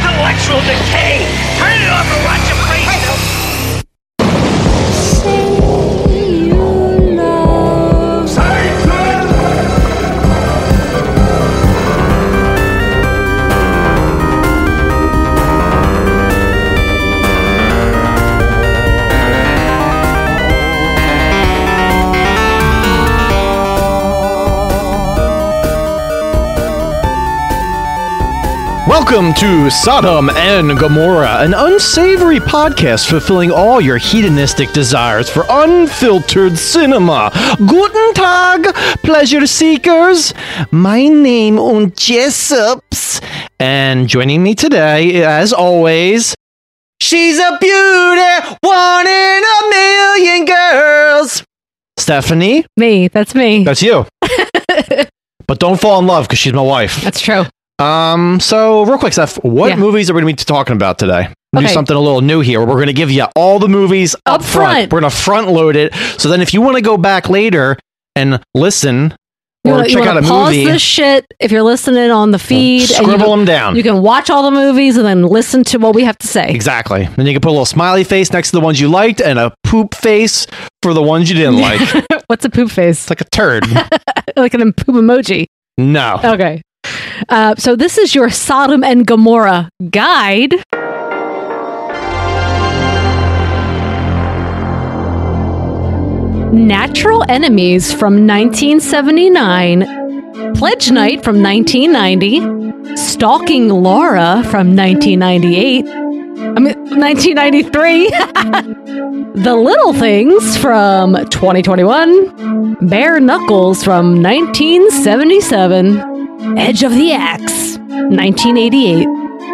intellectual decay. Turn it off and watch your Welcome to Sodom and Gomorrah, an unsavory podcast fulfilling all your hedonistic desires for unfiltered cinema. Guten Tag, pleasure seekers. My name is Jessups, and joining me today, as always, she's a beauty, one in a million girls. Stephanie, Me, that's me. that's you. but don't fall in love because she's my wife. That's true. Um, so real quick, Steph, what Yeah. movies are we going to be talking about today? We'll Do something a little new here. We're going to give you all the movies up, Up front. We're going to front load it. So then, if you want to go back later and listen You or you check wanna out a pause movie, this shit if you're listening on the feed. and you scribble can- them down. You can watch all the movies and then listen to what we have to say. exactly. Then you can put a little smiley face next to the ones you liked and a poop face for the ones you didn't like. What's a poop face? It's like a turd. like an poop emoji. No. Okay. Uh, so this is your Sodom and Gomorrah guide. Natural Enemies from 1979, Pledge Night from 1990, Stalking Laura from 1998, I mean 1993, The Little Things from 2021, Bare Knuckles from 1977, Edge of the Axe 1988,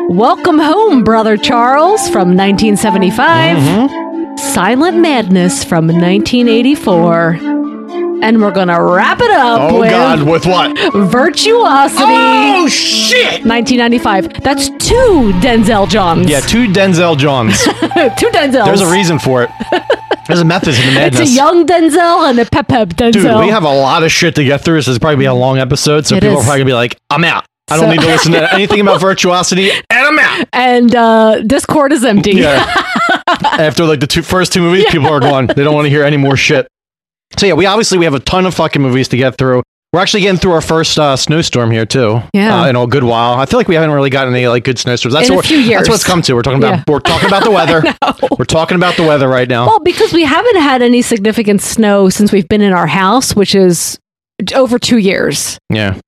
Welcome Home, Brother Charles from 1975. Mhm. Silent Madness from 1984. And we're going to wrap it up Oh, with God. With what? Virtuosity Oh, shit. 1995. That's two Denzel Johns. Yeah, two Denzel Johns. two Denzels. There's a reason for it. There's a method to the madness. It's a young Denzel and a Pep Pep Denzel. Dude, we have a lot of shit to get through. This is probably be a long episode, so It people is. are probably gonna be like, "I'm out. I don't So- need to listen to anything about virtuosity, and I'm out." and uh, Discord is empty. Yeah. After like the two first two movies, people are gone. They don't want to hear any more shit. So yeah, we obviously we have a ton of fucking movies to get through. We're actually getting through our first uh, snowstorm here too. Yeah. uh, in a good while. I feel like we haven't really gotten any like good snowstorms. That's In a what few years. that's what it's come to. We're talking about Yeah. we're talking about the weather. We're talking about the weather right now. Well, because we haven't had any significant snow since we've been in our house, which is over two years. yeah,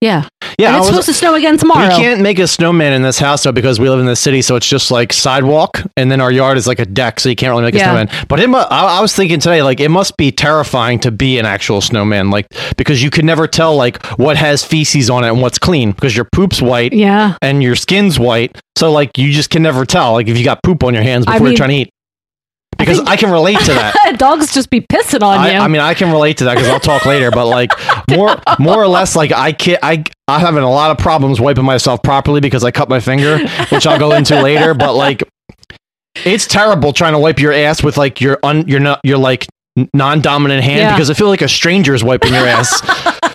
Yeah. yeah. and it's was- supposed to snow again tomorrow. We can't make a snowman in this house though because we live in the city, so it's just like sidewalk, and then our yard is like a deck, so you can't really make a Yeah. snowman. But it, mu- I, I was thinking today, like it must be terrifying to be an actual snowman, like because you can never tell like what has feces on it and what's clean because your poop's white Yeah. and your skin's white, so like you just can never tell like if you got poop on your hands I before mean- you're trying to eat. Because I, can relate to that. Dogs just be pissing on I, you. I mean, I can relate to that because I'll talk later. But like more, more or less, like I can I I'm having a lot of problems wiping myself properly because I cut my finger, which I'll go into later. But like, it's terrible trying to wipe your ass with like your un your not your like non-dominant hand Yeah. because I feel like a stranger's wiping your ass.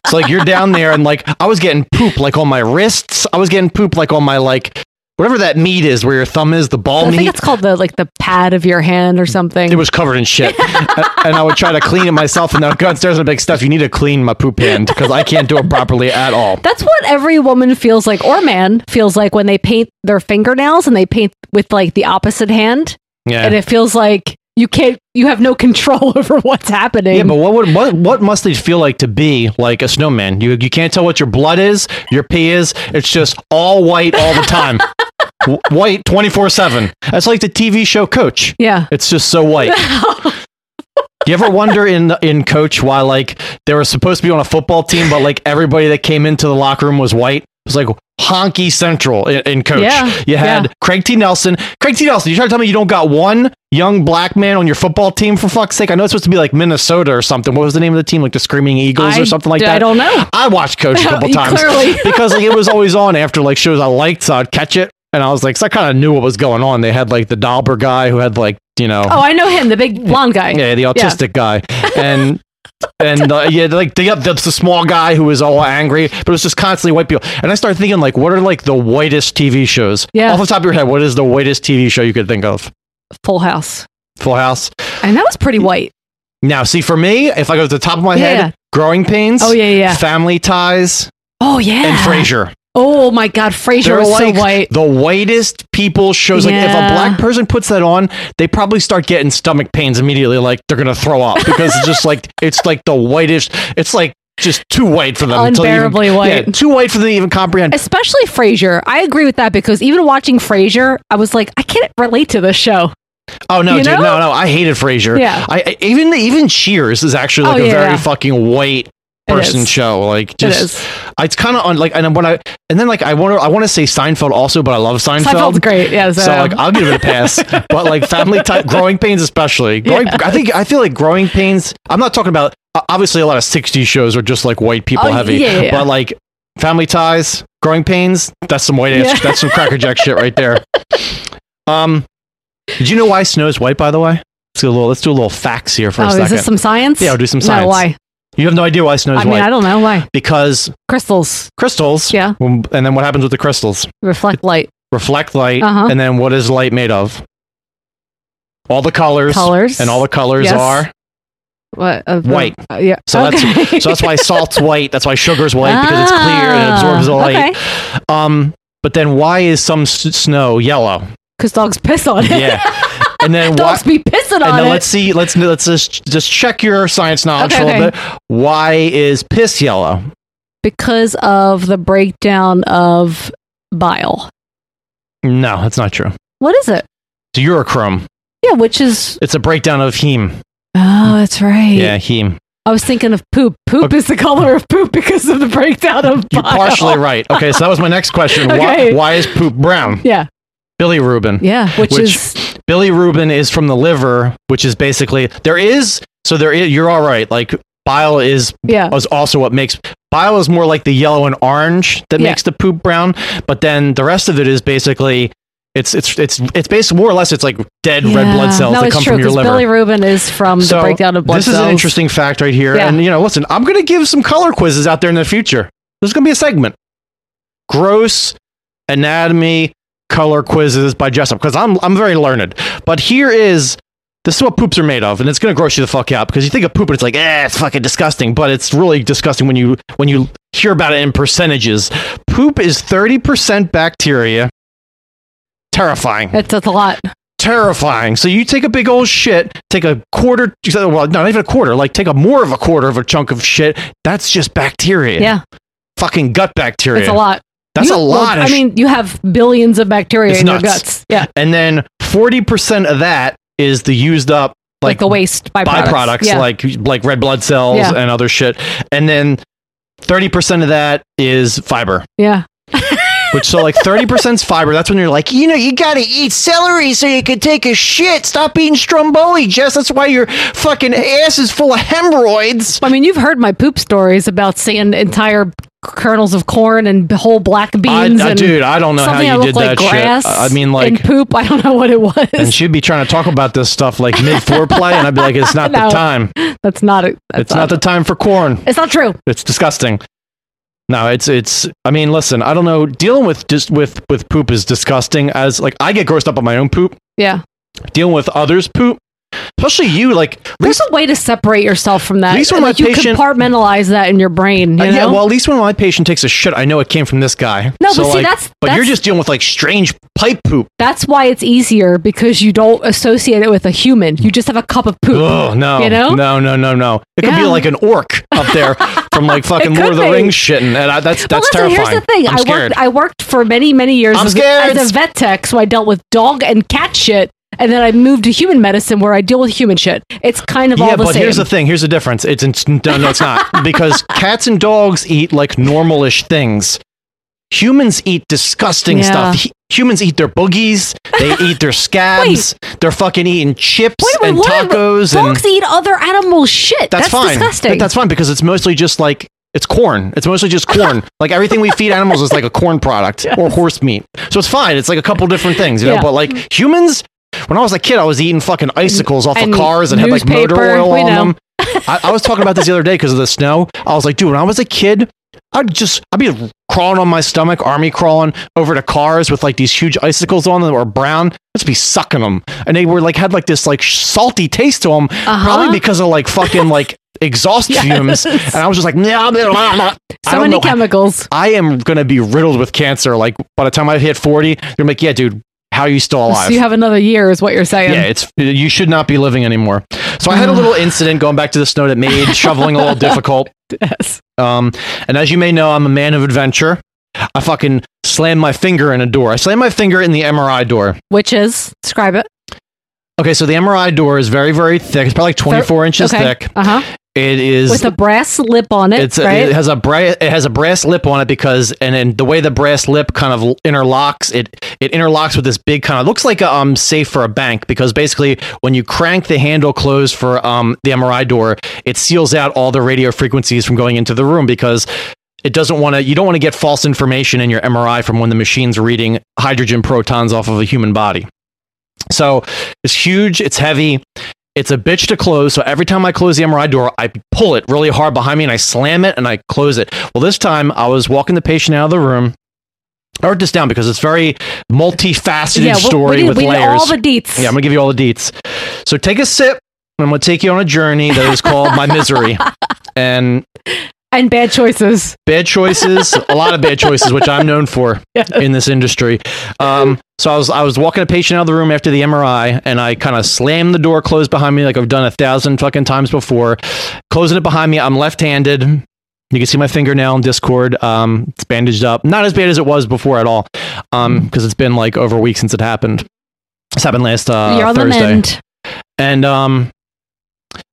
It's like you're down there and like I was getting poop like on my wrists. I was getting poop like on my like whatever that meat is where your thumb is, the ball I meat. think it's called the like the pad of your hand or something. It was covered in shit. and I would try to clean it myself and then I'd go downstairs and be like, Steph, you need to clean my poop hand because I can't do it properly at all. That's what every woman feels like, or man feels like when they paint their fingernails and they paint with like the opposite hand, Yeah. and it feels like you can't, you have no control over what's happening. yeah, but what would what what must it feel like to be like a snowman? You you can't tell what your blood is, your pee is. It's just all white all the time. White 24/7. That's like the TV show Coach. yeah, It's just so white. You ever wonder in in coach why like they were supposed to be on a football team, but like everybody that came into the locker room was white? It was like honky central in, in coach. Yeah, You had yeah. Craig T. Nelson. Craig T. Nelson, you trying to tell me you don't got one young black man on your football team for fuck's sake? I know it's supposed to be like Minnesota or something. What was the name of the team? Like the Screaming Eagles I- or something like I that? I don't know. I watched coach a couple times because like it was always on after like shows I liked, so I'd catch it. And I was like, so I kind of knew what was going on. They had like the Dauber guy who had like, you know, Oh, I know him, the big blonde guy. yeah, the autistic guy. And and uh, yeah, like the, the the small guy who was all angry, but it was just constantly white people. And I started thinking, like, what are like the whitest TV shows? Yeah. Off the top of your head, what is the whitest TV show you could think of? Full House. Full House. And that was pretty white. Now, see, for me, if I go to the top of my Yeah. head, Growing Pains. Oh, yeah, yeah, yeah. Family Ties Oh yeah. and Frasier. Oh my God, Frasier They're was like so white. the whitest people shows. Like if a black person puts that on, they probably start getting stomach pains immediately. Like they're gonna throw up because it's just like it's like the whitest. It's like just too white for them. to even- Unbearably white. Yeah, too white for them to even comprehend. Especially Frasier. I agree with that because even watching Frasier, I was like, I can't relate to this show. Oh no, You dude, know? no, no. I hated Frasier. Yeah. I, even even Cheers is actually Oh, like a yeah, very yeah. fucking white It person show. Like just is. it's kind of on like and when I and then like I want to I want to say Seinfeld also, but I love Seinfeld. Seinfeld's great. Yeah. So, So like I'll give it a pass, but like family type growing pains especially. Growing, Yeah. I think I feel like growing pains. I'm not talking about obviously a lot of '60s shows are just like white people Oh, heavy, yeah, yeah, but like family ties, growing pains. That's some white ass. That's some crackerjack shit right there. Um, did you know why snow is white? By the way, let's do a little. Let's do a little facts here for a oh, second. is this some science? Yeah, we'll do some science. No, why? You have no idea why snow is white. I mean, white I don't know why. because Crystals crystals. Yeah. And then what happens with the crystals? reflect light. reflect light, Uh-huh. and then what is light made of? All the colors, Colors. and all the colors Yes. are What? Uh, White. uh, yeah. so okay. that's so that's why salt's white. That's why sugar's white because it's clear and it absorbs the Ah, light. okay. Um, but then why is some s- snow yellow? Because dogs piss on it. Yeah, and then why? be pissing on it. let's see. Let's let's just just check your science knowledge Okay, a little okay. bit. Why is piss yellow? because of the breakdown of bile. No, that's not true. What is it? It's urochrome. Yeah, which is It's a breakdown of heme. oh, that's right. Yeah, heme. I was thinking of poop. Poop is the color of poop because of the breakdown of You're bile. partially right. Okay, so that was my next question. Okay. Why, why is poop brown? Yeah, bilirubin. yeah, which, Which- is bilirubin is from the liver, which is basically there is so there is you're all right. Like bile is yeah, is also what makes bile is more like the yellow and orange that Yeah. makes the poop brown, but then the rest of it is basically it's it's it's it's basically more or less it's like dead red blood cells No, that come true from your liver. Billy Rubin is from the breakdown of blood this cells. is an interesting fact right here. Yeah. And you know, listen, I'm going to give some color quizzes out there in the future. There's going to be a segment. Gross anatomy color quizzes by Jessup because I'm I'm very learned. But here is this is what poops are made of, and it's going to gross you the fuck out because you think of poop and it's like, eh, it's fucking disgusting, but it's really disgusting when you when you hear about it in percentages. Poop is 30% bacteria. Terrifying That's, that's a lot. terrifying. So you take a big old shit, take a quarter, well, not even a quarter, like take a more of a quarter of a chunk of shit. That's just bacteria. Yeah, Fucking gut bacteria. it's a lot. That's You- a lot. well, of I sh- mean, you have billions of bacteria It's in nuts. your guts. Yeah, and then 40% of that is the used up, like, like, the waste byproducts. byproducts, Yeah. like, like red blood cells Yeah. and other shit. And then 30% of that is fiber. yeah. Which so like 30% is fiber. That's when you're like, you know, you gotta eat celery so you can take a shit. Stop eating stromboli, Jess. That's why your fucking ass is full of hemorrhoids. I mean, you've heard my poop stories about seeing entire kernels of corn and whole black beans. I- and dude, I don't know how you did looked that shit. I I mean, like, poop. I don't know what it was. and she'd be trying to talk about this stuff like mid foreplay, and I'd be like, it's not No. the time. that's not it. That's It's not the time for corn. It's not true. It's disgusting. No, it's it's. I mean, listen, I don't know. Dealing with just with with poop is disgusting. As like, I get grossed up on my own poop. Yeah. Dealing with others' poop, especially you, like There's a way to separate yourself from that. At least when like my you patient- compartmentalize that in your brain. You Uh, know? yeah, well, at least when my patient takes a shit, I know it came from this guy. No, So, but see, like, that's- But you're just dealing with like strange pipe poop. That's why it's easier because you don't associate it with a human. You just have a cup of poop. Oh no, You know? no, no, no, no. It could be like an orc up there from like fucking Lord of the. Rings shitting, and I, that's that's listen, terrifying. here's the thing. I'm I scared. worked I worked for many, many years as, as a vet tech, so I dealt with dog and cat shit. And then I moved to human medicine where I deal with human shit. It's kind of yeah, all the but same. here's the thing. Here's the difference. It's in, no, no, it's not because cats and dogs eat like normalish things. Humans eat disgusting Yeah. stuff. Hu- Humans eat their boogies. They eat their scabs. They're fucking eating chips Wait minute, and are- tacos and dogs eat other animal shit. That's, That's, fine. disgusting. But that's fine because it's mostly just like it's corn. It's mostly just corn. like everything we feed animals is like a corn product or horse meat. So it's fine. It's like a couple different things, you know. Yeah. But like humans, when I was a kid, I was eating fucking icicles off And of cars and had like motor oil on know. them. I, I was talking about this the other day because of the snow. I was like, dude, when I was a kid, I'd just I'd be crawling on my stomach, army crawling over to cars with like these huge icicles on them that were brown. I'd just be sucking them, and they were like had like this like salty taste to them, Uh-huh. probably because of like fucking like exhaust Yes. fumes. And I was just like, nah, blah, blah, blah. So many know chemicals. I am gonna be riddled with cancer. Like by the time I hit forty, you're like, yeah, dude, how are you still alive? So you have another year, is what you're saying. Yeah, it's you should not be living anymore. So I had a little incident going back to the snow that made shoveling a little difficult. Yes. Um, and as you may know, I'm a man of adventure. I fucking slammed my finger in a door. I slammed my finger in the MRI door. Which is describe it. Okay, so the MRI door is very, very thick. It's probably like 24 inches okay. thick. Uh huh. It is With a brass lip on it, it's right? it has a bra- it has a brass lip on it because and then the way the brass lip kind of interlocks it it interlocks with this big kind of looks like a um safe for a bank because basically when you crank the handle closed for um the MRI door it seals out all the radio frequencies from going into the room because it doesn't want to you don't want to get false information in your MRI from when the machine's reading hydrogen protons off of a human body. So it's huge, it's heavy, it's a bitch to close. So every time I close the MRI door, I pull it really hard behind me and I slam it and I close it. Well, this time I was walking the patient out of the room. I wrote this down because it's very multifaceted yeah, we- story we, need, with we layers. all the deets. yeah, I'm gonna give you all the deets. So take a sip. I'm gonna take you on a journey that is called my misery. And and bad choices. bad choices, a lot of bad choices, which I'm known for in this industry. Um, so I was I was walking a patient out of the room after the MRI, and I kind of slammed the door closed behind me like I've done a thousand fucking times before. Closing it behind me, I'm left-handed. You can see my fingernail in Discord. Um, it's bandaged up, not as bad as it was before at all, um, because it's been like over a week since it happened. This happened last uh, You're Thursday. And um,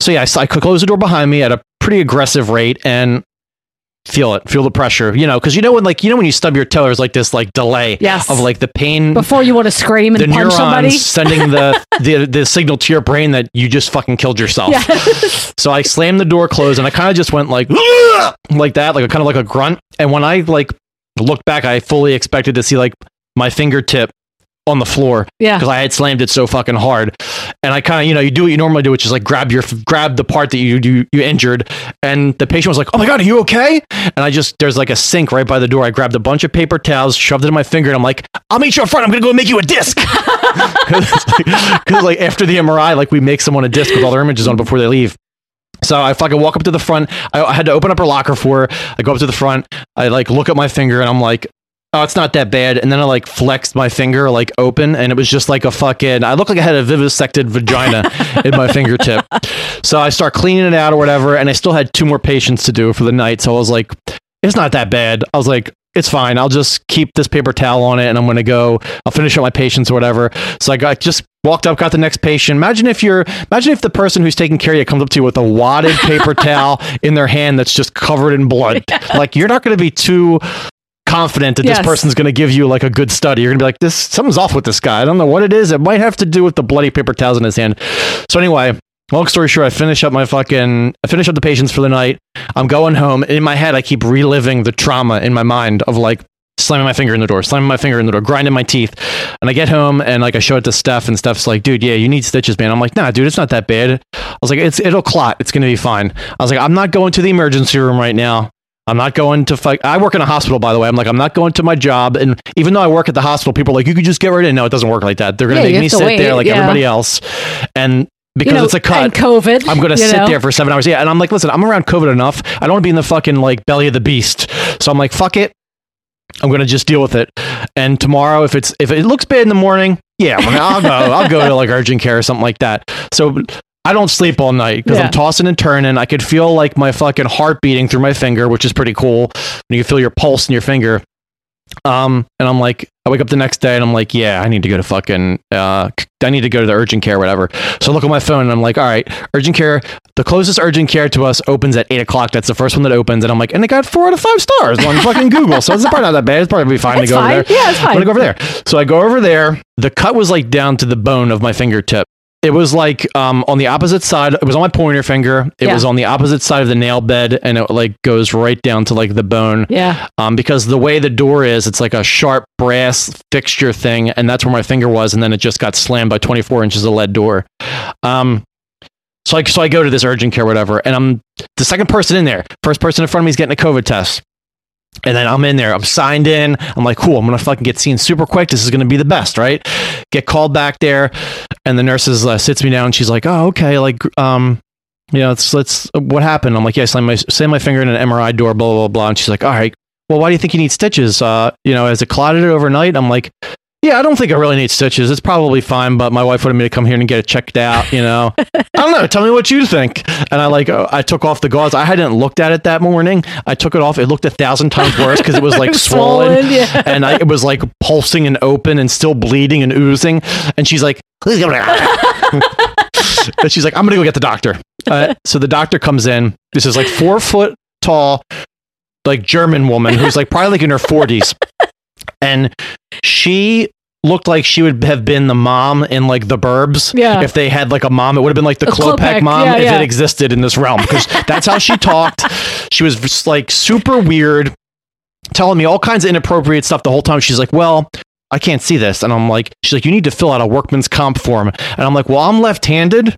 so yeah, I, could close the door behind me at a pretty aggressive rate and feel it, feel the pressure, you know, because you know when like you know when you stub your toe, there's like this like delay Yes. of like the pain. Before you want to scream and the punch neurons somebody. sending the, the the signal to your brain that you just fucking killed yourself. Yes. So I slammed the door closed and I kind of just went like like that, like kind of like a grunt. And when I like looked back, I fully expected to see like my fingertip on the floor Yeah. because I had slammed it so fucking hard. And I kind of, you know, you do what you normally do, which is like grab your grab the part that you you, you injured. And the patient was like, "Oh my god, are you okay?" And I just there's like a sink right by the door. I grabbed a bunch of paper towels, shoved it in my finger, and I'm like, "I'll meet you up front. I'm gonna go make you a disc." Because like, after the MRI, like we make someone a disc with all their images on before they leave. So I fucking walk up to the front. I, I had to open up her locker for her. I go up to the front. I like look at my finger and I'm like, oh, it's not that bad. And then I like flexed my finger like open and it was just like a fucking, I looked like I had a vivisected vagina in my fingertip. So I start cleaning it out or whatever. And I still had two more patients to do for the night. So I was like, it's not that bad. I was like, it's fine. I'll just keep this paper towel on it and I'm going to go, I'll finish up my patients or whatever. So I got just walked up, got the next patient. Imagine if you're, imagine if the person who's taking care of you comes up to you with a wadded paper towel in their hand that's just covered in blood. Like you're not going to be too confident that Yes. this person's going to give you like a good study. You're going to be like, this, something's off with this guy. I don't know what it is. It might have to do with the bloody paper towels in his hand. So anyway, long story short, I finish up my fucking, I finish up the patients for the night. I'm going home. In my head, I keep reliving the trauma in my mind of like slamming my finger in the door, slamming my finger in the door, grinding my teeth. And I get home and like I show it to Steph and Steph's like, dude, yeah, you need stitches, man. I'm like, nah, dude, it's not that bad. I was like, it's it'll clot. It's gonna be fine. I was like, I'm not going to the emergency room right now. I'm not going to fight. I work in a hospital, by the way. I'm like, I'm not going to my job. And even though I work at the hospital, people are like, you could just get right in. No, it doesn't work like that. They're going Yeah, to make me sit wait, there like yeah. everybody else. And because you know, it's a cut, And COVID. I'm gonna sit know? there for seven hours. Yeah, and I'm like, listen, I'm around COVID enough. I don't want to be in the fucking like belly of the beast. So I'm like, fuck it. I'm gonna just deal with it. And tomorrow, if it's if it looks bad in the morning, yeah, I'll go. I'll go to like urgent care or something like that. So I don't sleep all night because Yeah. I'm tossing and turning. I could feel like my fucking heart beating through my finger, which is pretty cool. When you feel your pulse in your finger. Um, and I'm like, I wake up the next day and I'm like, yeah, I need to go to fucking, uh, I need to go to the urgent care, whatever. So I look at my phone and I'm like, all right, urgent care. The closest urgent care to us opens at eight o'clock. That's the first one that opens. And I'm like, and it got four out of five stars on fucking Google. So it's probably not that bad. It's probably be fine It's to go fine. over there. Yeah, it's fine. I'm gonna go over there. So I go over there. The cut was like down to the bone of my fingertip. It was like um, on the opposite side. It was on my pointer finger. It Yeah. was on the opposite side of the nail bed, and it like goes right down to like the bone. Yeah. Um, because the way the door is, it's like a sharp brass fixture thing, and that's where my finger was, and then it just got slammed by 24 inches of lead door. Um, So I so I go to this urgent care, whatever, and I'm the second person in there. First person in front of me is getting a COVID test. And then I'm in there. I'm signed in. I'm like, cool. I'm gonna fucking get seen super quick. This is gonna be the best, right? Get called back there, and the nurses uh, sits me down. And she's like, oh, okay. Like, um, you know, let's let's. What happened? I'm like, yeah, slam my slam my finger in an MRI door. Blah blah blah. And she's like, all right. Well, why do you think you need stitches? Uh, you know, has it clotted overnight? I'm like, yeah, I don't think I really need stitches. It's probably fine, but my wife wanted me to come here and get it checked out. You know, I don't know. Tell me what you think. And I like, I took off the gauze. I hadn't looked at it that morning. I took it off. It looked a thousand times worse because it was like swollen, Swollen, yeah. and I, it was like pulsing and open and still bleeding and oozing. And she's like, "Please go right now." and she's like, I'm gonna go get the doctor. Uh, so the doctor comes in. This is like four foot tall, like German woman who's like probably like in her 40s, and she looked like she would have been the mom in like the Burbs. Yeah. If they had like a mom, it would have been like the Klopek, Klopek, mom yeah, if yeah. it existed in this realm because that's how she talked. She was just like super weird, telling me all kinds of inappropriate stuff the whole time. She's like, well. I can't see this. And I'm like, she's like, you need to fill out a workman's comp form. And I'm like, well, I'm left handed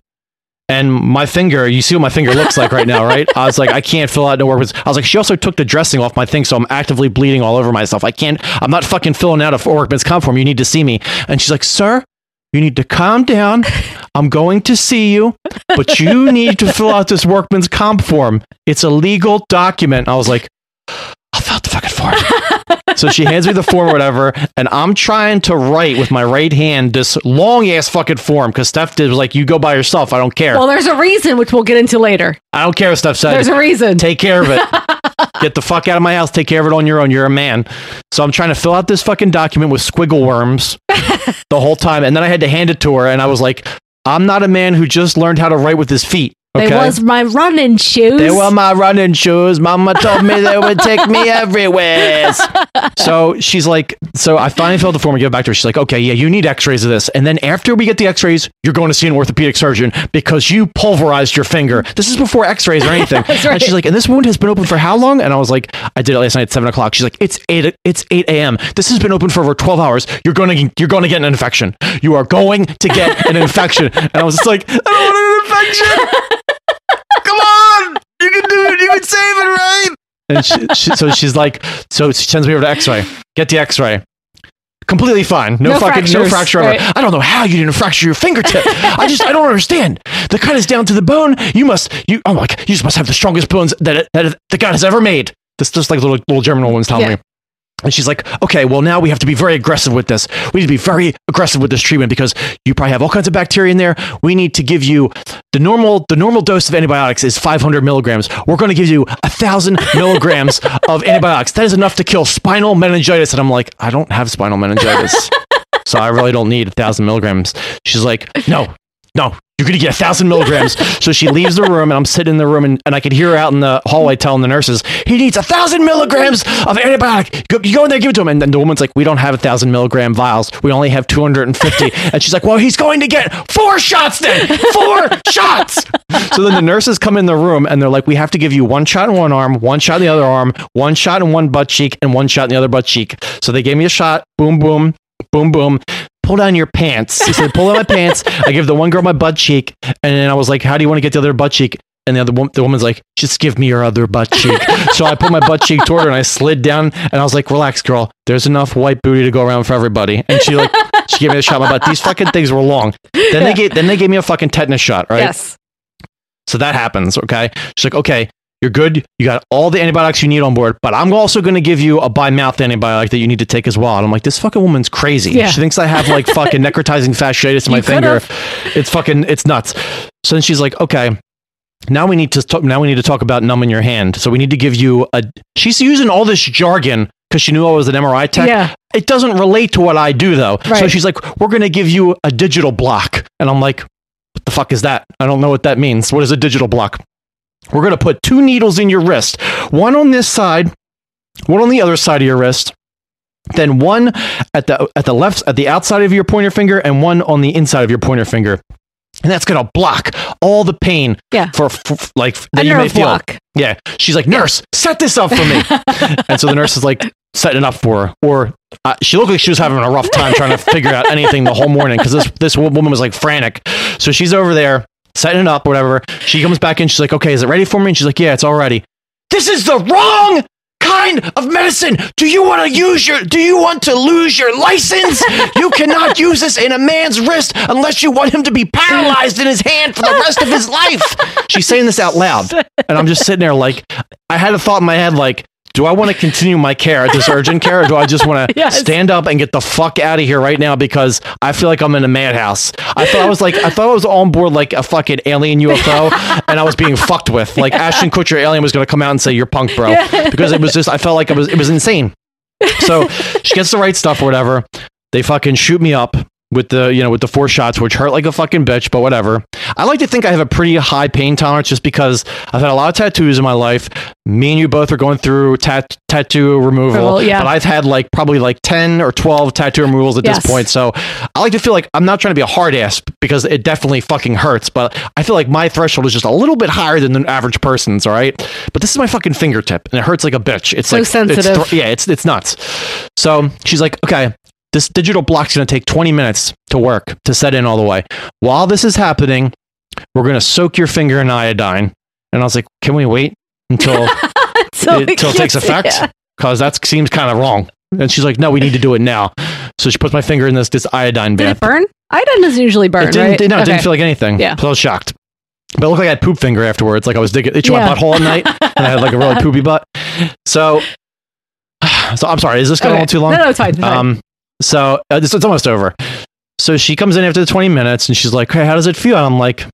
and my finger, you see what my finger looks like right now, right? I was like, I can't fill out no workman's. I was like, she also took the dressing off my thing, so I'm actively bleeding all over myself. I can't, I'm not fucking filling out a workman's comp form. You need to see me. And she's like, sir, you need to calm down. I'm going to see you, but you need to fill out this workman's comp form. It's a legal document. I was like, I'll fill out the fucking form. So she hands me the form or whatever, and I'm trying to write with my right hand this long ass fucking form because Steph did was like, "You go by yourself. I don't care. Well, there's a reason, which we'll get into later. I don't care." what Steph said, There's a reason. "Take care of it. Get the fuck out of my house. Take care of it on your own. You're a man." So I'm trying to fill out this fucking document with squiggle worms the whole time, and then I had to hand it to her, and I was like, "I'm not a man who just learned how to write with his feet." Okay? They was my running shoes. They were my running shoes. Mama told me they would take me everywhere. So she's like, so I finally filled the form and give it back to her. She's like, okay, yeah, you need x-rays of this. And then after we get the x-rays, you're going to see an orthopedic surgeon because you pulverized your finger. This is before x-rays or anything. That's And she's like, and this wound has been open for how long? And I was like, I did it last night at seven o'clock. She's like, it's eight, it's 8 a.m. This has been open for over 12 hours. You're going to, you're going to get an infection. You are going to get an infection. And I was just like, I don't want an infection. Come on, you can do it. You can save it, right? And she, she, so she's like, so she sends me over to X-ray. Get the X-ray. Completely fine. No, No fucking no fractures, fracture. ever. right. I don't know how you didn't fracture your fingertip. I just I don't understand. The cut is down to the bone. You must you oh my god, you just must have the strongest bones that it, that it, the God has ever made. This just like little little German woman's telling Yeah. me. And she's like, okay, well, now we have to be very aggressive with this. We need to be very aggressive with this treatment because you probably have all kinds of bacteria in there. We need to give you the normal, the normal dose of antibiotics is 500 milligrams. We're going to give you a thousand milligrams of antibiotics. That is enough to kill spinal meningitis. And I'm like, I don't have spinal meningitis. so I really don't need a thousand milligrams. She's like, no, no, you're going to get a thousand milligrams. so she leaves the room and I'm sitting in the room and, and I could hear her out in the hallway telling the nurses, he needs a thousand milligrams of antibiotic. Go, you go in there, give it to him. And then the woman's like, we don't have a thousand milligram vials. We only have 250. and she's like, well, he's going to get four shots then. Four shots. So then the nurses come in the room and they're like, we have to give you one shot in one arm, one shot in the other arm, one shot in one butt cheek, and one shot in the other butt cheek. So they gave me a shot. Boom, boom, boom, boom. Pull down your pants. He said, pull down my pants. I give the one girl my butt cheek. And then I was like, how do you want to get the other butt cheek? And the other the woman's like, just give me your other butt cheek. so I put my butt cheek toward her and I slid down and I was like, relax, girl. There's enough white booty to go around for everybody. And she like, she gave me a shot in my butt. These fucking things were long. Then they gave, then they gave me a fucking tetanus shot, right? Yes. So that happens, okay? She's like, okay, you're good. You got all the antibiotics you need on board, but I'm also going to give you a by mouth antibiotic that you need to take as well. And I'm like, this fucking woman's crazy. Yeah. She thinks I have like fucking necrotizing fasciitis in my finger. It's fucking, it's nuts. So then she's like, okay. Now we need to talk. Now we need to talk about numbing your hand. So we need to give you a. She's using all this jargon because she knew I was an MRI tech. Yeah. It doesn't relate to what I do though. Right. So she's like, we're going to give you a digital block, and I'm like, what the fuck is that? I don't know what that means. What is a digital block? We're going to put two needles in your wrist, one on this side, one on the other side of your wrist, then one at the at the left at the outside of your pointer finger and one on the inside of your pointer finger. And that's going to block all the pain Yeah. for, for like that you may feel. block. Yeah. She's like, "Nurse, set this up for me." and so the nurse is like setting it up for her or uh, she looked like she was having a rough time trying to figure out anything the whole morning because this this woman was like frantic so she's over there setting it up, whatever. She comes back in. She's like, okay, is it ready for me? And she's like, yeah, it's all ready. This is the wrong kind of medicine. Do you want to use your, do you want to lose your license? you cannot use this in a man's wrist unless you want him to be paralyzed in his hand for the rest of his life. She's saying this out loud. And I'm just sitting there like, I had a thought in my head like, do I want to continue my care at this urgent care or do I just want to Yes. stand up and get the fuck out of here right now because I feel like I'm in a madhouse? I thought I was like, I thought I was on board like a fucking alien UFO and I was being fucked with. Like Ashton Kutcher alien was going to come out and say, you're punk, bro. Because it was just, I felt like it was, it was insane. So she gets the right stuff or whatever. They fucking shoot me up with the you know with the four shots, which hurt like a fucking bitch, but whatever. I like to think I have a pretty high pain tolerance just because I've had a lot of tattoos in my life. Me and you both are going through tat- tattoo removal, Removal, yeah. but I've had like probably like ten or twelve tattoo removals at Yes. this point. So I like to feel like I'm not trying to be a hard ass because it definitely fucking hurts, but I feel like my threshold is just a little bit higher than the average person's. All right, but this is my fucking fingertip and it hurts like a bitch. It's So like it's sensitive. yeah, it's it's nuts. So she's like, okay, this digital block's going to take 20 minutes to work to set in all the way. While this is happening, we're going to soak your finger in iodine. And I was like, can we wait until So it, it takes effect? Yeah. Because that seems kind of wrong. And she's like, no, we need to do it now. So she puts my finger in this this iodine Did bath. it burn? Iodine doesn't usually burn, It didn't, right? no, it Okay. didn't feel like anything. Yeah. So I was shocked. But it looked like I had poop finger afterwards. Like I was digging, itching Yeah. my butthole at night. and I had like a really poopy butt. So, so I'm sorry. Is this going Okay. on too long? No, no, it's fine. It's fine. Um, So uh, it's, it's almost over. So she comes in after the 20 minutes and she's like, Hey, how does it feel? And I'm like,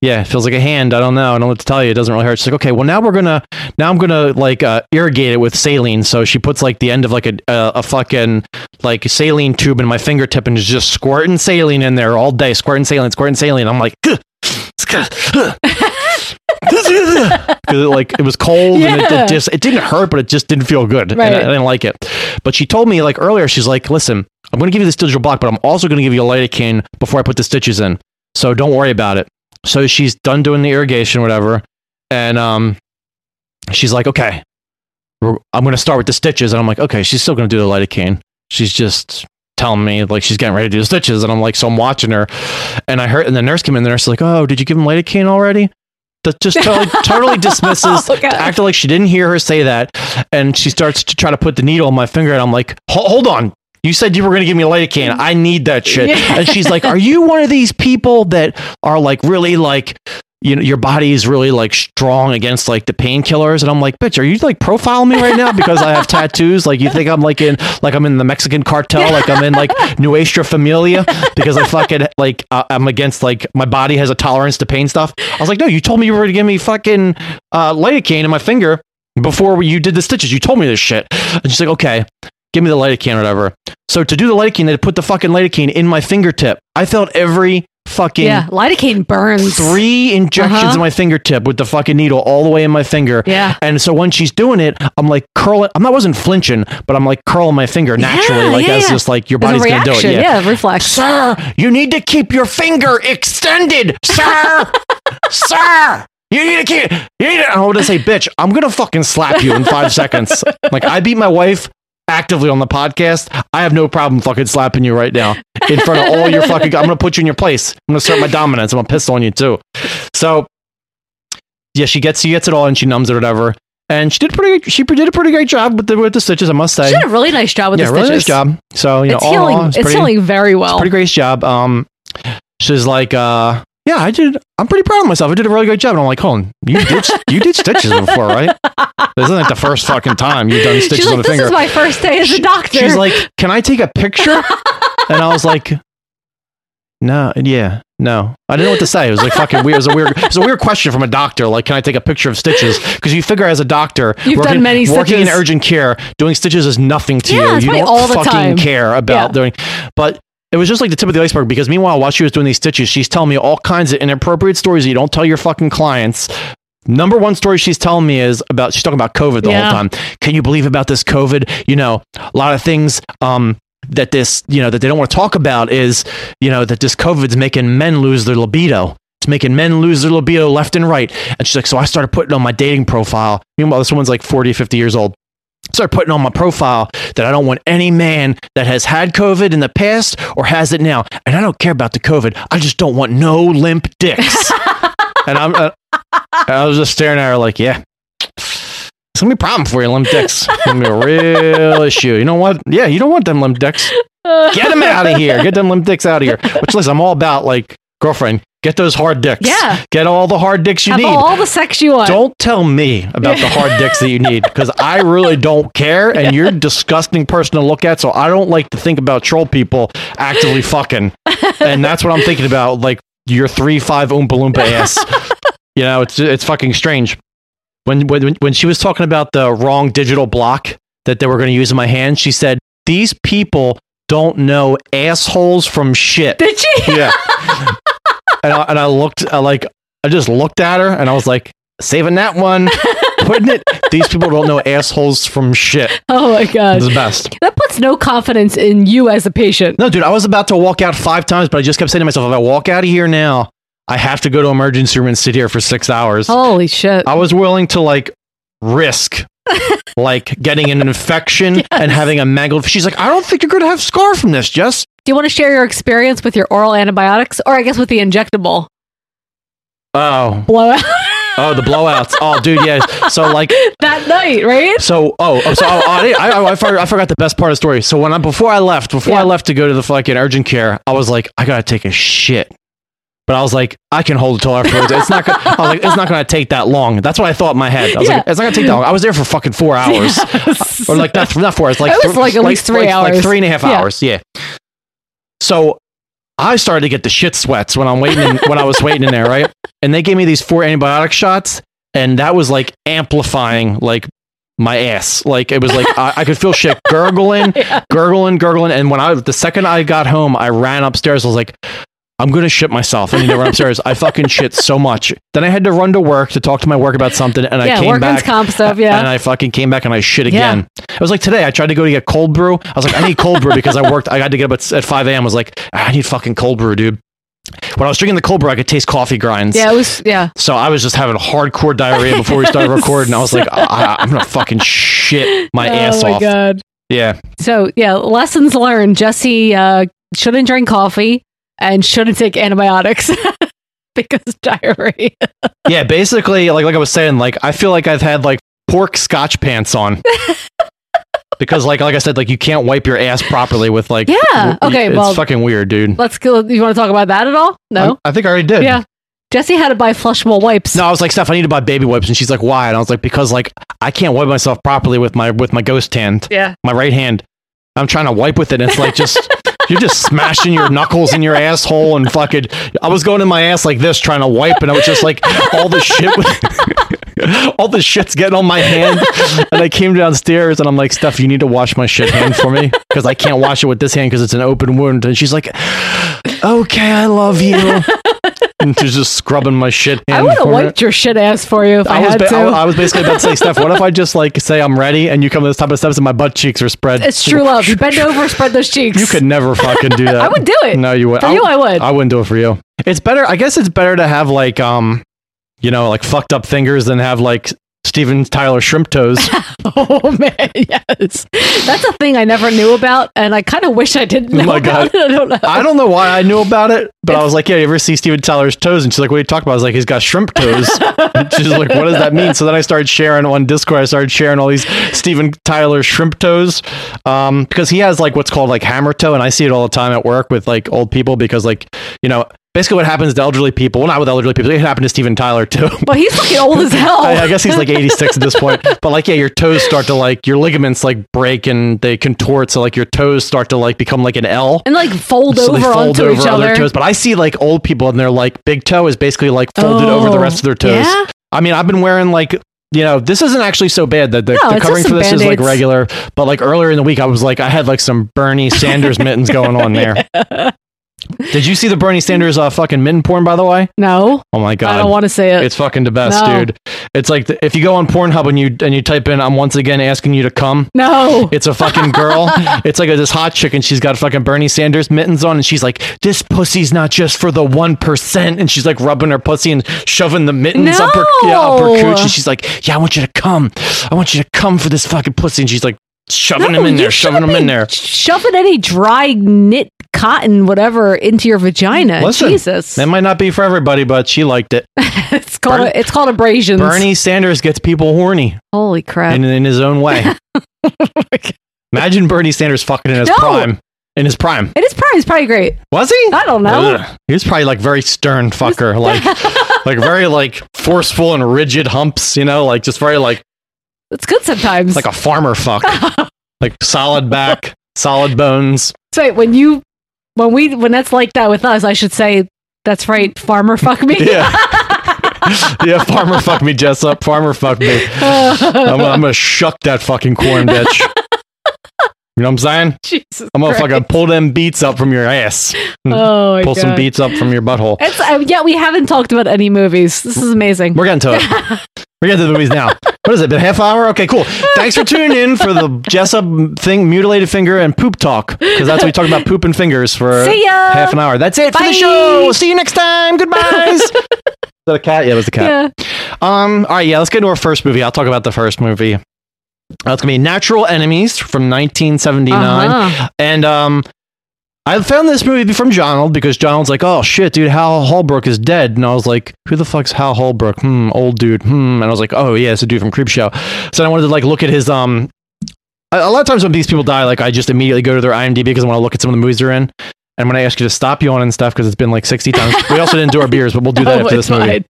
Yeah, it feels like a hand. I don't know. I don't know what to tell you. It doesn't really hurt. She's like, Okay, well, now we're to, now I'm to like uh, irrigate it with saline. So she puts like the end of like a, a, fucking like saline tube in my fingertip and is just squirting saline in there all day, squirting saline, squirting saline. I'm like, "Ugh, it's good. Because like it was cold and it, it just it didn't hurt, but it just didn't feel good. And I, I didn't like it. But she told me like earlier, she's like, listen, I'm going to give you this digital block, but I'm also going to give you a lidocaine before I put the stitches in. So don't worry about it. So she's done doing the irrigation, whatever, and um, she's like, okay, I'm going to start with the stitches, and I'm like, okay, she's still going to do the lidocaine. She's just telling me like she's getting ready to do the stitches, and I'm like, so I'm watching her, and I heard, and the nurse came in, the nurse is like, oh, did you give him lidocaine already? That just totally, totally dismisses, Oh, acted like she didn't hear her say that, and she starts to try to put the needle in my finger, and I'm like, hold on. You said you were going to give me a lidocaine. I need that shit. Yeah. And she's like, "Are you one of these people that are like really like, you know, your body is really like strong against like the painkillers?" And I'm like, "Bitch, are you like profiling me right now because I have tattoos? Like, you think I'm like in like I'm in the Mexican cartel? Like I'm in like Nuestra Familia because I fucking like uh, I'm against like my body has a tolerance to pain stuff." I was like, "No, you told me you were going to give me fucking uh, lidocaine in my finger." Before you did the stitches, you told me this shit. And she's like, okay, give me the lidocaine or whatever. So to do the lidocaine, they put the fucking lidocaine in my fingertip. I felt every fucking yeah, lidocaine burns. three injections Uh-huh. in my fingertip with the fucking needle all the way in my finger. Yeah. And so when she's doing it, I'm like curling. I'm not wasn't flinching, but I'm like curling my finger naturally, Yeah, like yeah, as yeah. just like your body's gonna do it. Yeah. Yeah, reflex. Sir, you need to keep your finger extended, sir. sir. You need to keep. You need to. I want to say, bitch. I'm gonna fucking slap you in five seconds. Like I beat my wife actively on the podcast. I have no problem fucking slapping you right now in front of all your fucking. I'm gonna put you in your place. I'm gonna assert my dominance. I'm gonna piss on you too. So, yeah, she gets she gets it all and she numbs it or whatever. And she did pretty. She did a pretty great job with the with the stitches. I must say. She did a really nice job with yeah, the really stitches. nice job. So you know, It's all in all, healing. it's It's, pretty- healing very well. pretty great job. Um, she's like, uh, yeah, I did. I'm pretty proud of myself. I did a really great job. And I'm like, hold on, you did you did stitches before, right? This isn't like the first fucking time you've done stitches She's on like, a this finger. is my first day as a doctor. She's like, can I take a picture? and I was like, no, yeah, no. I didn't know what to say. It was like fucking weird. It was a weird. It was a weird question from a doctor. Like, can I take a picture of stitches? Because you figure as a doctor, You've working, done many working in urgent care, doing stitches is nothing to Yeah, you. You don't all the fucking time. care about Yeah. doing. But it was just like the tip of the iceberg because meanwhile, while she was doing these stitches, she's telling me all kinds of inappropriate stories that you don't tell your fucking clients. Number one story she's telling me is about she's talking about COVID the Yeah. whole time. Can you believe about this COVID? You know, a lot of things um that this, you know, that they don't want to talk about is, you know, that this COVID's making men lose their libido. It's making men lose their libido left and right. And she's like, so I started putting on my dating profile. Meanwhile, this woman's like 40, 50 years old. Start putting on my profile that I don't want any man that has had COVID in the past or has it now. And I don't care about the COVID. I just don't want no limp dicks. and I'm, uh, I was just staring at her like, yeah. It's gonna be a problem for you, limp dicks. It's gonna be a real issue. You know what? Yeah, you don't want them limp dicks. Get them out of here. Get them limp dicks out of here. Which, listen, I'm all about like girlfriend. Get those hard dicks. Yeah. Get all the hard dicks you Have need. all the sex you want. Don't tell me about the hard dicks that you need because I really don't care, and you're a disgusting person to look at. So I don't like to think about troll people actively fucking, and that's what I'm thinking about. Like your three five oompa loompa ass. You know, it's it's fucking strange. When when when she was talking about the wrong digital block that they were going to use in my hand, she said these people don't know assholes from shit. Did she? Yeah. and I, and I looked, I like, I just looked at her and I was like, saving that one, putting it. These people don't know assholes from shit. Oh my god. It's the best. That puts no confidence in you as a patient. No, dude, I was about to walk out five times, but I just kept saying to myself, if I walk out of here now, I have to go to emergency room and sit here for six hours. Holy shit. I was willing to like risk like getting an infection and having a mangled. She's like, I don't think you're going to have scar from this, Jess. Do you want to share your experience with your oral antibiotics or I guess with the injectable Oh, blowout oh, the blowouts. Oh, dude, yeah. So like, that night, right? So, oh, oh, so oh, I, I, I, forgot, I forgot the best part of the story. So when I before I left, before Yeah. I left to go to the fucking urgent care, I was like, I gotta take a shit. But I was like, I can hold it till afterwards. It's not. Gonna, I was like, it's not gonna take that long. That's what I thought in my head. I was Yeah. like, it's not gonna take that long. I was there for fucking four hours, Yes. or like not not four hours. Like It was th- like at least three like, hours. like three and a half Yeah. hours. Yeah. So I started to get the shit sweats when I'm waiting in, when I was waiting in there, right? And they gave me these four antibiotic shots, and that was like amplifying like my ass. Like it was like I, I could feel shit gurgling, gurgling, gurgling. And when I the second I got home, I ran upstairs. I was like, I'm gonna shit myself. I need to run upstairs. I fucking shit so much. Then I had to run to work to talk to my work about something, and I came back. comp stuff, yeah. And I fucking came back and I shit Yeah. again. It was like today. I tried to go to get cold brew. I was like, I need cold brew because I worked. I had to get up at, at 5 a.m. I was like, I need fucking cold brew, dude. When I was drinking the cold brew, I could taste coffee grinds. yeah, it was yeah. So I was just having hardcore diarrhea before we started recording. I was like, I, I'm gonna fucking shit my ass oh my off. god. Yeah. So yeah, lessons learned. Jesse uh, shouldn't drink coffee and shouldn't take antibiotics because diarrhea. Yeah. Basically, like like I was saying, like I feel like I've had like pork scotch pants on. Because like like I said, like you can't wipe your ass properly with like Yeah, okay, it's well- fucking weird, dude. Let's go. You want to talk about that at all? No. I, I think I already did. yeah. Jesse had to buy flushable wipes. No, I was like, Steph, I need to buy baby wipes, and she's like, why? And I was like, because like I can't wipe myself properly with my with my ghost hand, Yeah. my right hand. I'm trying to wipe with it, and it's like just you're just smashing your knuckles in your asshole and fucking. I was going in my ass like this trying to wipe, and I was just like all the shit. all the shit's getting on my hand, and I came downstairs, and I'm like, Steph, you need to wash my shit hand for me because I can't wash it with this hand because it's an open wound. And she's like, okay, I love you. And just scrubbing my shit. I would have wiped your shit ass for you if I, I was, had ba- to. I, I was basically about to say, Steph, what if I just like say I'm ready and you come to this top of steps and my butt cheeks are spread? it's true love. You bend over, spread those cheeks. You could never fucking do that. I would do it. No, you would. For you, I would. I wouldn't do it for you. It's better. I guess it's better to have like um, you know, like fucked up fingers than have like Steven Tyler shrimp toes. Oh man, yes. That's a thing I never knew about, and I kind of wish I didn't know Oh my about God. it. I don't know. I don't know why I knew about it, but I was like, yeah, you ever see Steven Tyler's toes? And she's like, what are you talking about? I was like, he's got shrimp toes. She's like, what does that mean? So then I started sharing on Discord. I started sharing all these Steven Tyler shrimp toes um, because he has like what's called like hammer toe. And I see it all the time at work with like old people because like, you know, basically what happens to elderly people, well, not with elderly people, it happened to Steven Tyler too. But he's fucking old as hell. I, I guess he's like 86 at this point. But like, yeah, your toes start to like, your ligaments like break and they contort. So like your toes start to like become like an L and like fold so over fold onto over each other toes. But I see like old people and they're like big toe is basically like folded over the Oh, rest of their toes. yeah? I mean, I've been wearing like you know, this isn't actually so bad. The, the, No, the covering for this is like regular, but like earlier in the week, I was like, I had like some Bernie Sanders mittens going on there. Did you see the Bernie Sanders uh, fucking mitten porn, by the way? No, Oh my god, I don't want to say it. it's fucking the best, No. dude. It's like the, if you go on Pornhub and you and you type in "I'm once again asking you to come." No. It's a fucking girl. it's like a, this hot chick, and she's got fucking Bernie Sanders mittens on, and she's like, "This pussy's not just for the one percent," and she's like rubbing her pussy and shoving the mittens up her, yeah, up her No. cooch, and she's like, "Yeah, I want you to come. I want you to come for this fucking pussy," and she's like shoving him in there, shoving him in there. Shoving any dry knit cotton, whatever, into your vagina. Listen, Jesus. that might not be for everybody, but she liked it. it's called Bern- it's called abrasions. Bernie Sanders gets people horny Holy crap. in, in his own way. Oh Imagine Bernie Sanders fucking in his No. prime. In his prime. it is prime it's probably great. Was he? I don't know. Ugh. He was probably like very stern fucker, like like very like forceful and rigid humps, you know, like just very like It's good sometimes. like a farmer fuck, like solid back, solid bones. so wait, when you when we when that's like that with us, I should say that's right, farmer fuck me. Yeah, yeah, farmer fuck me, Jessup. Farmer fuck me. I'm, I'm gonna shuck that fucking corn, bitch. You know what I'm saying? Jesus. I'm gonna Christ. fucking pull them beats up from your ass. Oh pull some beats up from your butthole. It's uh, yeah, we haven't talked about any movies. This is amazing. We're getting to it. We're getting to the movies now. What is it? Been a half hour? Okay, cool. Thanks for tuning in for the Jessup thing, mutilated finger, and poop talk. Because that's what we talk about poop and fingers for half an hour. That's it for the show. We'll See you next time. Goodbyes. is that a cat? Yeah, it was the cat. Yeah. Um. All right. Yeah. Let's get into our first movie. I'll talk about the first movie. It's gonna be Natural Enemies from 1979, Uh-huh. and um. I found this movie from Donald because Donald's like, "Oh shit, dude, Hal Holbrook is dead," and I was like, "Who the fuck's Hal Holbrook? Hmm, old dude. Hmm." And I was like, "Oh yeah, it's a dude from Creepshow." So I wanted to like look at his um. A a lot of times when these people die, like I just immediately go to their IMDb because I want to look at some of the movies they're in. And when I ask you to stop yawning and stuff because it's been like 60 times, we also didn't do our beers, but we'll do that Oh, after this movie.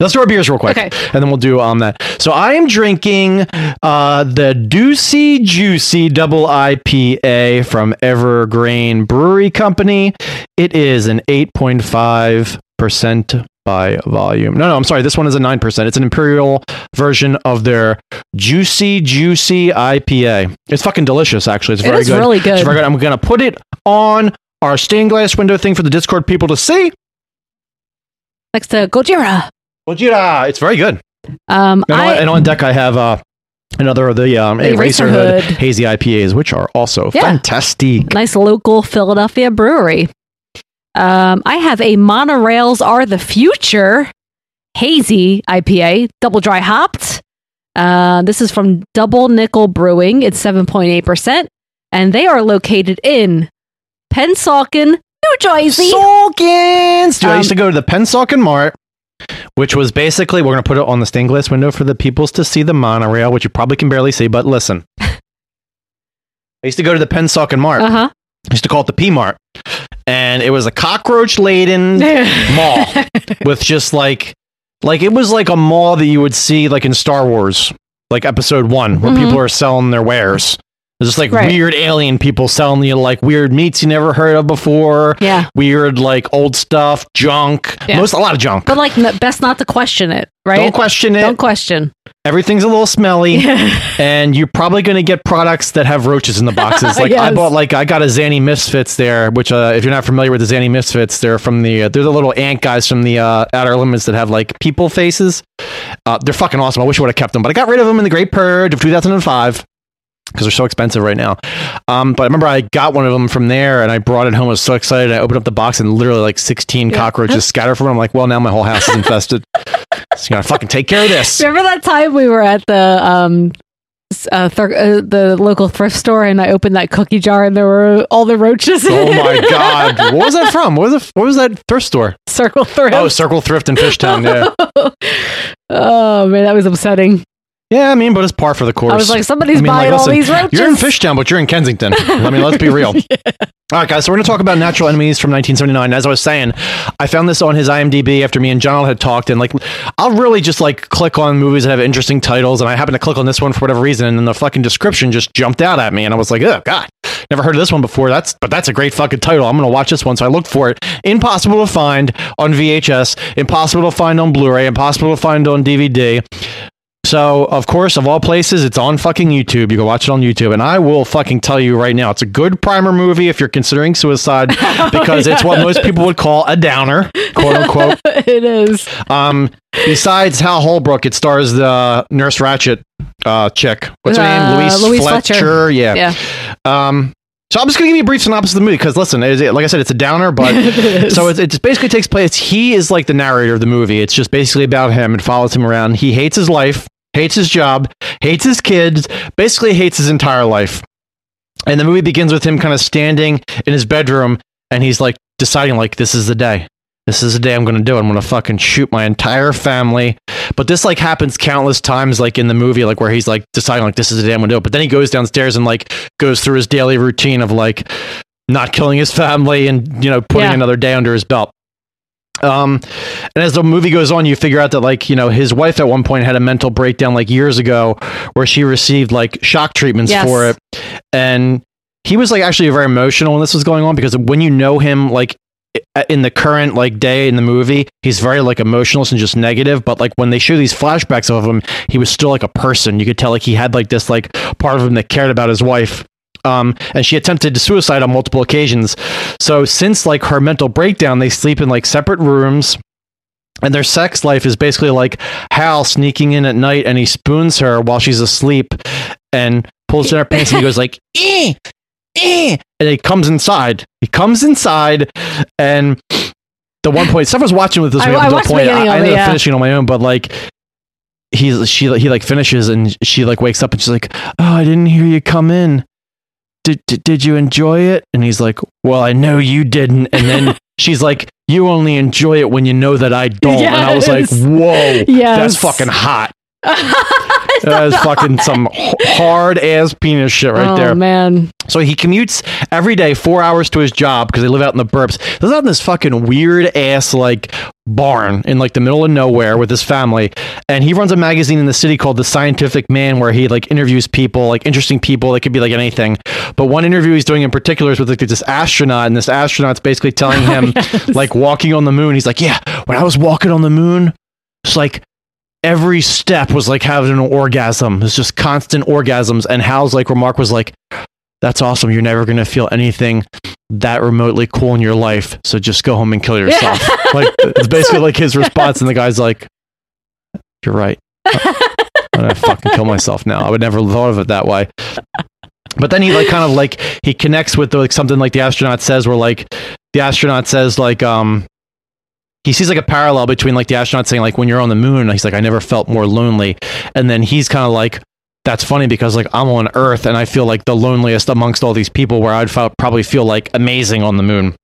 Let's do our beers real quick, Okay. and then we'll do um that. So I am drinking uh the Deucey Juicy Double IPA from Evergreen Brewery Company. It is an eight point five percent by volume. No, no, I'm sorry. This one is a nine percent. It's an imperial version of their Juicy Juicy IPA. It's fucking delicious. Actually, it's very good. really It's very good. I'm gonna put it on our stained glass window thing for the Discord people to see. Next to Gojira. Gojira. It's very good. Um, And, on, and on deck, I have uh, another of the um, The Eraser Eraser Hood Hood. hazy IPAs, which are also Yeah. fantastic. nice local Philadelphia brewery. Um, I have a monorails are the future hazy IPA, double dry hopped. Uh, this is from Double Nickel Brewing. It's seven point eight percent, and they are located in Pennsauken, New Jersey. Salkins! Dude, I Um, used to go to the Pennsauken Mart, which was basically, we're going to put it on the stained glass window for the peoples to see the monorail, which you probably can barely see, but listen. I used to go to the Pennsauken Mart. Uh huh. I used to call it the P Mart. And it was a cockroach laden mall with just like like it was like a mall that you would see like in Star Wars, like episode one, where Mhm. people are selling their wares. There's just like Right. weird alien people selling you like weird meats you never heard of before. Yeah. Weird like old stuff, junk. Yeah. Most a lot of junk. But like, best not to question it, right? Don't question it. Don't question. Everything's a little smelly, and you're probably going to get products that have roaches in the boxes. Like I bought, like I got a Zanti Misfits there, which uh, if you're not familiar with the Zanti Misfits, they're from the uh, they're the little ant guys from the uh, Outer Limits that have like people faces. Uh, they're fucking awesome. I wish I would have kept them, but I got rid of them in the Great Purge of 2005 because they're so expensive right now. Um, but I remember I got one of them from there and I brought it home. I was so excited. I opened up the box and literally like 16 Yeah. cockroaches scattered from it. I'm like, well, now my whole house is infested. so you gotta fucking take care of this. Remember that time we were at the um uh, thir- uh, the local thrift store and I opened that cookie jar and there were all the roaches. Oh my god! What was that from? What was it? What was that thrift store? Circle thrift. Oh, Circle Thrift in Fishtown. Yeah, oh man, that was upsetting. Yeah. I mean, but it's par for the course. I was like, somebody's I mean, buying like, all listen, these roaches. You're in Fishtown, but you're in Kensington. I mean, let's be real. All right, guys. So we're going to talk about Natural Enemies from 1979. As I was saying, I found this on his IMDb after me and John had talked, and like, I'll really just like click on movies that have interesting titles, and I happened to click on this one for whatever reason, and then the fucking description just jumped out at me, and I was like, oh god. Never heard of this one before. That's but that's a great fucking title. I'm gonna watch this one. So I looked for it. Impossible to find on VHS. Impossible to find on Blu-ray. Impossible to find on DVD. So, of course, of all places, it's on fucking YouTube. You can watch it on YouTube. And I will fucking tell you right now, it's a good primer movie if you're considering suicide because it's what most people would call a downer, quote unquote. it is. Um, besides Hal Holbrook, it stars the Nurse Ratched uh, chick. What's her Uh, name? Louise, Louise Fletcher. Fletcher. Yeah. Yeah. Um, so I'm just gonna give you a brief synopsis of the movie because listen, it, like I said, it's a downer, but It so it, it basically takes place. He is like the narrator of the movie. It's just basically about him. It follows him around. He hates his life, hates his job, hates his kids, basically hates his entire life. And the movie begins with him kind of standing in his bedroom, and he's like deciding, like, this is the day. This is the day I'm going to do it. I'm going to fucking shoot my entire family. But this like happens countless times, like in the movie, like where he's like deciding, like, this is the day I'm going to do it. But then he goes downstairs and like goes through his daily routine of like not killing his family and, you know, putting Yeah. another day under his belt. Um, and as the movie goes on, you figure out that like you know his wife at one point had a mental breakdown like years ago, where she received like shock treatments Yes. for it, and he was like actually very emotional when this was going on because when you know him like in the current like day in the movie, he's very like emotionless and just negative. But like when they show these flashbacks of him, he was still like a person. You could tell like he had like this like part of him that cared about his wife. Um, and she attempted to suicide on multiple occasions. So since like her mental breakdown, they sleep in like separate rooms. And their sex life is basically like Hal sneaking in at night and he spoons her while she's asleep and pulls down her pants and he goes like, eh, eh, and he comes inside. He comes inside and the one point, Steph was watching with this I- I up watched a the point. I, I ended up yeah. finishing on my own, but like he's she he like finishes and she like wakes up and she's like, "Oh, I didn't hear you come in. Did did, did you enjoy it?" And he's like, "Well, I know you didn't." And then she's like, "You only enjoy it when you know that I don't." And I was like, "Whoa, Yes. that's fucking hot." That is fucking some hard ass penis shit right oh, there. man. So he commutes every day four hours to his job because they live out in the burbs. They live out in this fucking weird ass like barn in like the middle of nowhere with his family. And he runs a magazine in the city called The Scientific Man where he like interviews people, like interesting people. They could be like anything. But one interview he's doing in particular is with like this astronaut, and this astronaut's basically telling him like walking on the moon. He's like, Yeah, when I was walking on the moon, it's like every step was like having an orgasm. It's just constant orgasms. And Hal's like remark was like, that's awesome. You're never going to feel anything that remotely cool in your life. So just go home and kill yourself. like it's basically like his response. And the guy's like, you're right. I'm gonna fucking kill myself now. I would never have thought of it that way. But then he like kind of like he connects with like something like the astronaut says, where like the astronaut says like um he sees like a parallel between like the astronaut saying like when you're on the moon, he's like I never felt more lonely, and then he's kind of like that's funny because like I'm on Earth and I feel like the loneliest amongst all these people, where I'd felt, probably feel like amazing on the moon.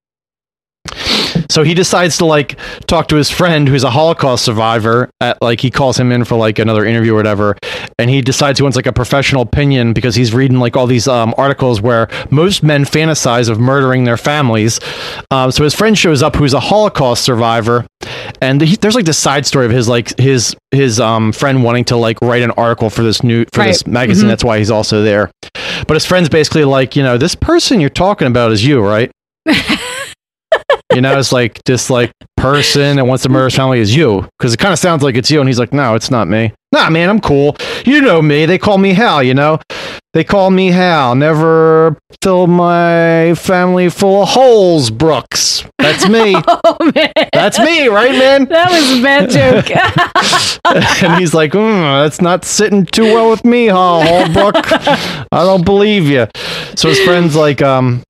So he decides to like talk to his friend who's a Holocaust survivor. At like he calls him in for like another interview or whatever, and he decides he wants like a professional opinion because he's reading like all these um, articles where most men fantasize of murdering their families. Um, so his friend shows up who's a Holocaust survivor, and he, there's like this side story of his like his his um friend wanting to like write an article for this new for this Right. magazine. Mhm. That's why he's also there. But his friend's basically like, you know, this person you're talking about is you, right? you know, it's like this like person that wants to murder his family is you because it kind of sounds like it's you. And he's like, no, it's not me. Nah, man, I'm cool. You know me. They call me Hal. You know, they call me Hal. Never fill my family full of holes, Brooks. That's me. Oh, man. That's me, right, man? That was a bad joke. and he's like, mm, that's not sitting too well with me, huh, Holbrook? I don't believe you. So his friend's like, um,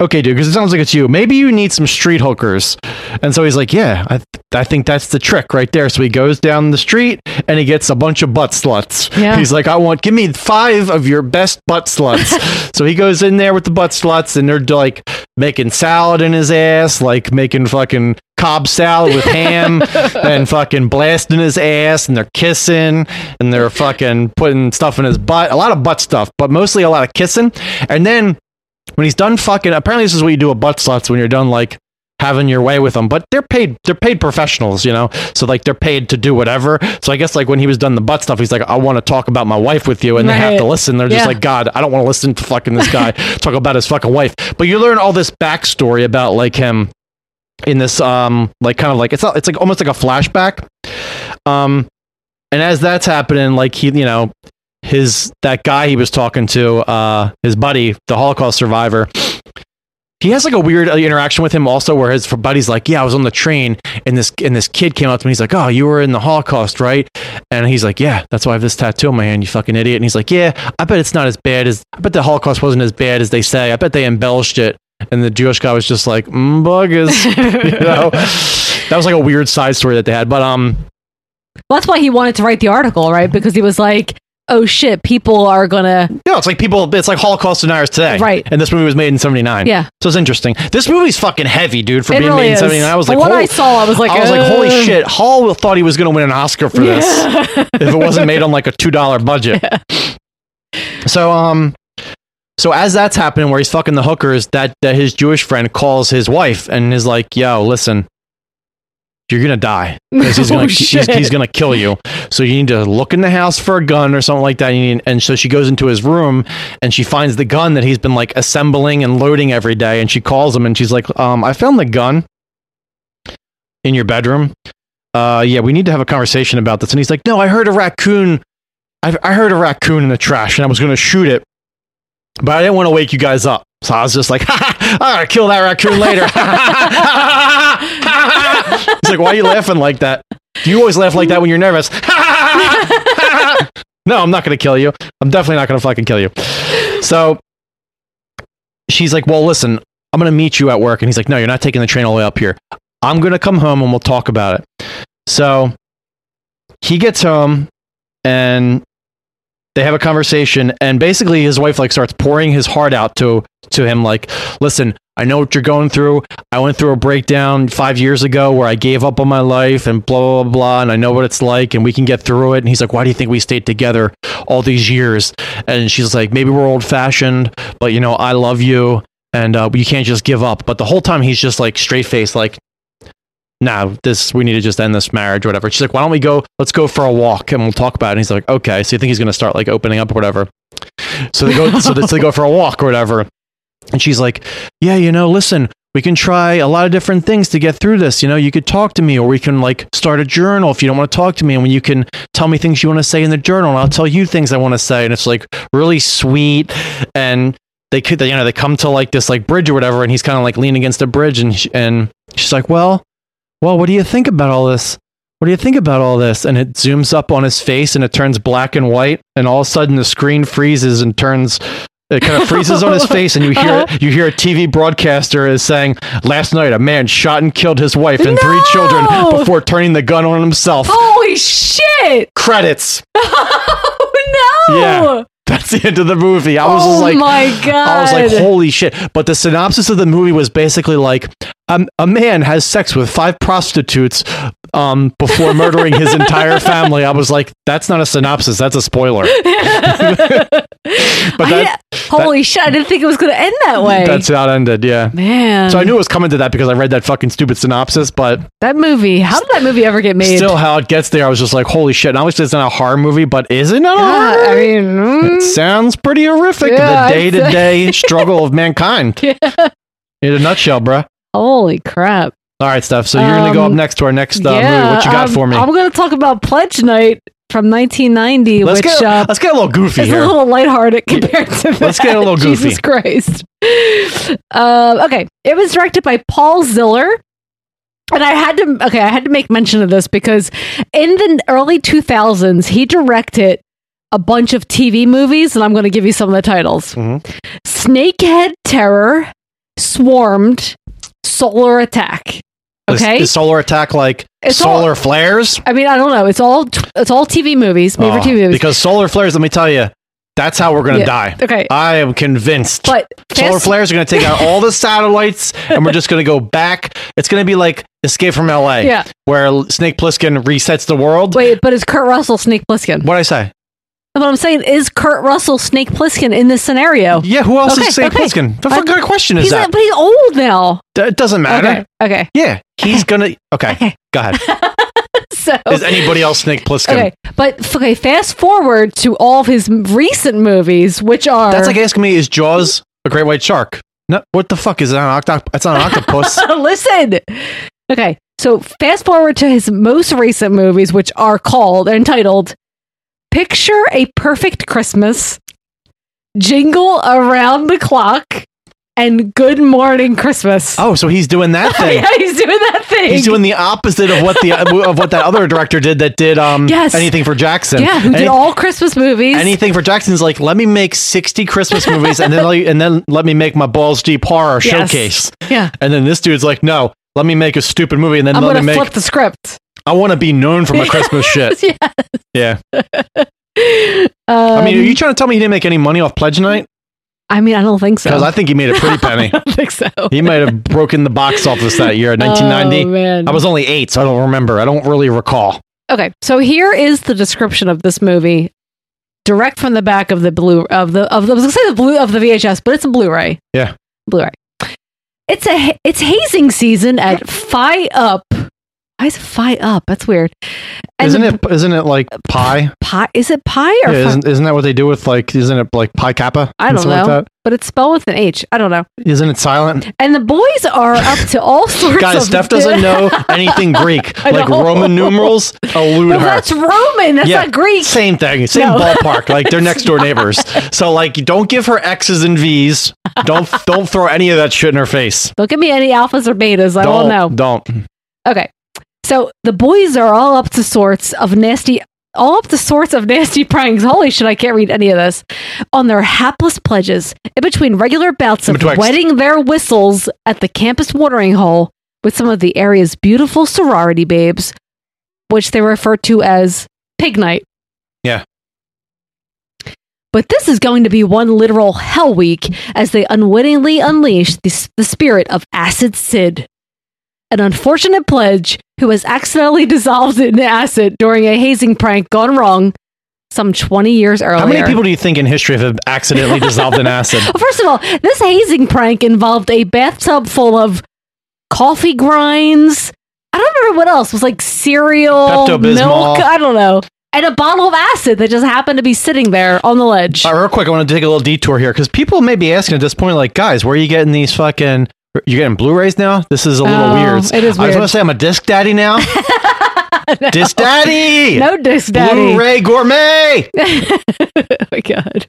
okay, dude, because it sounds like it's you. Maybe you need some street hookers. And so he's like, yeah, I, th- I think that's the trick right there. So he goes down the street and he gets a bunch of butt sluts. Yeah. He's like, I want, give me five of your best butt sluts. so he goes in there with the butt sluts and they're like making salad in his ass, like making fucking Cobb salad with ham and fucking blasting his ass and they're kissing and they're fucking putting stuff in his butt. A lot of butt stuff, but mostly a lot of kissing. And then when he's done fucking, apparently this is what you do with butt sluts when you're done like having your way with them. But they're paid, they're paid professionals, you know. So like they're paid to do whatever. So I guess like when he was done the butt stuff, he's like, I want to talk about my wife with you, and they have to listen. They're just like, God, I don't want to listen to fucking this guy talk about his fucking wife. But you learn all this backstory about like him in this um like kind of like it's not, it's like almost like a flashback. Um and as that's happening, like he, you know, his that guy he was talking to, uh, his buddy, the Holocaust survivor. He has like a weird uh, interaction with him also, where his buddy's like, "Yeah, I was on the train, and this and this kid came up to me. He's like, "Oh, you were in the Holocaust, right?" And he's like, "Yeah, that's why I have this tattoo on my hand, you fucking idiot." And he's like, "Yeah, I bet it's not as bad as I bet the Holocaust wasn't as bad as they say. I bet they embellished it." And the Jewish guy was just like, mm, "Buggers," you know. That was like a weird side story that they had, but um, Well, that's why he wanted to write the article, right? Because he was like, "Oh shit, people are gonna." No, it's like people. It's like Holocaust deniers today, Right. And this movie was made in ¡79. Yeah. so it's interesting. This movie's fucking heavy, dude. For It being really made in '79, I was like, what I saw, I was like, I was like, holy shit! Hal thought he was to win an Oscar for this if it wasn't made on like a two dollar budget. So um, so as that's happening, where he's fucking the hookers, that that his Jewish friend calls his wife and is like, "Yo, listen." You're gonna die because he's Oh, gonna he's, he's gonna kill you. So you need to look in the house for a gun or something like that. You need- and so she goes into his room and she finds the gun that he's been like assembling and loading every day. And she calls him and she's like, um, "I found the gun in your bedroom. Uh, yeah, we need to have a conversation about this." And he's like, "No, I heard a raccoon. I, I heard a raccoon in the trash, and I was gonna shoot it, but I didn't want to wake you guys up." So I was just like, "Ha ha! All right, kill that raccoon later." He's like, "Why are you laughing like that? Do you always laugh like that when you're nervous?" no, I'm not gonna kill you. I'm definitely not gonna fucking kill you. So she's like, "Well, listen, I'm gonna meet you at work," and he's like, "No, you're not taking the train all the way up here. I'm gonna come home and we'll talk about it." So he gets home and they have a conversation and basically his wife like starts pouring his heart out to to him like listen i know what you're going through. I went through a breakdown five years ago where i gave up on my life and blah blah blah and i know what it's like and we can get through it. And he's like why do you think we stayed together all these years? And she's like maybe we're old fashioned but you know i love you and uh, you can't just give up. But the whole time he's just like straight faced like no, this we need to just end this marriage or whatever. She's like, why don't we go? Let's go for a walk and we'll talk about it. And he's like, okay. So you think he's gonna start like opening up or whatever? So they go. so, they, so they go for a walk or whatever. And she's like, yeah, you know, listen, we can try a lot of different things to get through this. You know, you could talk to me, or we can like start a journal if you don't want to talk to me, and when you can tell me things you want to say in the journal, and I'll tell you things I want to say. And it's like really sweet and. They could, they, you know, they come to like this like bridge or whatever, and he's kind of like leaning against a bridge, and sh- and she's like, "Well, well, what do you think about all this? What do you think about all this? And it zooms up on his face and it turns black and white. And all of a sudden the screen freezes and turns, it kind of freezes on his face. And you hear, uh-huh. you hear a TV broadcaster is saying, last night a man shot and killed his wife and three children before turning the gun on himself. Holy shit! Credits. Oh no! Yeah. That's the end of the movie. I was Oh like, my I was like, holy shit. But the synopsis of the movie was basically like um, a man has sex with five prostitutes um, before murdering his entire family. I was like, that's not a synopsis. That's a spoiler. but that, Holy shit! I didn't think it was going to end that way. that's how it ended. Yeah. Man. So I knew it was coming to that because I read that fucking stupid synopsis, but that movie. How did that movie ever get made? still how it gets there, I was just like, holy shit. And obviously it's not a horror movie, but is it not a Yeah, horror? I mean, mm, It sounds pretty horrific. Yeah, the day to day struggle of mankind. In a nutshell, bruh. holy crap! All right, Steph. So you're going to go up Um, next to our next uh, yeah, movie. What you got um, for me? I'm going to talk about Pledge Night from 1990, let's, which get, uh, let's get a little goofy is here. a little lighthearted compared to that. Let's get a little goofy. Jesus Christ. Uh, okay, it was directed by Paul Ziller. And I had to okay, I had to make mention of this because in the early 2000s, he directed a bunch of TV movies, and I'm going to give you some of the titles: Mm-hmm. Snakehead Terror, Swarmed, Solar Attack. Is- Okay, Is, solar attack like It's solar all- flares? I mean, I don't know. It's all it's all TV movies, made Oh, ah, for TV movies. Because solar flares, let me tell you, that's how we're going to Yeah. die. Okay. I am convinced. But solar fast- flares are going to take out all the satellites and we're just going to go back. It's going to be like Escape from LA, Yeah. where Snake Plissken resets the world. Wait, but is Kurt Russell Snake Plissken? What'd I say? What I'm saying is Kurt Russell Snake Plissken in this scenario. Yeah, who else Okay, is Snake okay. Plissken? The fuck kind of question is He's that? but he's old now. It doesn't matter. Okay. Okay. Yeah, he's gonna. Okay, go ahead. So Is anybody else Snake Plissken? okay, but okay. Fast forward to all of his recent movies, which are That's like asking me, is Jaws a great white shark? No, what the fuck is that? An octop- It's not an octopus. listen. Okay, So fast forward to his most recent movies, which are called entitled "Picture a Perfect Christmas," "Jingle Around the Clock," and "Good Morning Christmas." Oh, so he's doing that thing. yeah, he's doing that thing. He's doing the opposite of what the of what that other director did that did um Yes. anything for Jackson. yeah, who did all Christmas movies? anything for Jackson's like let me make 60 Christmas movies and then let, and then let me make my balls deep horror Yes. showcase. yeah, And then this dude's like, "No, let me make a stupid movie and then I'm let me make flip the script. I want to be known for my Christmas shit." yeah. Yeah. I mean, are you Um, trying to tell me he didn't make any money off Pledge Night? I mean, I don't think so. Because I think he made a pretty penny. I don't think so. He might have broken the box office that year, 1990. Oh, man. I was only eight, so I don't remember. I don't really recall. Okay, so here is the description of this movie, direct from the back of the blue of the of the I was gonna say the blue of the VHS, but it's a Blu-ray. Yeah. Blu-ray. It's a it's hazing season at Phi Up. Why is Phi Up? That's weird. And isn't it? Isn't it like uh, pie? Pi? Is it Pi or Yeah, isn't, isn't that what they do with like? Isn't it like Pi Kappa? I don't know, Like but it's spelled with an H. I don't know. Isn't it silent? And the boys are up to all sorts of things. Guys, of Steph doesn't know anything Greek. Like. Roman numerals elude Well, her. that's Roman. That's Yeah, not Greek. Same thing, same No. ballpark. Like they're next door neighbors. So like, don't give her X's and V's. Don't don't throw any of that shit in her face. Don't give me any alphas or betas. I don't won't know. don't. Okay. So the boys are all up to sorts of nasty all up to sorts of nasty pranks. Holy shit, I can't read any of this. On their hapless pledges, in between regular bouts of Betwixt. wetting their whistles at the campus watering hole with some of the area's beautiful sorority babes, which they refer to as pig night. Yeah. But this is going to be one literal hell week as they unwittingly unleash the, the spirit of Acid Sid, an unfortunate pledge who has accidentally dissolved in acid during a hazing prank gone wrong some 20 years earlier. How many people do you think in history have accidentally dissolved in acid? Well, First of all, this hazing prank involved a bathtub full of coffee grinds. I don't remember what else. It was like cereal, milk. I don't know. And a bottle of acid that just happened to be sitting there on the ledge. All right, real quick, I want to take a little detour here because people may be asking at this point, like, guys, where are you getting these fucking? You're getting Blu-rays now. This is a little Oh, weird. it is I was going to say I'm a disc daddy now. Disc daddy. No disc daddy. Blu-ray gourmet. oh my god.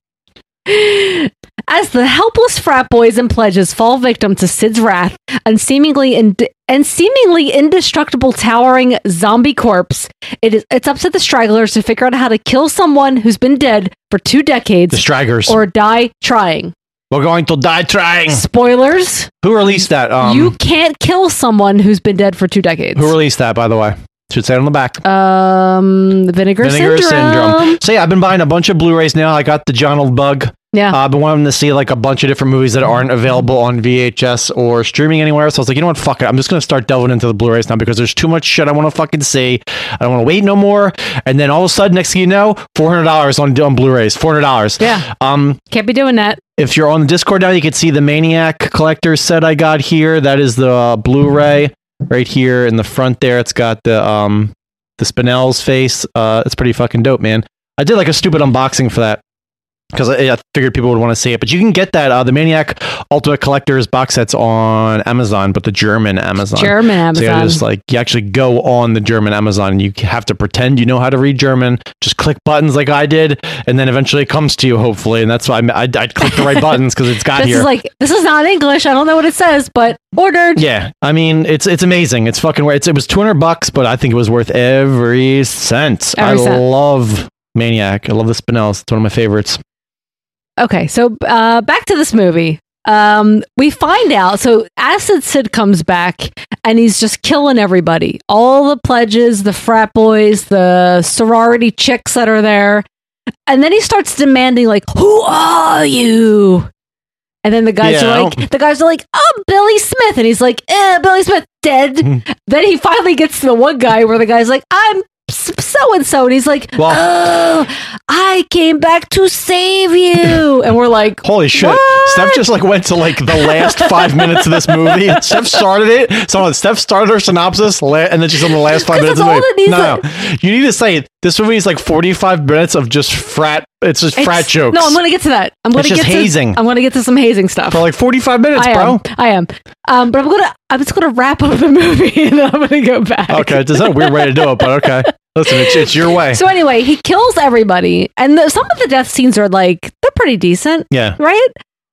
As the helpless frat boys and pledges fall victim to Sid's wrath and seemingly ind- and seemingly indestructible towering zombie corpse, it is it's up to the stragglers to figure out how to kill someone who's been dead for two decades The stragglers or die trying. We're going to die trying. Spoilers: Who released that? Um, You can't kill someone who's been dead for two decades. who released that, by the way? Should say it on the back. um, Vinegar, Vinegar Syndrome. Syndrome. So yeah, I've been buying a bunch of Blu-rays now. I got the John Old Bug. Yeah. Uh, I've been wanting to see like a bunch of different movies that aren't available on VHS or streaming anywhere. So I was like, you know what, fuck it. I'm just gonna start delving into the Blu-rays now because there's too much shit I want to fucking see. I don't want to wait no more. And then all of a sudden, next thing you know, four hundred dollars on on Blu-rays. Four hundred dollars. Yeah. Um, Can't be doing that. If you're on the Discord now, you can see the Maniac collector set I got here. That is the uh, Blu-ray right here in the front there. It's got the um the Spinell's face. Uh, it's pretty fucking dope, man. I did like a stupid unboxing for that because I, I figured people would want to see it. But you can get that uh, the Maniac Ultimate Collector's box sets on Amazon, but the German Amazon. German So you Amazon. just like you actually go on the German Amazon and you have to pretend you know how to read German. Just click buttons like I did, and then eventually it comes to you. Hopefully, and that's why I I, I click the right buttons because it's got this here. is like this is not English. I don't know what it says, but ordered. yeah, I mean it's it's amazing. It's fucking. It's, it was two hundred bucks, but I think it was worth every cent. Every I cent. love Maniac. I love the Spinells. It's one of my favorites. Okay, so uh, back to this movie. Um, we find out. So Acid Sid comes back and he's just killing everybody. All the pledges, the frat boys, the sorority chicks that are there, and then he starts demanding, like, "Who are you?" And then the guys Yeah, are like, the guys are like, "Oh, Billy Smith," and he's like, "Eh, Billy Smith dead." then he finally gets to the one guy where the guy's like, "I'm." So and so, and he's like, Well- "Oh, I came back to save you," and we're like, Holy shit! What? Steph just like went to like the last five minutes of this movie. Steph started it. So Steph started her synopsis, and then she's on the last five minutes of the movie. it No, no, you need to say This movie is like 45 minutes of just frat. It's just frat jokes. No, I'm gonna get to that. I'm get just to hazing. I'm gonna get to some hazing stuff. for like 45 minutes, I bro. am. I am. Um, but I'm gonna. I'm just gonna wrap up the movie and then I'm gonna go back. Okay, it's a weird way to do it, but okay. Listen, it's, it's your way. So anyway, he kills everybody, and the, some of the death scenes are like they're pretty decent, yeah, right?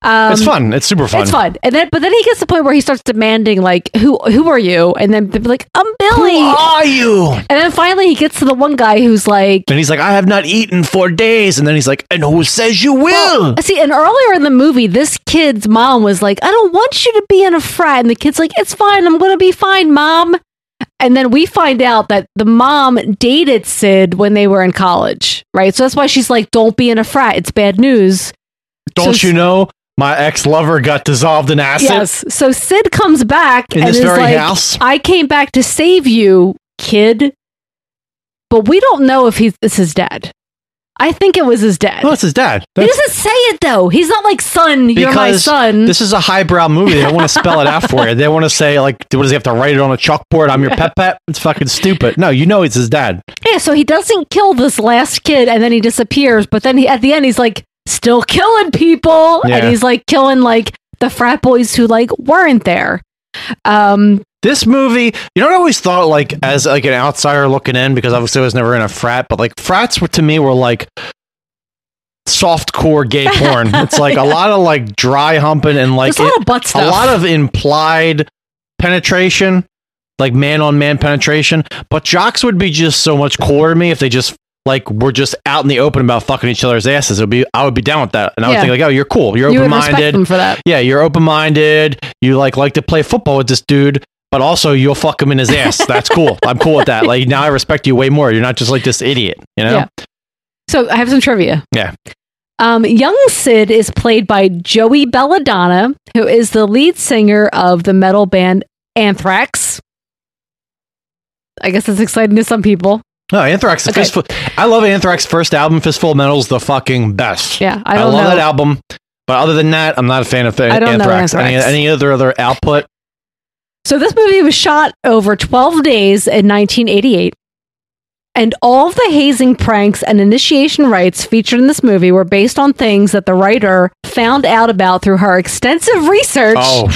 Um, it's fun. It's super fun. It's fun, and then but then he gets to the point where he starts demanding like, "Who who are you?" And then they'll be like, "I'm Billy." Who are you? And then finally he gets to the one guy who's like, And he's like, I have not eaten for days. And then he's like, and who says you will? See, and earlier in the movie, this kid's mom was like, I don't want you to be in a frat. And the kid's like, It's fine. I'm going to be fine, mom. And then we find out that the mom dated Sid when they were in college, right? So that's why she's like, Don't be in a frat. It's bad news. Don't So- you know my ex lover got dissolved in acid? Yes. So Sid comes back In and this is very like, house? I came back to save you, kid. But we don't know if he's this is dad. I think it was his dad. No, it's his dad. he doesn't say it though. He's not like, son, you're my because son. This is a highbrow movie. They don't want to spell it out for you. They want to say, like, what does he have to write it on a chalkboard? I'm your pet pet? It's fucking stupid. No, you know it's his dad. Yeah, so he doesn't kill this last kid and then he disappears, but then he at the end he's like still killing people and he's like killing like the frat boys who like weren't there. Um This movie, you know I always thought, like, as like an outsider looking in, because obviously I was never in a frat, but like frats were to me were like soft core gay porn. It's like a lot of like dry humping and like There's a lot a lot of implied penetration, like man on man penetration. But jocks would be just so much cooler to me if they just like were just out in the open about fucking each other's asses. It would be I would be down with that, and I would Yeah. think like, oh, you're cool, you're you open minded for that. Yeah, you're open minded. You like like to play football with this dude, but also you'll fuck him in his ass. That's cool. I'm cool with that. Like now I respect you way more. You're not just like this idiot, you know? Yeah. So I have some trivia. Yeah. Um, young Sid is played by Joey Belladonna, who is the lead singer of the metal band Anthrax. I guess that's exciting to some people. No, Anthrax. Okay. Fistful, I love Anthrax first album. Fistful of Metal's the fucking best. Yeah, I I, love know. that album. But other than that, I'm not a fan of I don't know Anthrax. Any, any other other output? So this movie was shot over 12 days in 1988. And all of the hazing pranks and initiation rites featured in this movie were based on things that the writer found out about through her extensive research Oh,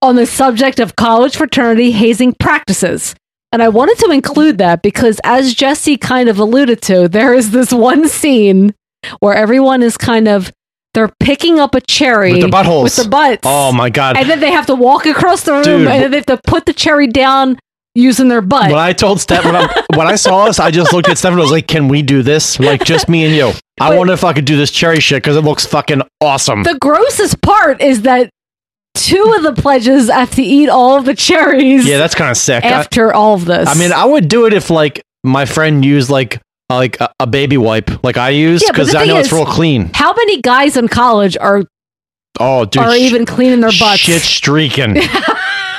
on the subject of college fraternity hazing practices. And I wanted to include that because, as Jesse kind of alluded to, there is this one scene where everyone is kind of they're picking up a cherry With the buttholes. with the butts. oh my god! and then they have to walk across the room, Dude. and then they have to put the cherry down using their butt. when I told Steph when I, when I saw this, I just looked at Steph and I was like, "Can we do this? Like just me and you? I But- wonder if I could do this cherry shit because it looks fucking awesome." the grossest part is that two of the pledges have to eat all of the cherries yeah, that's kind of sick. I, after all of this. I mean, I would do it if like my friend used like uh, like a, a baby wipe like I use because the I know it's real clean. how many guys in college are Oh, dude, are sh- even cleaning their butts? shit streaking.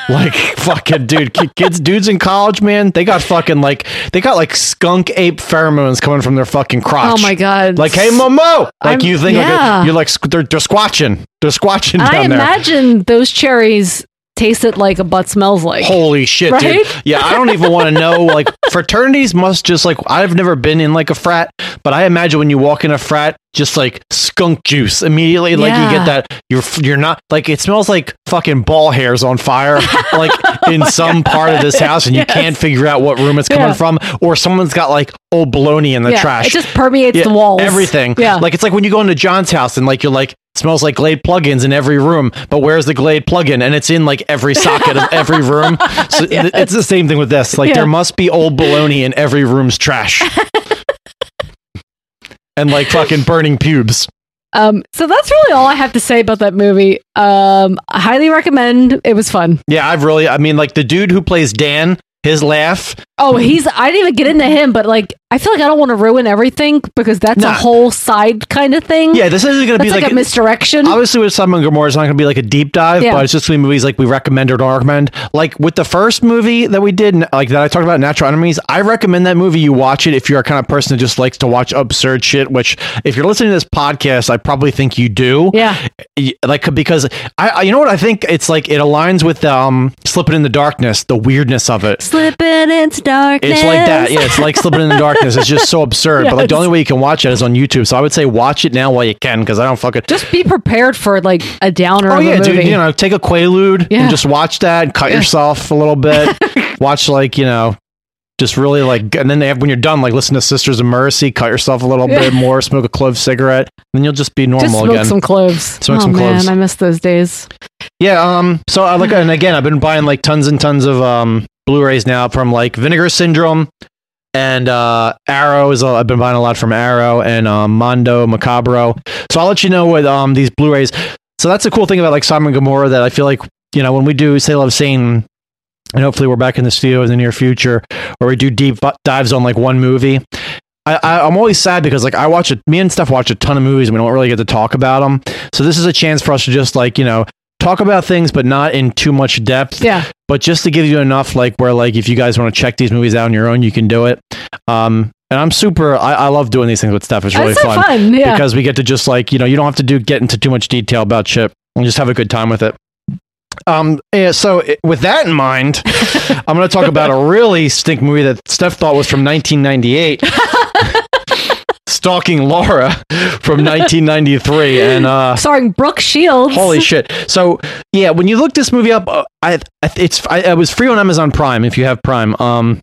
like fucking dude, kids, dudes in college, man, they got fucking like they got like skunk ape pheromones coming from their fucking crotch. Oh my god! Like, hey, Momo! Like I'm- you think like yeah. a, you're like they're, they're squatching, they're squatching I down there. imagine those cherries tasted like a butt smells like. Holy shit, Right? dude! Yeah, I don't even want to know. Like fraternities must just like I've never been in like a frat, but I imagine when you walk in a frat, just like skunk juice immediately. Like you get that you're you're not like it smells like fucking ball hairs on fire, like in some part of this house, and you can't figure out what room it's coming Yeah. from, or someone's got like old bologna in the yeah, trash. It just permeates Yeah, the walls. Everything. Yeah. Like it's like when you go into John's house and like you're like smells like Glade plugins in every room, but where's the Glade plugin? And it's in like every socket of every room. So th- it's the same thing with this. Like Yeah. there must be old baloney in every room's trash. and like fucking burning pubes. Um, so that's really all I have to say about that movie. Um, I highly recommend. It was fun. Yeah, I've really I mean like the dude who plays Dan, his laugh. Oh, he's. I didn't even get into him, but like, I feel like I don't want to ruin everything because that's a whole side kind of thing. Yeah, this isn't gonna that's be like, like, a misdirection. Obviously, with Simon Gomorrah, it's not going to be like a deep dive, Yeah. but it's just gonna be movies like we recommend or don't recommend. Like with the first movie that we did, like that I talked about, Natural Enemies. I recommend that movie. You watch it if you're a kind of person that just likes to watch absurd shit. Which, if you're listening to this podcast, I probably think you do. yeah, Like because I, I you know what I think it's like it aligns with um slipping in the darkness, the weirdness of it. Slipping into darkness. It's like that. Yeah, it's like slipping in the darkness. It's just so absurd. But like the only way you can watch it is on YouTube. So I would say watch it now while you can because I don't fucking. Just be prepared for like a downer. Oh of yeah, a movie. dude. You know, take a Quaalude Yeah. and just watch that. And cut Yeah. yourself a little bit. watch like you know, just really like, and then they have, when you're done, like listen to Sisters of Mercy. Cut yourself a little Yeah. bit more. Smoke a clove cigarette. Then you'll just be normal Just smoke again. some cloves. Smoke oh some man, cloves. I miss those days. Yeah, um, so I look and again, I've been buying like tons and tons of um Blu-rays now from like Vinegar Syndrome and uh Arrow is uh, I've been buying a lot from Arrow and um Mondo Macabro. So I'll let you know what um these Blu-rays. So that's the cool thing about like Simon Gomorrah that I feel like you know when we do Say Love Satan and hopefully we're back in the studio in the near future where we do deep dives on like one movie. I, I'm always sad because like I watch it. Me and Steph watch a ton of movies and we don't really get to talk about them. So this is a chance for us to just like you know talk about things, but not in too much depth. Yeah. But just to give you enough, like where like if you guys want to check these movies out on your own, you can do it. Um, and I'm super. I, I love doing these things with Steph. It's really That's fun, fun, yeah. because we get to just like you know you don't have to do get into too much detail about shit and just have a good time with it. Um, yeah, so i- with that in mind, I'm going to talk about a really stink movie that Steph thought was from 1998. Stalking Laura from 1993, and uh, starring Brooke Shields. Holy shit! So yeah, when you look this movie up, uh, I, I it's I, it was free on Amazon Prime if you have Prime. Um,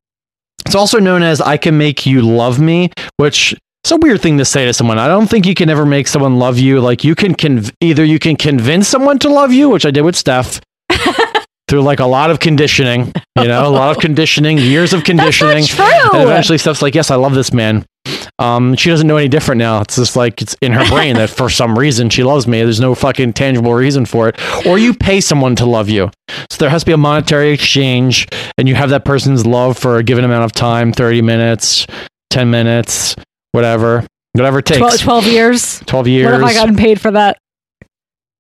it's also known as "I Can Make You Love Me," which is a weird thing to say to someone. I don't think you can ever make someone love you. Like you can conv- either you can convince someone to love you, which I did with Steph. Through like a lot of conditioning, you know, a lot of conditioning, years of conditioning. true. And eventually Steph's like, Yes, I love this man. Um, she doesn't know any different now. It's just like it's in her brain that for some reason she loves me. There's no fucking tangible reason for it. Or you pay someone to love you. So there has to be a monetary exchange, and you have that person's love for a given amount of time 30 minutes, 10 minutes, whatever. Whatever it takes. 12, 12 years. 12 years. What have I gotten paid for that?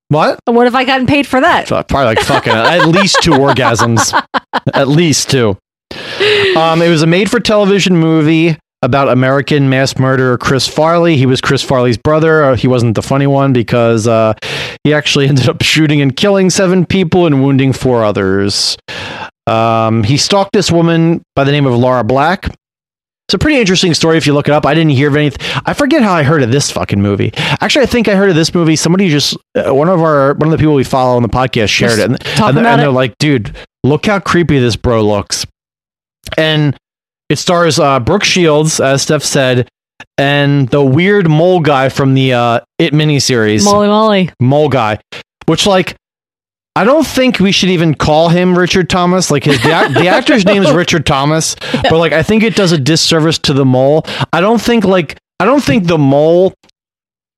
What? What have I gotten paid for that? Probably like fucking at least two orgasms. At least two. Um, it was a made for television movie about American mass murderer Chris Farley. He was Chris Farley's brother. Uh, he wasn't the funny one because uh, he actually ended up shooting and killing seven people and wounding four others. Um, he stalked this woman by the name of Laura Black. It's a pretty interesting story if you look it up. I didn't hear of anything. I forget how I heard of this fucking movie. Actually, I think I heard of this movie. Somebody just uh, one of our one of the people we follow on the podcast shared Just it, and, and, and it? they're like, "Dude, look how creepy this bro looks." And it stars uh, Brooke Shields, as Steph said, and the weird mole guy from the uh, It miniseries, Molly Molly. mole guy, which like I don't think we should even call him Richard Thomas. Like his the, act- the actor's name is Richard Thomas, but like I think it does a disservice to the mole. I don't think like I don't think the mole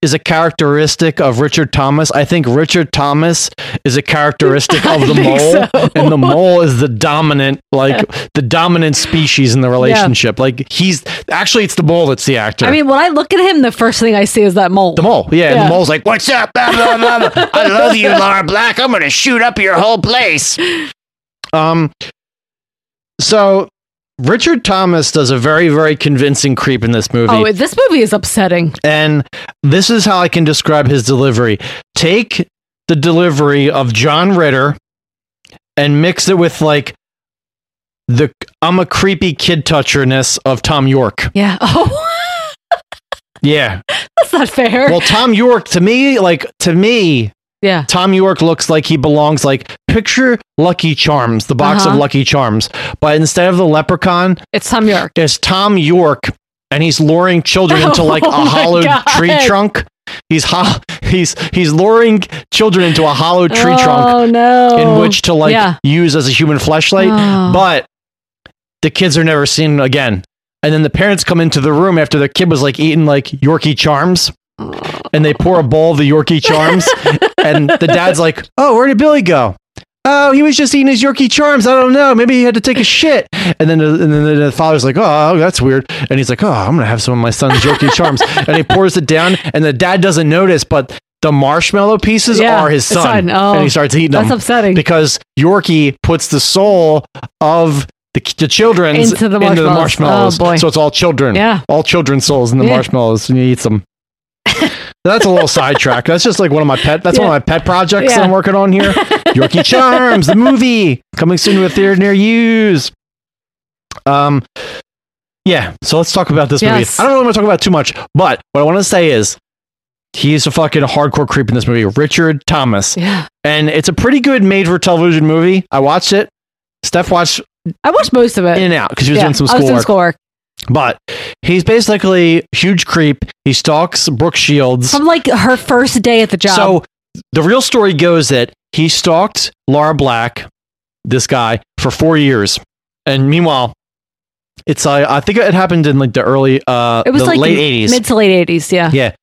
is a characteristic of Richard Thomas. I think Richard Thomas is a characteristic of the mole, so. and the mole is the dominant, like the dominant species in the relationship. Like he's actually it's the mole that's the actor. I mean, when I look at him, the first thing I see is that mole. the mole, yeah, and the mole's like, "What's up?" Blah, blah, blah. I love you, Laura Black. I'm gonna shoot up your whole place. Um, so Richard Thomas does a very, very convincing creep in this movie. Oh, this movie is upsetting. And this is how I can describe his delivery. Take the delivery of John Ritter and mix it with like the I'm a creepy kid toucherness of Tom York. Yeah. Oh, Yeah. that's not fair. Well, Tom York to me, like to me, yeah. Tom York looks like he belongs like picture Lucky Charms, the box Uh-huh. of Lucky Charms, but instead of the leprechaun, It's Tom York. it's Tom York, and he's luring children into like a Oh hollowed God. tree trunk. He's ho- he's he's luring children into a hollow tree oh, trunk no. in which to like Yeah. use as a human flashlight, Oh. but the kids are never seen again. And then the parents come into the room after the kid was like eating like Yorkie charms. And they pour a bowl of the Yorkie charms, and the dad's like, "Oh, where did Billy go? Oh, he was just eating his Yorkie charms. I don't know. Maybe he had to take a shit." And then, the, and then the father's like, oh, "Oh, that's weird." And he's like, "Oh, I'm gonna have some of my son's Yorkie charms." And he pours it down, and the dad doesn't notice, but the marshmallow pieces Yeah, are his the son, son. Oh, and he starts eating that's them upsetting. because Yorkie puts the soul of the, the children's Into the marshmallows. marshmallows. Oh. So it's all children. Yeah. All children's souls in the Yeah. marshmallows, and he eats them. That's a little sidetrack. That's just like one of my pet. That's one of my pet projects that I'm working on here. Yorkie Charms, the movie coming soon to a theater near you. Um, yeah. So let's talk about this Yes. movie. I don't really want to talk about it too much, but what I want to say is he's a fucking hardcore creep in this movie, Richard Thomas, Yeah. and it's a pretty good made-for-television movie. I watched it. Steph watched I watched most of it. in and out because she was Yeah, doing some I was doing schoolwork. schoolwork. But he's basically a huge creep. He stalks Brooke Shields. From like her first day at the job. So the real story goes that he stalked Laura Black, this guy, for four years, and meanwhile, it's uh, I think it happened in like the early uh it was the like late eighties. mid to late eighties. Yeah. yeah.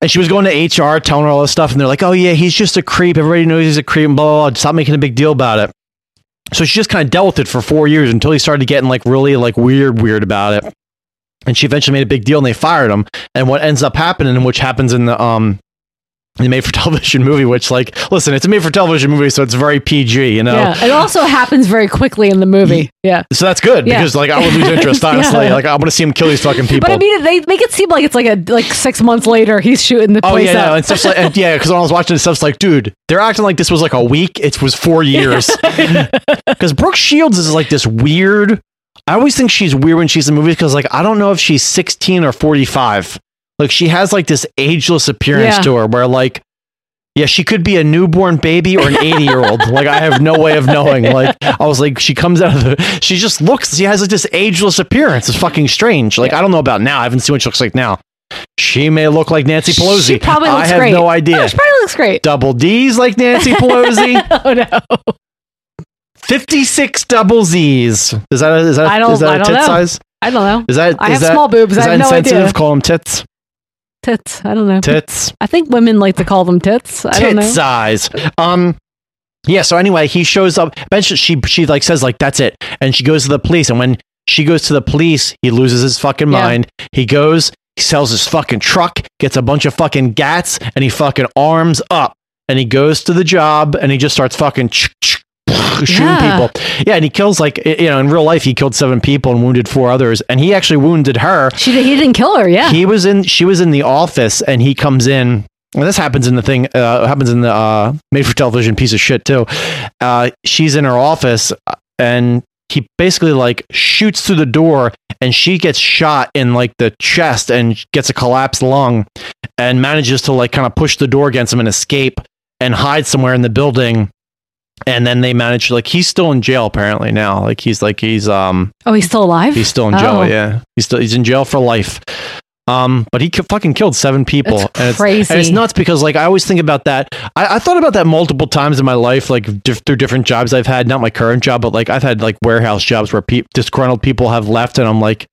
And she was going to HR, telling her all this stuff, and they're like, "Oh yeah, he's just a creep. Everybody knows he's a creep." And blah blah. blah. Stop making a big deal about it. So she just kind of dealt with it for four years until he started getting like really like weird, weird about it. And she eventually made a big deal, and they fired him. And what ends up happening, which happens in the um made for television movie, which like listen, it's a made for television movie, so it's very PG, you know. Yeah. It also happens very quickly in the movie. Yeah. So that's good Yeah. because like I would lose interest, honestly. Yeah. Like I want to see him kill these fucking people. But I mean, they make it seem like it's like a like six months later he's shooting the Oh place yeah, no, and stuff's like and, yeah, because when I was watching it, stuff's like, dude, they're acting like this was like a week. It was four years. Because Brooke Shields is like this weird. I always think she's weird when she's in movies because like I don't know if she's sixteen or forty five. Like she has like this ageless appearance Yeah. to her, where like. Yeah, she could be a newborn baby or an 80 year old. Like, I have no way of knowing. Like, I was like, she comes out of the, she just looks, she has like this ageless appearance. It's fucking strange. Like, I don't know about now. I haven't seen what she looks like now. She may look like Nancy Pelosi. She probably looks I have great. no idea. She probably looks great. Double D's like Nancy Pelosi. oh no. 56 double Z's. Is that a, is that, I don't- is that I a don't tit know. size? I don't know. Is that I is have that- small boobs. Is I that have no insensitive? idea. Call them tits. Tits. I don't know. Tits. I think women like to call them tits. I don't know. size. Um yeah, so anyway, he shows up eventually she she like says like that's it. And she goes to the police and when she goes to the police, he loses his fucking Yeah. mind. He goes, he sells his fucking truck, gets a bunch of fucking gats and he fucking arms up and he goes to the job and he just starts fucking shooting Yeah. people. Yeah, and he kills like you know, in real life he killed 7 people and wounded 4 others and he actually wounded her. She he didn't kill her. Yeah. He was in. She was in the office, and he comes in. And this happens in the thing. Uh, happens in the uh, made-for-television piece of shit too. Uh, she's in her office, and he basically like shoots through the door, and she gets shot in like the chest, and gets a collapsed lung, and manages to like kind of push the door against him and escape, and hide somewhere in the building. And then they manage like he's still in jail apparently now. Like he's like he's um oh, he's still alive. He's still in jail. Oh. Yeah, he's still he's in jail for life. Um, but he ki- fucking killed seven people. That's and it's, crazy. And it's nuts because like I always think about that. I, I thought about that multiple times in my life, like diff- through different jobs I've had. Not my current job, but like I've had like warehouse jobs where pe- disgruntled people have left, and I'm like.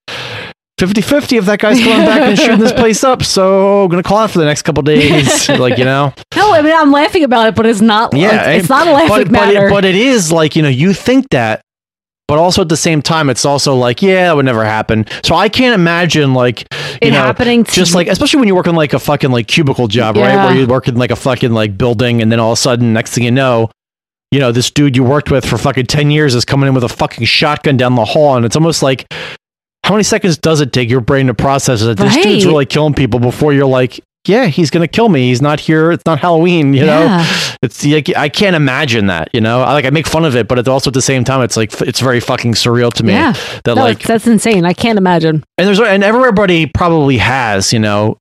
50-50 if that guy's coming back and shooting this place up so I'm gonna call out for the next couple days like you know No, I mean I'm laughing about it, but it's not. yeah, it's it- not a laughing but, but, matter. it, but it is like you know you think that, but also at the same time it's also like yeah that would never happen. So I can't imagine like you It know happening to- just like especially when you're working like a fucking like cubicle job right where you work in like a fucking like building and then all of a sudden next thing you know. You know, this dude you worked with for fucking 10 years is coming in with a fucking shotgun down the hall. And it's almost like, how many seconds does it take your brain to process that this dude's really killing people before you're like, yeah, he's gonna kill me. He's not here. It's not Halloween. You know, it's like I can't imagine that. You know, I like I make fun of it, but it's also at the same time, it's like f- it's very fucking surreal to me. yeah. that no, like, that's insane. I can't imagine. and there's and everybody probably has. You know,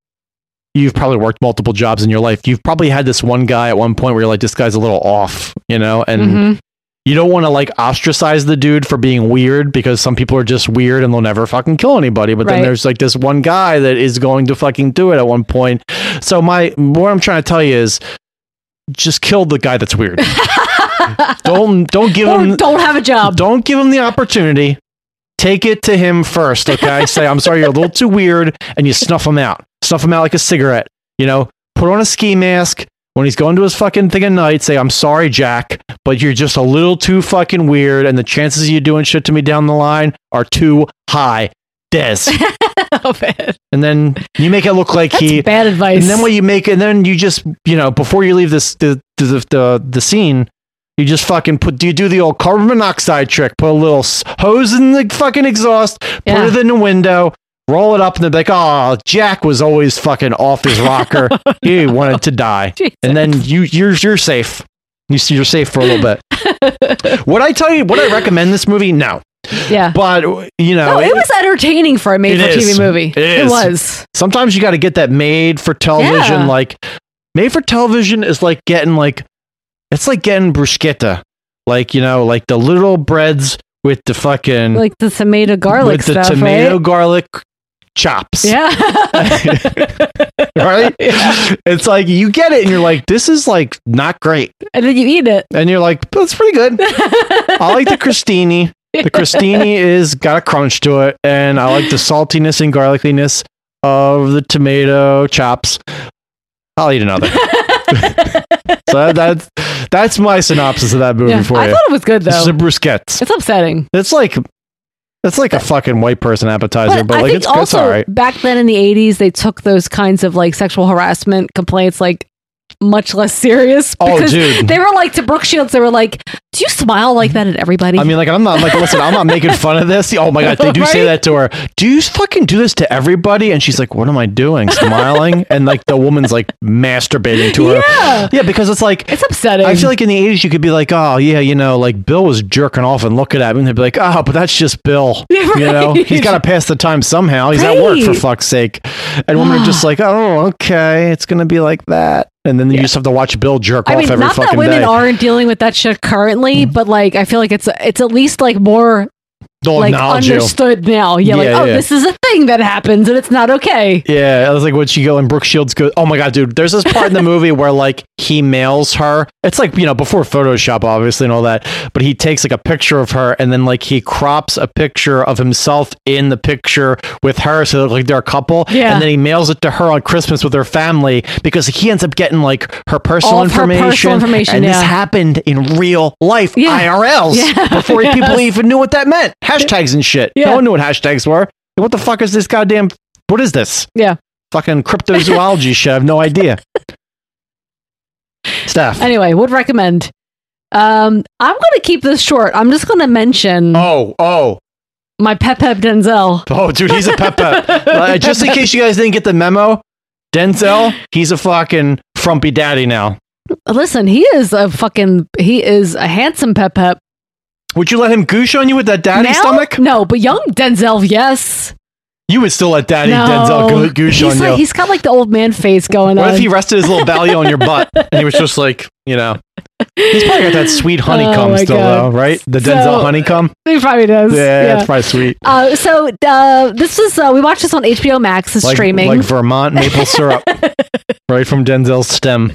you've probably worked multiple jobs in your life. You've probably had this one guy at one point where you're like, this guy's a little off. You know, and Mhm. You don't want to like ostracize the dude for being weird because some people are just weird and they'll never fucking kill anybody. But then there's like this one guy that is going to fucking do it at one point. So my what I'm trying to tell you is just kill the guy that's weird. don't don't give Or him don't have a job. don't give him the opportunity. Take it to him first, okay? Say, I'm sorry, you're a little too weird, and you snuff him out. Snuff him out like a cigarette. You know, put on a ski mask when he's going to his fucking thing at night. Say, I'm sorry, Jack, but you're just a little too fucking weird, and the chances of you doing shit to me down the line are too high. Des. oh. And then you make it look like That's he bad advice. and then what you make, and then you just, you know, before you leave this the the the, the scene, you just fucking put. Do you do the old carbon monoxide trick? Put a little hose in the fucking exhaust, Yeah. put it in the window, roll it up, and they're like, "Oh, Jack was always fucking off his rocker. he wanted to die." Jesus. And then you you're you're safe. You see, you're safe for a little bit. Would I tell you? Would I recommend this movie? No. Yeah. But you know, no, it was entertaining for a made for TV movie. It was. sometimes you got to get that made for television. Yeah. Like made for television is like getting like it's like getting bruschetta, like you know, like the little breads with the fucking Like the tomato garlic with the stuff, tomato right? garlic chops. Yeah. right? It's like you get it and you're like, this is like not great. and then you eat it. And you're like, that's pretty good. I like the crostini. The crostini is got a crunch to it, and I like the saltiness and garlicliness of the tomato chops. I'll eat another. so that, that's that's my synopsis of that movie Yeah. for I you. I thought it was good though. a bruschetta. It's upsetting. It's like it's like a fucking white person appetizer, but, I like it's, it's also all right. back then in the 80s, they took those kinds of like sexual harassment complaints like much less serious. Oh, because dude. They were like to Brooke Shields, they were like, Do you smile like that at everybody? I mean, like, I'm not like, listen, I'm not making fun of this. Oh my god, they do say that to her. Do you fucking do this to everybody? And she's like, what am I doing? Smiling, and like the woman's like masturbating to her. Yeah. yeah, because it's like it's upsetting. I feel like in the 80s you could be like, oh yeah, you know, like Bill was jerking off and looking at him, and they'd be like, oh, but that's just Bill. Yeah, You know, he's got to pass the time somehow. He's at work for fuck's sake. And women are just like, oh, okay, it's gonna be like that, and then you just have to watch Bill jerk I off mean, every not that women day. aren't dealing with that shit currently, mm-hmm. but like I feel like it's it's at least like more Like acknowledge you. understood now. Yeah, like Yeah, oh, yeah. this is a thing that happens and it's not okay. Yeah, I was like, when she go and Brooke Shields goes, oh my god, dude, there's this part in the movie where like he mails her. It's like you know before Photoshop, obviously, and all that. But he takes like a picture of her, and then like he crops a picture of himself in the picture with her, so they like they're a couple. Yeah. and then he mails it to her on Christmas with her family because he ends up getting like her personal of her information. personal information, and this happened in real life, Yeah. IRLs, Yeah. before people even knew what that meant. Hashtags and shit. Yeah. No one knew what hashtags were. What the fuck is this goddamn? What is this? Yeah. Fucking cryptozoology shit. I have no idea. Steph. Anyway, would recommend. Um, I'm gonna keep this short. I'm just gonna mention Oh, oh, my Pep Pep Denzel. oh, dude, he's a pep pep. Uh, just in case you guys didn't get the memo, Denzel, he's a fucking frumpy daddy now. Listen, he is a fucking he is a handsome Pep Pep. Would you let him goosh on you with that daddy Now? stomach? No, but young Denzel, yes. You would still let daddy no. Denzel go- goosh he's on like, you. He's got like the old man face going What on. What if he rested his little belly on your butt and he was just like, you know, he's probably got that sweet honeycomb Oh still, God. though, right? The So- Denzel honeycomb. he probably does. Yeah, that's probably sweet. Uh, so uh, this is uh, we watched this on HBO Max. It's like, streaming. like Vermont maple syrup, right from Denzel's stem.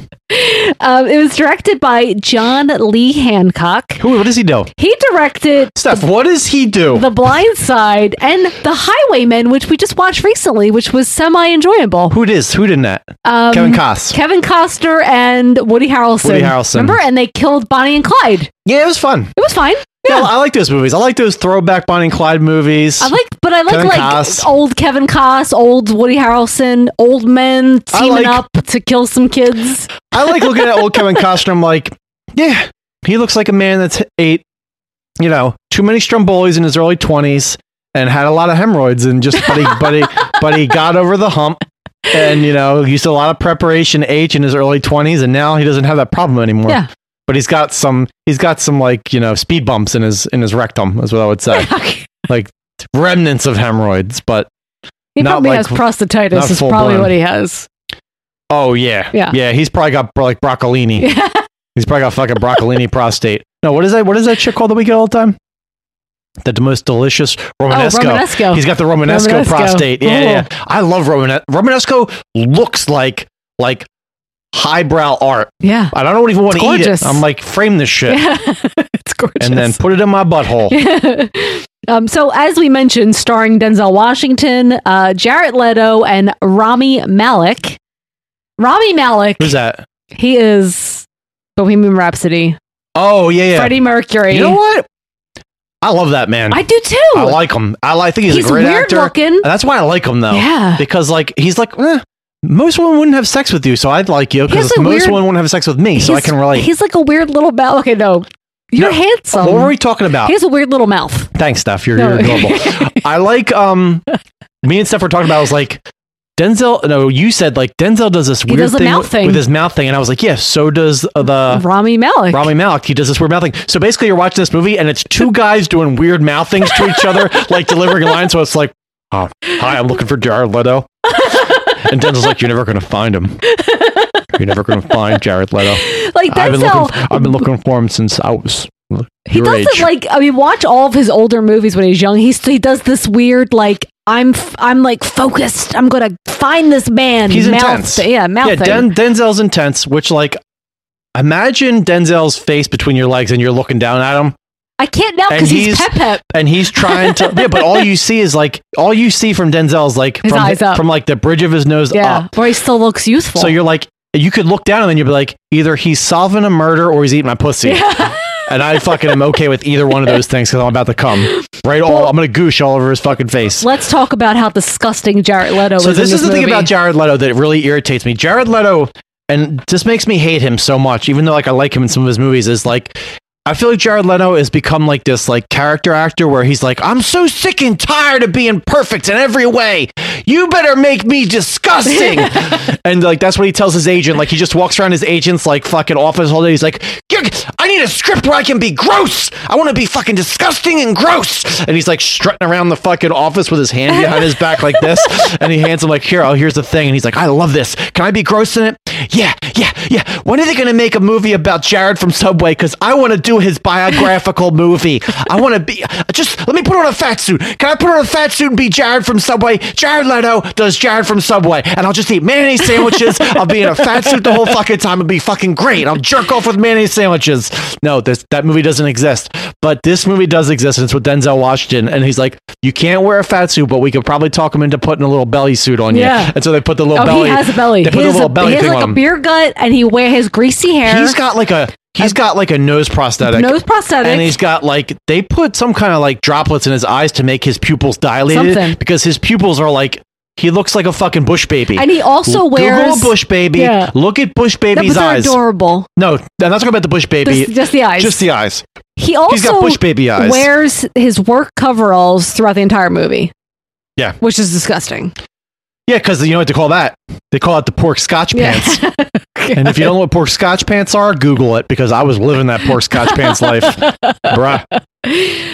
um, it was directed by John Lee Hancock. Who? What does he do? He directed Steph, what does he do? The Blind Side and The Highwaymen, which we just watched recently, which was semi enjoyable. Who it is? Who did that? Um, Kevin Costner. Kevin Costner and Woody Harrelson. Woody Harrelson. Remember? And they killed Bonnie and Clyde. Yeah, it was fun. It was fine. Yeah, I like those movies. I like those throwback Bonnie and Clyde movies. I like, but I like Kevin like Costner. old Kevin Costner, old Woody Harrelson, old men teaming like- up to kill some kids. I like looking at old Kevin Costner. I'm like, yeah, he looks like a man that's ate, you know, too many Strombolis in his early 20s and had a lot of hemorrhoids and just, but he, but he, but he got over the hump. And you know, he used a lot of preparation H in his early twenties, and now he doesn't have that problem anymore. Yeah. but he's got some, he's got some like you know speed bumps in his in his rectum, is what I would say, like remnants of hemorrhoids. But He Not probably like- has prostatitis. Is probably blown. what he has. oh yeah, Yeah. yeah, he's probably got like broccolini. He's probably got fucking broccolini prostate. No, what is that? What is that shit called that we get all the time? The most delicious Romanesco. Romanesco. He's got the Romanesco, Romanesco. prostate. Yeah, yeah, yeah. I love Romanesco. Romanesco looks like like highbrow art. Yeah. I don't even want to eat it. I'm like, frame this shit Yeah. it's gorgeous. and then put it in my butthole. um, so, as we mentioned, starring Denzel Washington, uh, Jared Leto, and Rami Malek. Rami Malek, Who's that? he is Bohemian Rhapsody. Oh yeah, yeah. Freddie Mercury. You know what? I love that man. I do too. I like him. I like. I think he's, He's a great weird actor. looking. That's why I like him though. Yeah. Because like he's like. Eh, most women wouldn't have sex with you, so I'd like you because most weird- women wouldn't have sex with me, so I can relate. He's like a weird little mouth. Okay, no. You're No, handsome. What were we talking about? He has a weird little mouth. Thanks, Steph. You're, No. you're adorable. I like um me and Steph were talking about I was like Denzel. No, you said like Denzel does this weird does thing, mouth thing. with his mouth thing, and I was like, yeah. So does uh, the Rami Malek. Rami Malek. He does this weird mouth thing. So basically, you're watching this movie, and it's two guys doing weird mouth things to each other, like delivering lines. So it's like, oh, "Hi, I'm looking for Jared Leto," and Denzel's like, "You're never gonna find him. You're never gonna find Jared Leto. like I've been Denzel, looking. I've been looking for him since I was he does age." it like I mean, watch all of his older movies when he's young. He's he does this weird like I'm f- I'm like focused. I'm gonna find this man. He's mouth intense. Yeah, mouth yeah. Den- Denzel's intense. Which like, imagine Denzel's face between your legs, and you're looking down at him. I can't now because he's, he's- pep pep. and he's trying to yeah but all you see is like all you see from denzel is like His from, eyes up. from like the bridge of his nose Yeah, up where he still looks youthful. so you're like you could look down and then you'd be like either he's solving a murder or he's eating my pussy and i fucking am okay with either one of those things because i'm about to come right all i'm gonna goosh all over his fucking face Let's talk about how disgusting Jared Leto so is. in this is the thing about Jared Leto that really irritates me. Jared Leto, and this makes me hate him so much, even though like I like him in some of his movies. Is like I feel like Jared Leto has become like this like character actor where he's like, I'm so sick and tired of being perfect in every way. You better make me disgusting. and like that's what he tells his agent. Like he just walks around his agent's like fucking office all day. He's like, I need a script where I can be gross. I want to be fucking disgusting and gross. And he's like strutting around the fucking office with his hand behind his back like this. And he hands him like, here, oh, here's the thing. And he's like, I love this. Can I be gross in it? Yeah, yeah, yeah. When are they gonna make a movie about Jared from Subway? Because I want to do his biographical movie. I want to be uh, just let me put on a fat suit. Can I put on a fat suit and be Jared from Subway? Jared Leto does Jared from Subway, and I'll just eat mayonnaise sandwiches. I'll be in a fat suit the whole fucking time. It'll be fucking great. I'll jerk off with mayonnaise sandwiches. No, this that movie doesn't exist, but this movie does exist, and it's with Denzel Washington. And he's like, you can't wear a fat suit, but we could probably talk him into putting a little belly suit on you. Yeah. And so they put the little Oh, belly. he has a belly. They He put the has, little a, belly he thing like on him. beer gut, and he wear his greasy hair. He's got like a he's got like a nose prosthetic. nose prosthetic. And he's got like they put some kind of like droplets in his eyes to make his pupils dilated Something. because his pupils are like he looks like a fucking bush baby. And he also Google wears- a bush baby. Yeah. Look at bush No, baby's they're eyes. adorable. No, I'm not talking about the bush baby. Just, just the eyes. Just the eyes. He also He's got bush baby eyes. wears his work coveralls throughout the entire movie. Yeah. Which is disgusting. Yeah, because you know what they call that? They call it the pork scotch Yeah. pants. and if you don't know what pork scotch pants are, Google it because I was living that pork scotch pants life. Bruh.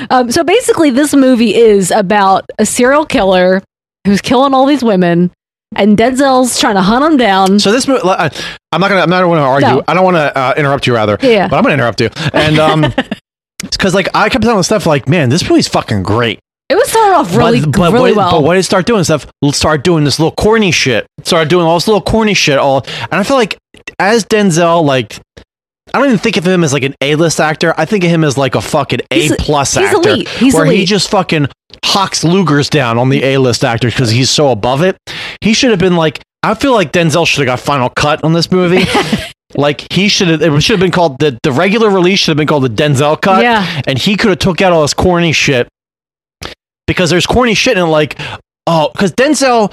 Um, so basically, this movie is about a serial killer who's killing all these women, and Denzel's trying to hunt him down. So this movie, I'm not gonna, I'm not to argue. No. I don't want to uh, interrupt you, rather. Yeah. But I'm gonna interrupt you, and um, because like I kept telling stuff like, man, this movie's fucking great. It was started off really, but, but really what, well. But what did it start doing? Stuff start doing this little corny shit. Start doing all this little corny shit. All, and I feel like as Denzel, like. I don't even think of him as like an A-list actor. I think of him as like a fucking A plus he's actor, elite. He's where he just fucking hawks Lugers down on the A-list actors because he's so above it. He should have been like. I feel like Denzel should have got final cut on this movie. like he should have. It should have been called the the regular release should have been called the Denzel cut. Yeah. and he could have took out all this corny shit because there's corny shit in it, like oh, because Denzel.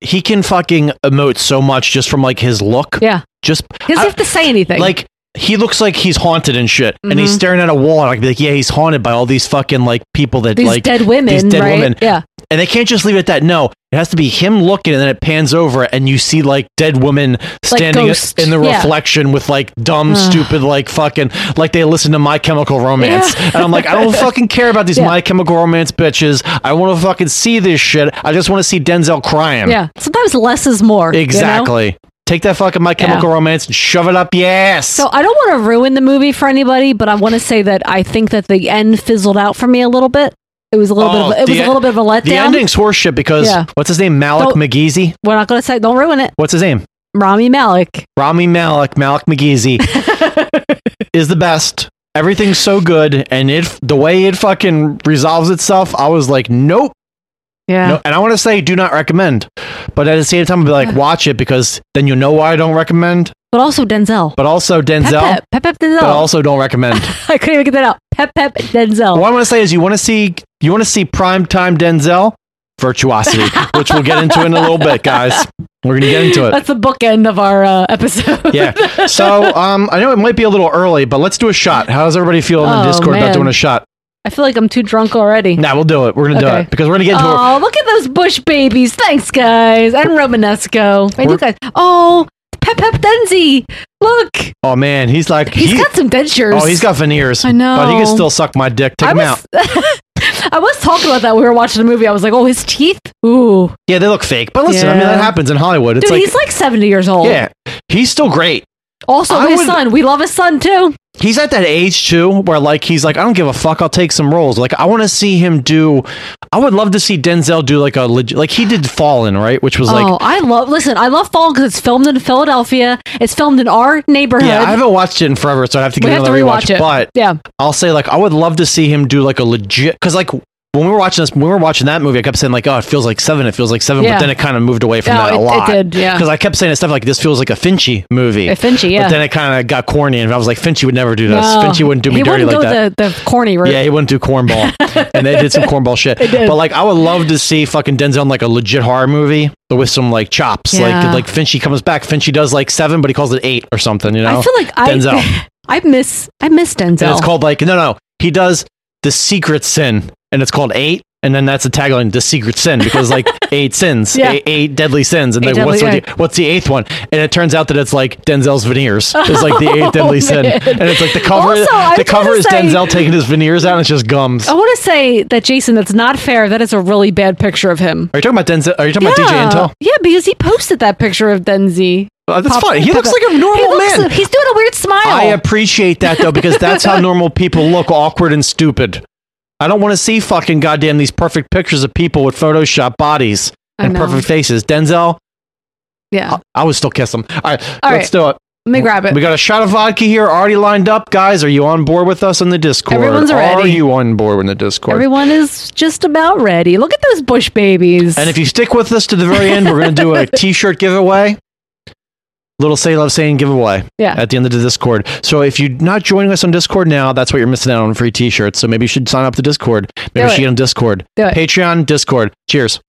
He can fucking emote so much just from like his look. yeah. Just He doesn't I- have to say anything. like he looks like he's haunted and shit, and he's Mhm. staring at a wall. And I can be like, yeah, he's haunted by all these fucking like people that these like dead women, these dead right? women. Yeah. And they can't just leave it at that. No, it has to be him looking, and then it pans over, and you see like dead woman standing ghosts. in the Yeah. reflection with like dumb, stupid, like fucking like they listen to My Chemical Romance, Yeah. and I'm like, I don't fucking care about these Yeah. My Chemical Romance bitches. I want to fucking see this shit. I just want to see Denzel crying. Yeah. Sometimes less is more. you know? exactly. Take that fucking My Chemical Romance and shove it up your ass. So I don't want to ruin the movie for anybody, but I want to say that I think that the end fizzled out for me a little bit. It was a little Oh, bit. Of, it was a little bit of a oh, letdown. the ending's horseshit because Yeah. what's his name? Malik Don't- McGeezy. We're not going to say. Don't ruin it. What's his name? Rami Malek. Rami Malek, Malik McGeezy is the best. Everything's so good, and it the way it fucking resolves itself, I was like, nope. Yeah. No, and I want to say, do not recommend. But at the same time, I'll be like, watch it because then you'll know why I don't recommend. But also Denzel. But also Denzel. Pep Pep. Pep Pep Denzel. But also don't recommend. I couldn't even get that out. Pep Pep Denzel. what I want to say is, you want to see, you want to see prime time Denzel virtuosity, which we'll get into in a little bit, guys. We're gonna get into it. That's the bookend of our uh, episode. yeah. So um, I know it might be a little early, but let's do a shot. How's everybody feeling in Oh, Discord about doing a shot? I feel like I'm too drunk already. Nah, we'll do it. We're gonna do Okay. it because we're gonna get into Oh, look at those Bush babies. Thanks, guys. And Romanesco. Thank you We're- guys. Oh, Pep Pep Denzi. Look, Oh man, he's like he's he- got some dentures. Oh, he's got veneers. I know. but he can still suck my dick. Take I him was, out. I was talking about that. when We were watching the movie. I was like, oh, his teeth. Ooh. Yeah, they look fake. But listen, I mean Yeah. that happens in Hollywood. It's Dude, like he's like 70 years old. yeah, he's still great. Also, I his would- son. We love his son too. He's at that age too, where like he's like, I don't give a fuck. I'll take some roles. Like I want to see him do. I would love to see Denzel do like a legit, like he did Fallen, right? Which was like, oh, I love. Listen, I love Fall because it's filmed in Philadelphia. It's filmed in our neighborhood. yeah, I haven't watched it in forever, so I have to we get to another rewatch rewatch. it. But yeah, I'll say like I would love to see him do like a legit because like when we were watching this, when we were watching that movie, I kept saying like, oh, it feels like seven, it feels like seven, Yeah. but then it kind of moved away from No, that a it- it lot. did, yeah. because I kept saying stuff like this feels like a Finchy movie. A Finchy, yeah. But then it kind of got corny, and I was like, Finchy would never do this. No. Finchy wouldn't do me he dirty like that. The, the corny route. Yeah, he wouldn't do cornball, and they did some cornball shit. But like, I would love to see fucking Denzel in like a legit horror movie with some like chops. Yeah. Like, like Finchy comes back. Finchy does like seven, but he calls it eight or something. You know, I feel like Denzel. I, I miss, I miss Denzel. and it's called like no, no. He does the secret sin, and it's called eight. And then that's the tagline, the secret sin, because like eight sins, Yeah. eight, eight deadly sins, and Eight then what's, the, what's the eighth one? And it turns out that it's like Denzel's veneers. It's like the eighth Oh, deadly sin, man. and it's like the cover. Also, the cover is say- Denzel taking his veneers out, and it's just gums. I want to say that Jason, that's not fair. That is a really bad picture of him. Are you talking about Denzel? Are you talking about DJ yeah. Intel? Yeah, because he posted that picture of Denzi. Uh, that's Pop- fine. He looks like a normal he looks- man. He's doing a weird smile. I appreciate that though because that's how normal people look, awkward and stupid. I don't want to see fucking goddamn these perfect pictures of people with Photoshop bodies and perfect faces. Denzel, yeah. I would still kiss him. All right, All let's right. do it. Let me grab it. We got a shot of vodka here already lined up, guys. Are you on board with us on the Discord? Everyone's Are ready. you on board with the Discord? Everyone is just about ready. Look at those Bush babies. And if you stick with us to the very end, we're going to do a T-shirt giveaway. Little say love saying giveaway. Yeah. At the end of the Discord. So if you're not joining us on Discord now, that's what you're missing out on free T-shirts. So maybe you should sign up to Discord. Maybe Do you should it. get on Discord. Do it. Patreon, Discord. Cheers.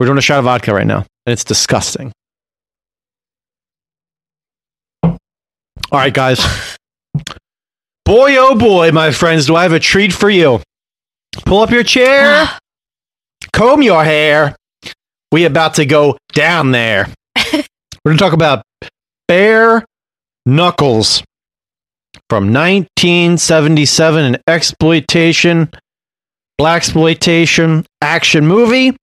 We're doing a shot of vodka right now, and it's disgusting. All right, guys. boy, oh boy, my friends, do I have a treat for you? Pull up your chair, comb your hair. We about to go down there. We're going to talk about Bare Knuckles from 1977, an exploitation, black exploitation action movie.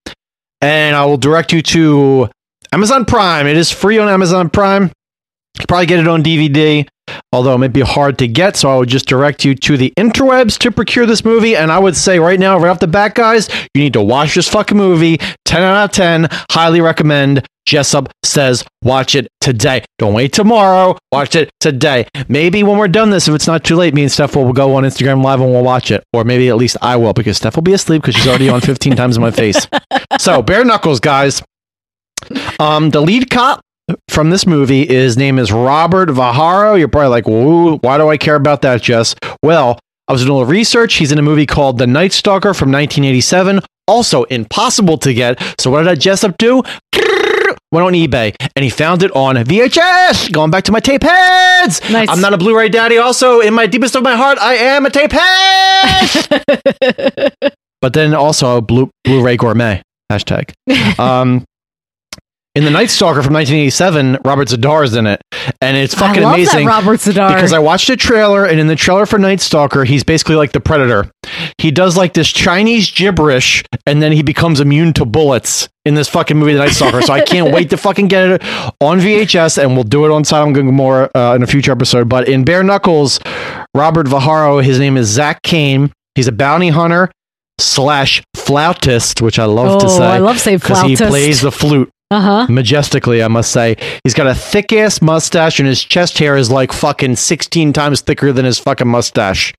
And I will direct you to Amazon Prime. It is free on Amazon Prime. Probably get it on DVD, although it might be hard to get. So I would just direct you to the interwebs to procure this movie. And I would say right now, right off the bat, guys, you need to watch this fucking movie. 10 out of 10. Highly recommend. Jessup says, watch it today. Don't wait tomorrow. Watch it today. Maybe when we're done this, if it's not too late, me and Steph will go on Instagram Live and we'll watch it. Or maybe at least I will because Steph will be asleep because she's already on 15 times in my face. So, bare knuckles, guys. Um, the lead cop from this movie, his name is Robert Viharo. You're probably like, Whoa, why do I care about that, Jess? Well, I was doing a little research. He's in a movie called The Night Stalker from 1987. Also impossible to get. So what did I Jessup do? Went on eBay and he found it on VHS. Going back to my tape heads. Nice. I'm not a Blu-ray daddy. Also, in my deepest of my heart, I am a tape head. but then also a Blu- Blu-ray gourmet hashtag. Um, in the Night Stalker from 1987, Robert Z'Dar is in it, and it's fucking I love amazing. Robert Z'Dar. Because I watched a trailer, and in the trailer for Night Stalker, he's basically like the Predator. He does like this Chinese gibberish, and then he becomes immune to bullets in this fucking movie, The Night Stalker. so I can't wait to fucking get it on VHS, and we'll do it on Sodom and Gomorrah uh, in a future episode. But in Bare Knuckles, Robert Viharo, his name is Zach Kane. He's a bounty hunter slash flautist, which I love to Oh, say. I love say because he plays the flute uh huh. majestically, I must say. He's got a thick ass mustache, and his chest hair is like fucking 16 times thicker than his fucking mustache.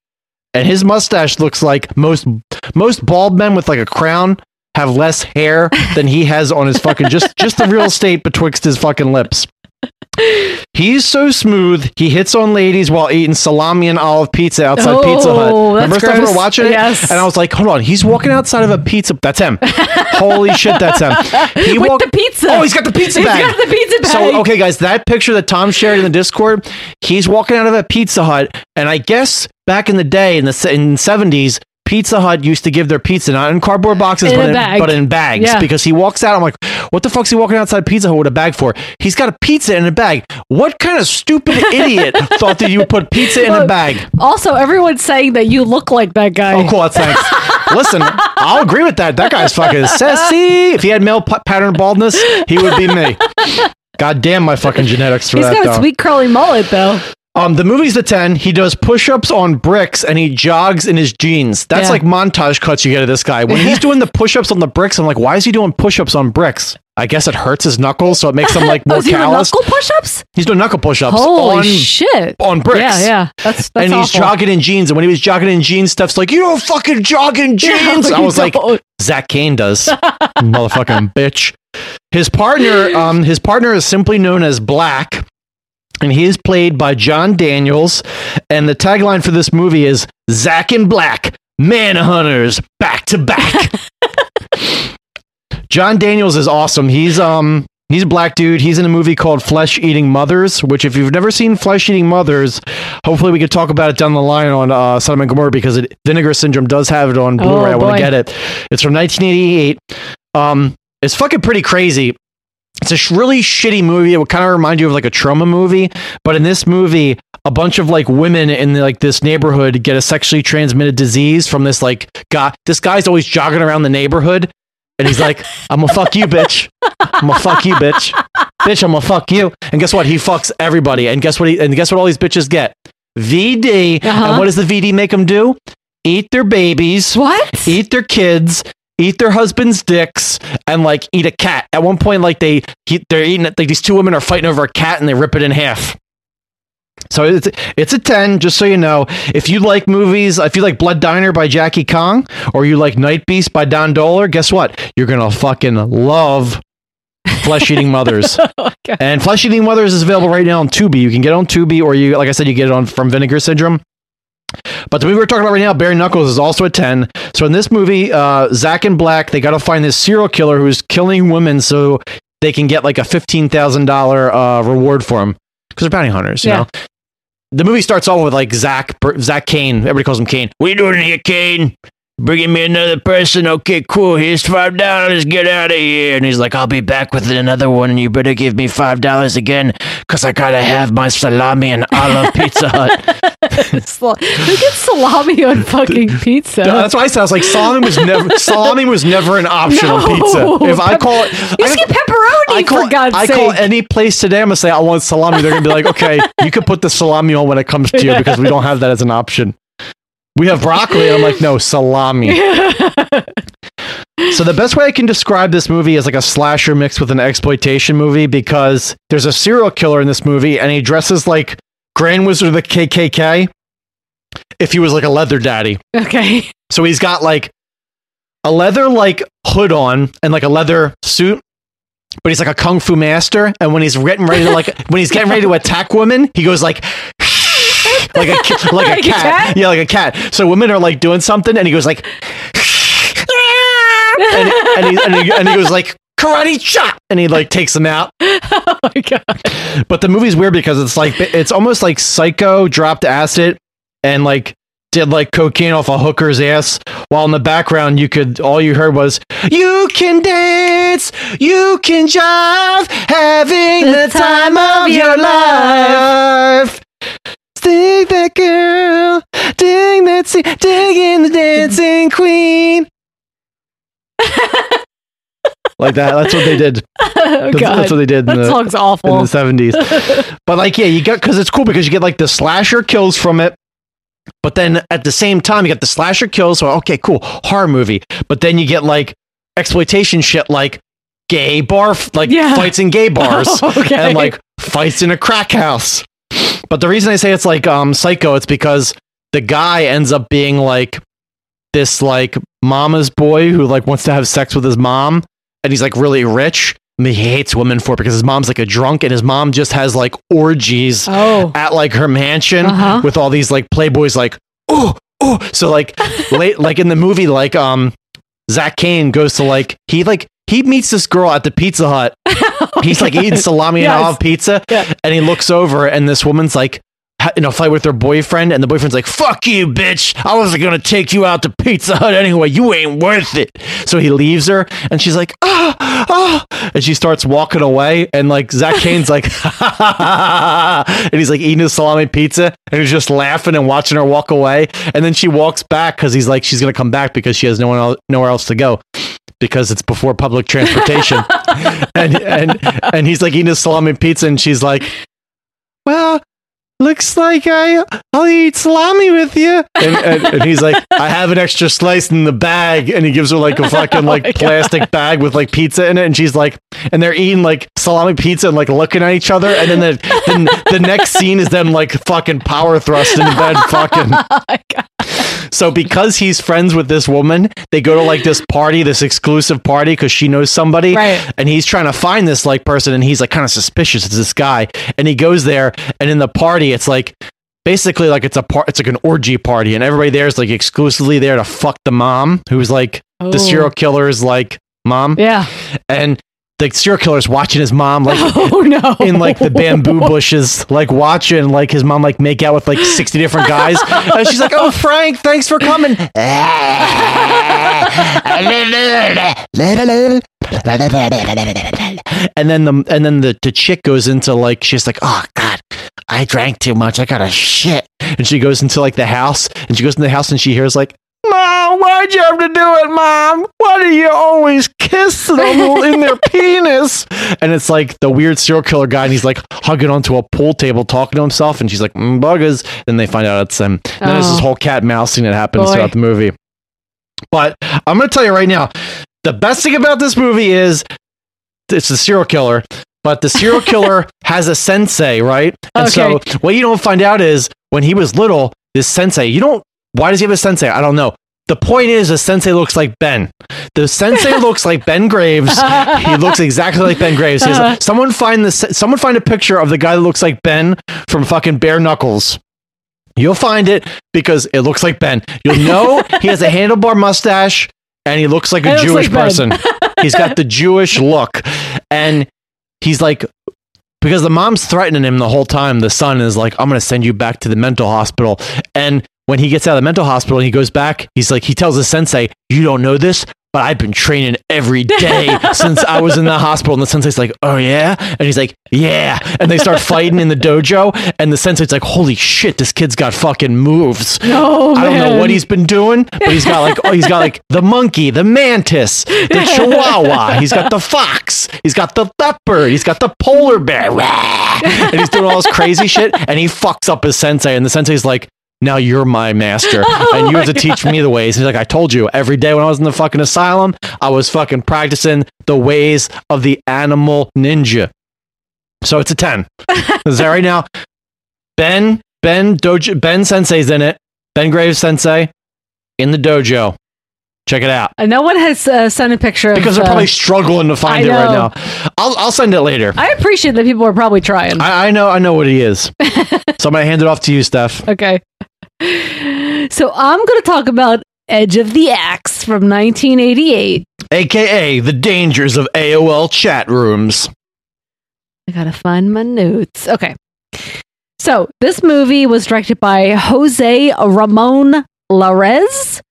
And his mustache looks like most most bald men with like a crown have less hair than he has on his fucking just just the real estate betwixt his fucking lips. He's so smooth. He hits on ladies while eating salami and olive pizza outside Oh, Pizza Hut. Oh, that's Remember stuff we were watching it? Yes. And I was like, hold on, he's walking outside of a pizza. That's him. Holy shit, that's him. He With walk- the pizza. Oh, he's got the pizza He's bag. got the pizza bag. So, okay, guys, that picture that Tom shared in the Discord, he's walking out of a Pizza Hut, and I guess back in the day in the in seventies, Pizza Hut used to give their pizza not in cardboard boxes, In but in, bag. but in bags. Yeah. Because he walks out, I'm like, what the fuck's he walking outside Pizza Hut with a bag for? He's got a pizza in a bag. What kind of stupid idiot thought that you would put pizza in a bag? Also, everyone's saying that you look like that guy. Oh, cool. Thanks. Listen, I'll agree with that. That guy's fucking sassy. If he had male p- pattern baldness, he would be me. God damn my fucking genetics for He's that. He's got though. a sweet curly mullet, though. Um, the movie's the 10. He does push ups on bricks and he jogs in his jeans. That's Yeah. like montage cuts you get of this guy. When he's doing the push ups on the bricks, I'm like, why is he doing push ups on bricks? I guess it hurts his knuckles, so it makes him like Oh, more he doing knuckle push-ups? He's doing knuckle push ups Holy on, shit! on bricks. Yeah, yeah. That's that's and he's awful. jogging in jeans. And when he was jogging in jeans, stuff's like, You don't fucking jog in jeans. Yeah, I was like. Zach Kane does. Motherfucking bitch. His partner, um, his partner is simply known as Black, and he is played by John Daniels. And the tagline for this movie is Zack and Black, Manhunters, back to back. John Daniels is awesome. He's um he's a black dude. He's in a movie called Flesh Eating Mothers, which if you've never seen Flesh Eating Mothers, hopefully we could talk about it down the line on uh Sodom and Gomorrah because it, Vinegar Syndrome does have it on Blu-ray. I want to get it. It's from 1988. Um it's fucking pretty crazy. It's a sh- really shitty movie. It would kind of remind you of like a trauma movie, but in this movie, a bunch of like women in like this neighborhood get a sexually transmitted disease from this like guy. This guy's always jogging around the neighborhood, and he's like, "I'm gonna fuck you, bitch. I'm gonna fuck you, bitch. Bitch, I'm gonna fuck you." And guess what? He fucks everybody. And guess what? He and guess what? All these bitches get VD. Uh-huh. And what does the VD make them do? Eat their babies What? eat their kids, eat their husbands' dicks, and like eat a cat. At one point, like they he, they're eating it. Like these two women are fighting over a cat, and they rip it in half. So it's it's a ten, just so you know. If you like movies, if you like Blood Diner by Jackie Kong, or you like Night Beast by Don Dohler, guess what? You're gonna fucking love Flesh Eating Mothers. Oh okay. And Flesh Eating Mothers is available right now on Tubi. You can get it on Tubi, or you, like I said, you get it on from Vinegar Syndrome. But the movie we're talking about right now, Bare Knuckles, is also a 10. So in this movie, uh, Zach and Black, they got to find this serial killer who's killing women so they can get like a $15,000 uh, reward for him. Because they're bounty hunters, you Yeah. know? The movie starts off with like Zach, Zach Kane. Everybody calls him Kane. What are you doing here, Kane? Bringing me another person? Okay, cool. Here's five dollars. Get out of here. And he's like, I'll be back with another one, and you better give me five dollars again, cause I gotta have my salami and olive Pizza Hut. Sal- Who gets salami on fucking pizza? That's why I said I was like salami was never salami was never an option on No. pizza. If I call it, you I, just get pepperoni I call for God's I sake. call any place today. I'm gonna say I want salami. They're gonna be like, okay, you could put the salami on when it comes to you because we don't have that as an option. We have broccoli. And I'm like, no salami. So the best way I can describe this movie is like a slasher mixed with an exploitation movie because there's a serial killer in this movie and he dresses like Grand Wizard of the KKK if he was like a leather daddy. okay. So he's got like a leather like hood on and like a leather suit, but he's like a kung fu master. And when he's getting ready to like when he's getting ready to attack women, he goes like like a like, Like a, a cat. cat? Yeah, like a cat. So women are like doing something, and he goes like, and, and, he, and, he, and he goes like karate chop, and he like takes them out. oh my god. But the movie's weird because it's like it's almost like Psycho dropped acid and like did like cocaine off a hooker's ass, while in the background you could all you heard was "You can dance, you can jive, having the, time, of your life." Dig that girl, dig that, se- digging the dancing queen. like that. That's what they did. Oh That's, god. that's what they did. In that the, song's in the seventies. but like, yeah, you got because it's cool because you get like the slasher kills from it. But then at the same time, you get the slasher kills. So okay, cool, horror movie. But then you get like exploitation shit, like gay bar, like Yeah. fights in gay bars, Okay. and like fights in a crack house. But the reason I say it's like um psycho, it's because the guy ends up being like this like mama's boy who like wants to have sex with his mom, and he's like really rich. And he hates women for it because his mom's like a drunk, and his mom just has like orgies oh. at like her mansion Uh-huh. with all these like playboys like oh oh so like late like in the movie like um Zach Kane goes to like he like he meets this girl at the Pizza Hut. He's like eating salami Yes. and olive pizza Yeah. and he looks over and this woman's like in a fight with her boyfriend, and the boyfriend's like, "Fuck you, bitch! I wasn't gonna take you out to Pizza Hut anyway. You ain't worth it." So he leaves her, and she's like, "Ah, ah," and she starts walking away, and like Zach Kane's like, and he's like eating his salami pizza, and he's just laughing and watching her walk away, and then she walks back because he's like, she's gonna come back because she has no one el- nowhere else to go. Because it's before public transportation, and and and he's like eating his salami pizza, and she's like, "Well, looks like I I'll eat salami with you." And, and, and he's like, "I have an extra slice in the bag," and he gives her like a fucking like oh God. plastic bag with like pizza in it, and she's like, and they're eating like salami pizza and like looking at each other, and then the then the next scene is them like fucking power thrusting in bed, fucking. Oh God. So because he's friends with this woman, they go to like this party, this exclusive party because she knows somebody. Right. And he's trying to find this like person and he's like kind of suspicious it's this guy. And he goes there and in the party it's like basically like it's a part it's like an orgy party and everybody there is like exclusively there to fuck the mom who's like Oh. the serial killer's like mom. Yeah. And the serial killer's watching his mom like Oh no. in like the bamboo bushes, like watching like his mom like make out with like 60 different guys. And she's like, Oh Frank, thanks for coming. And then the and then the, the chick goes into like she's like, Oh God, I drank too much. I got a shit. And she goes into like the house and she goes in the house and she hears like Mom, why'd you have to do it, Mom? Why do you always kiss them in their penis? And it's like the weird serial killer guy, and he's like hugging onto a pool table, talking to himself, and she's like, mm, buggers. Then they find out it's him. And then there's this Oh. whole cat mouse thing that happens Boy. throughout the movie. But I'm going to tell you right now the best thing about this movie is it's a serial killer, but the serial killer has a sensei, right? And so what you don't find out is when he was little, this sensei, you don't, why does he have a sensei? I don't know. The point is, the sensei looks like Ben. The sensei looks like Ben Graves. He looks exactly like Ben Graves. Like, someone find the someone find a picture of the guy that looks like Ben from fucking Bare Knuckles. You'll find it because it looks like Ben. You'll know he has a handlebar mustache and he looks like a It Jewish like person. he's got the Jewish look. And he's like, because the mom's threatening him the whole time. The son is like, I'm going to send you back to the mental hospital. And when he gets out of the mental hospital and he goes back, he's like, he tells his sensei, You don't know this, but I've been training every day since I was in the hospital. And the sensei's like, Oh, yeah? And he's like, Yeah. And they start fighting in the dojo. And the sensei's like, Holy shit, this kid's got fucking moves. I don't know what he's been doing, but he's got like oh, he's got like the monkey, the mantis, the chihuahua. He's got the fox. He's got the leopard. He's got the polar bear. and he's doing all this crazy shit, and he fucks up his sensei. And the sensei's like, "Now you're my master, and you have to teach me the ways." And he's like, "I told you every day when I was in the fucking asylum, I was fucking practicing the ways of the animal ninja." So it's a ten. Is that right now? Ben, Ben Dojo, Ben Sensei's in it. Ben Graves Sensei in the dojo. Check it out Uh, no one has uh, sent a picture because of, they're uh, probably struggling to find it right now. I'll I'll send it later. I appreciate that people are probably trying. I, I know I know what he is. so I'm gonna hand it off to you, Steph. Okay. So I'm going to talk about Edge of the Axe from 1988. AKA the dangers of AOL chat rooms. I got to find my notes. Okay. So this movie was directed by Jose Ramon Larraz.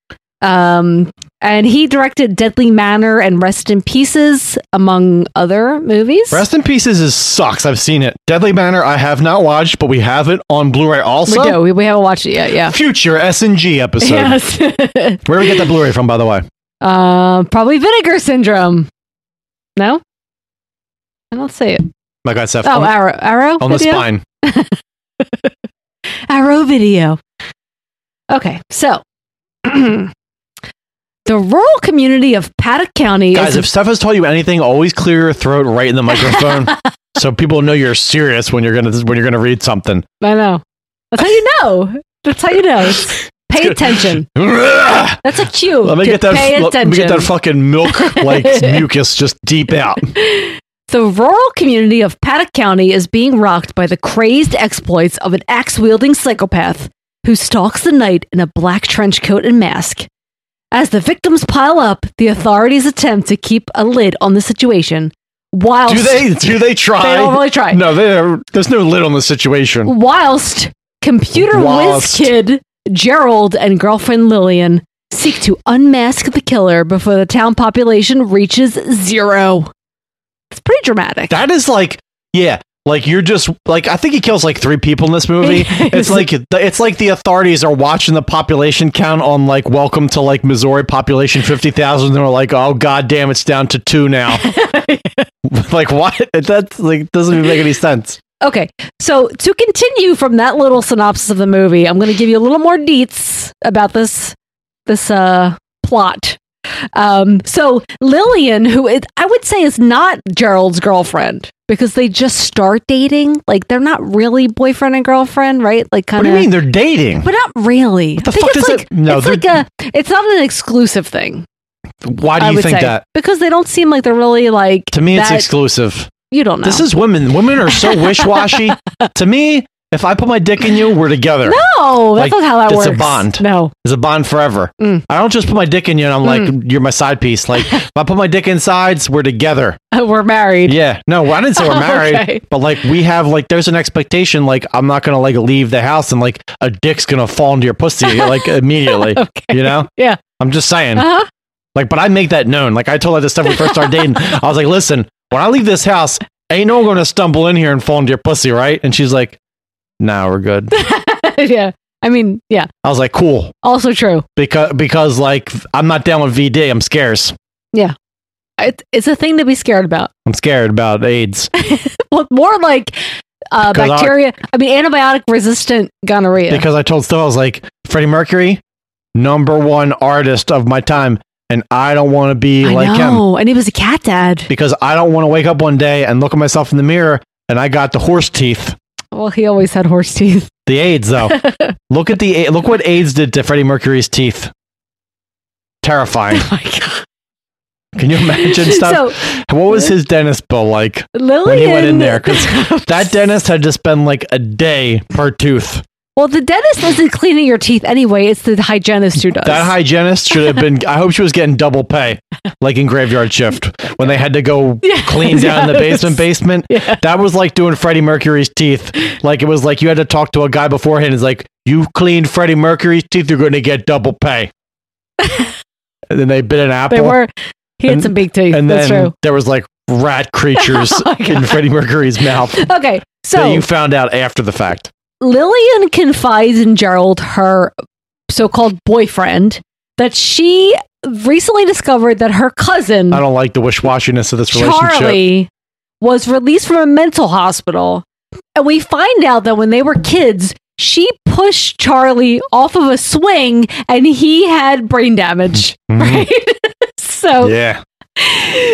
Um, and he directed Deadly Manor and Rest in Pieces, among other movies. Rest in Pieces is sucks. I've seen it. Deadly Manor I have not watched, but we have it on Blu-ray also. we do. We, we haven't watched it yet. Yeah. Future S and G episode. Yes. Where do we get that Blu-ray from, by the way? uh, probably Vinegar Syndrome. No? I don't see it. My God, Steph. Oh, on, Arrow. Arrow? on the spine. Arrow Video. Okay, so the rural community of Paddock County Guys, is if Steph has told you anything, always clear your throat right in the microphone, so people know you're serious when you're gonna when you're gonna read something. I know. That's how you know. That's how you know. Pay attention. That's a cue. Let me get that. Pay Let me get that fucking milk like mucus just deep out. The rural community of Paddock County is being rocked by the crazed exploits of an axe wielding psychopath who stalks the night in a black trench coat and mask. As the victims pile up, the authorities attempt to keep a lid on the situation. Whilst Do they? Do they try? They don't really try. No, there- there's no lid on the situation. Whilst Computer whiz kid Gerald and girlfriend Lillian seek to unmask the killer before the town population reaches zero. It's pretty dramatic. That is like, yeah, like you're just like I think he kills like three people in this movie. it's like it's like the authorities are watching the population count on like Welcome to like Missouri population fifty thousand. and They're like, oh god damn, it's down to two now. like what? That's like doesn't even make any sense. Okay, so to continue from that little synopsis of the movie, I'm going to give you a little more deets about this this uh plot. Um, so Lillian, who is, I would say is not Gerald's girlfriend because they just start dating. Like they're not really boyfriend and girlfriend, right? Like kind of. What do you mean they're dating? But not really. What the fuck it's does like, it- no, it's like a. It's not an exclusive thing. Why do I you think say. that? Because they don't seem like they're really like. To me, it's exclusive. You don't know. This is women. Women are so wish washy. to me, if I put my dick in you, we're together. no, that's Like, not how that it's works. It's a bond. No. It's a bond forever. Mm. I don't just put my dick in you and I'm like, you're my side piece. Like, if I put my dick inside, we're together. We're married. Yeah. No, I didn't say we're married, Okay. but like, we have, like, there's an expectation. Like, I'm not going to, like, leave the house and, like, a dick's going to fall into your pussy, like, immediately. Okay. You know? Yeah. I'm just saying. Uh huh. Like, but I make that known. Like, I told her this stuff when we first started dating. I was like, listen, when I leave this house, ain't no one going to stumble in here and fall into your pussy, right? And she's like, nah, we're good. yeah. I mean, yeah. I was like, cool. Also true. Because, because like, I'm not down with VD. I'm scarce. Yeah. It, it's a thing to be scared about. I'm scared about AIDS Well, more like uh, Because I- bacteria. I, mean, antibiotic resistant gonorrhea. because I told Stella, I was like, Freddie Mercury, number one artist of my time. And I don't want to be I like him know. And he was a cat dad. because I don't want to wake up one day and look at myself in the mirror and I got the horse teeth. Well, he always had horse teeth. The AIDS, though. look at the look what AIDS did to Freddie Mercury's teeth. Terrifying. Oh my god. Can you imagine stuff? So what was his dentist bill like Lillian. when he went in there? Because that dentist had to spend like a day per tooth. Well, the dentist isn't cleaning your teeth anyway. It's the hygienist who does. That hygienist should have been. I hope she was getting double pay, like in Graveyard Shift when they had to go Yeah, clean down the basement. Basement. Yeah. That was like doing Freddie Mercury's teeth. Like it was like you had to talk to a guy beforehand. It's like you cleaned Freddie Mercury's teeth. You're going to get double pay. and then they bit an apple. they were. He had And- some big teeth. and That's then true. there was like rat creatures Oh in. Freddie Mercury's mouth Okay, so you found out after the fact. Lillian confides in Gerald, her so-called boyfriend, that she recently discovered that her cousin I don't like the wish-washiness of this relationship. Charlie was released from a mental hospital. And we find out that when they were kids, she pushed Charlie off of a swing and he had brain damage. Mhm. Right? so Yeah.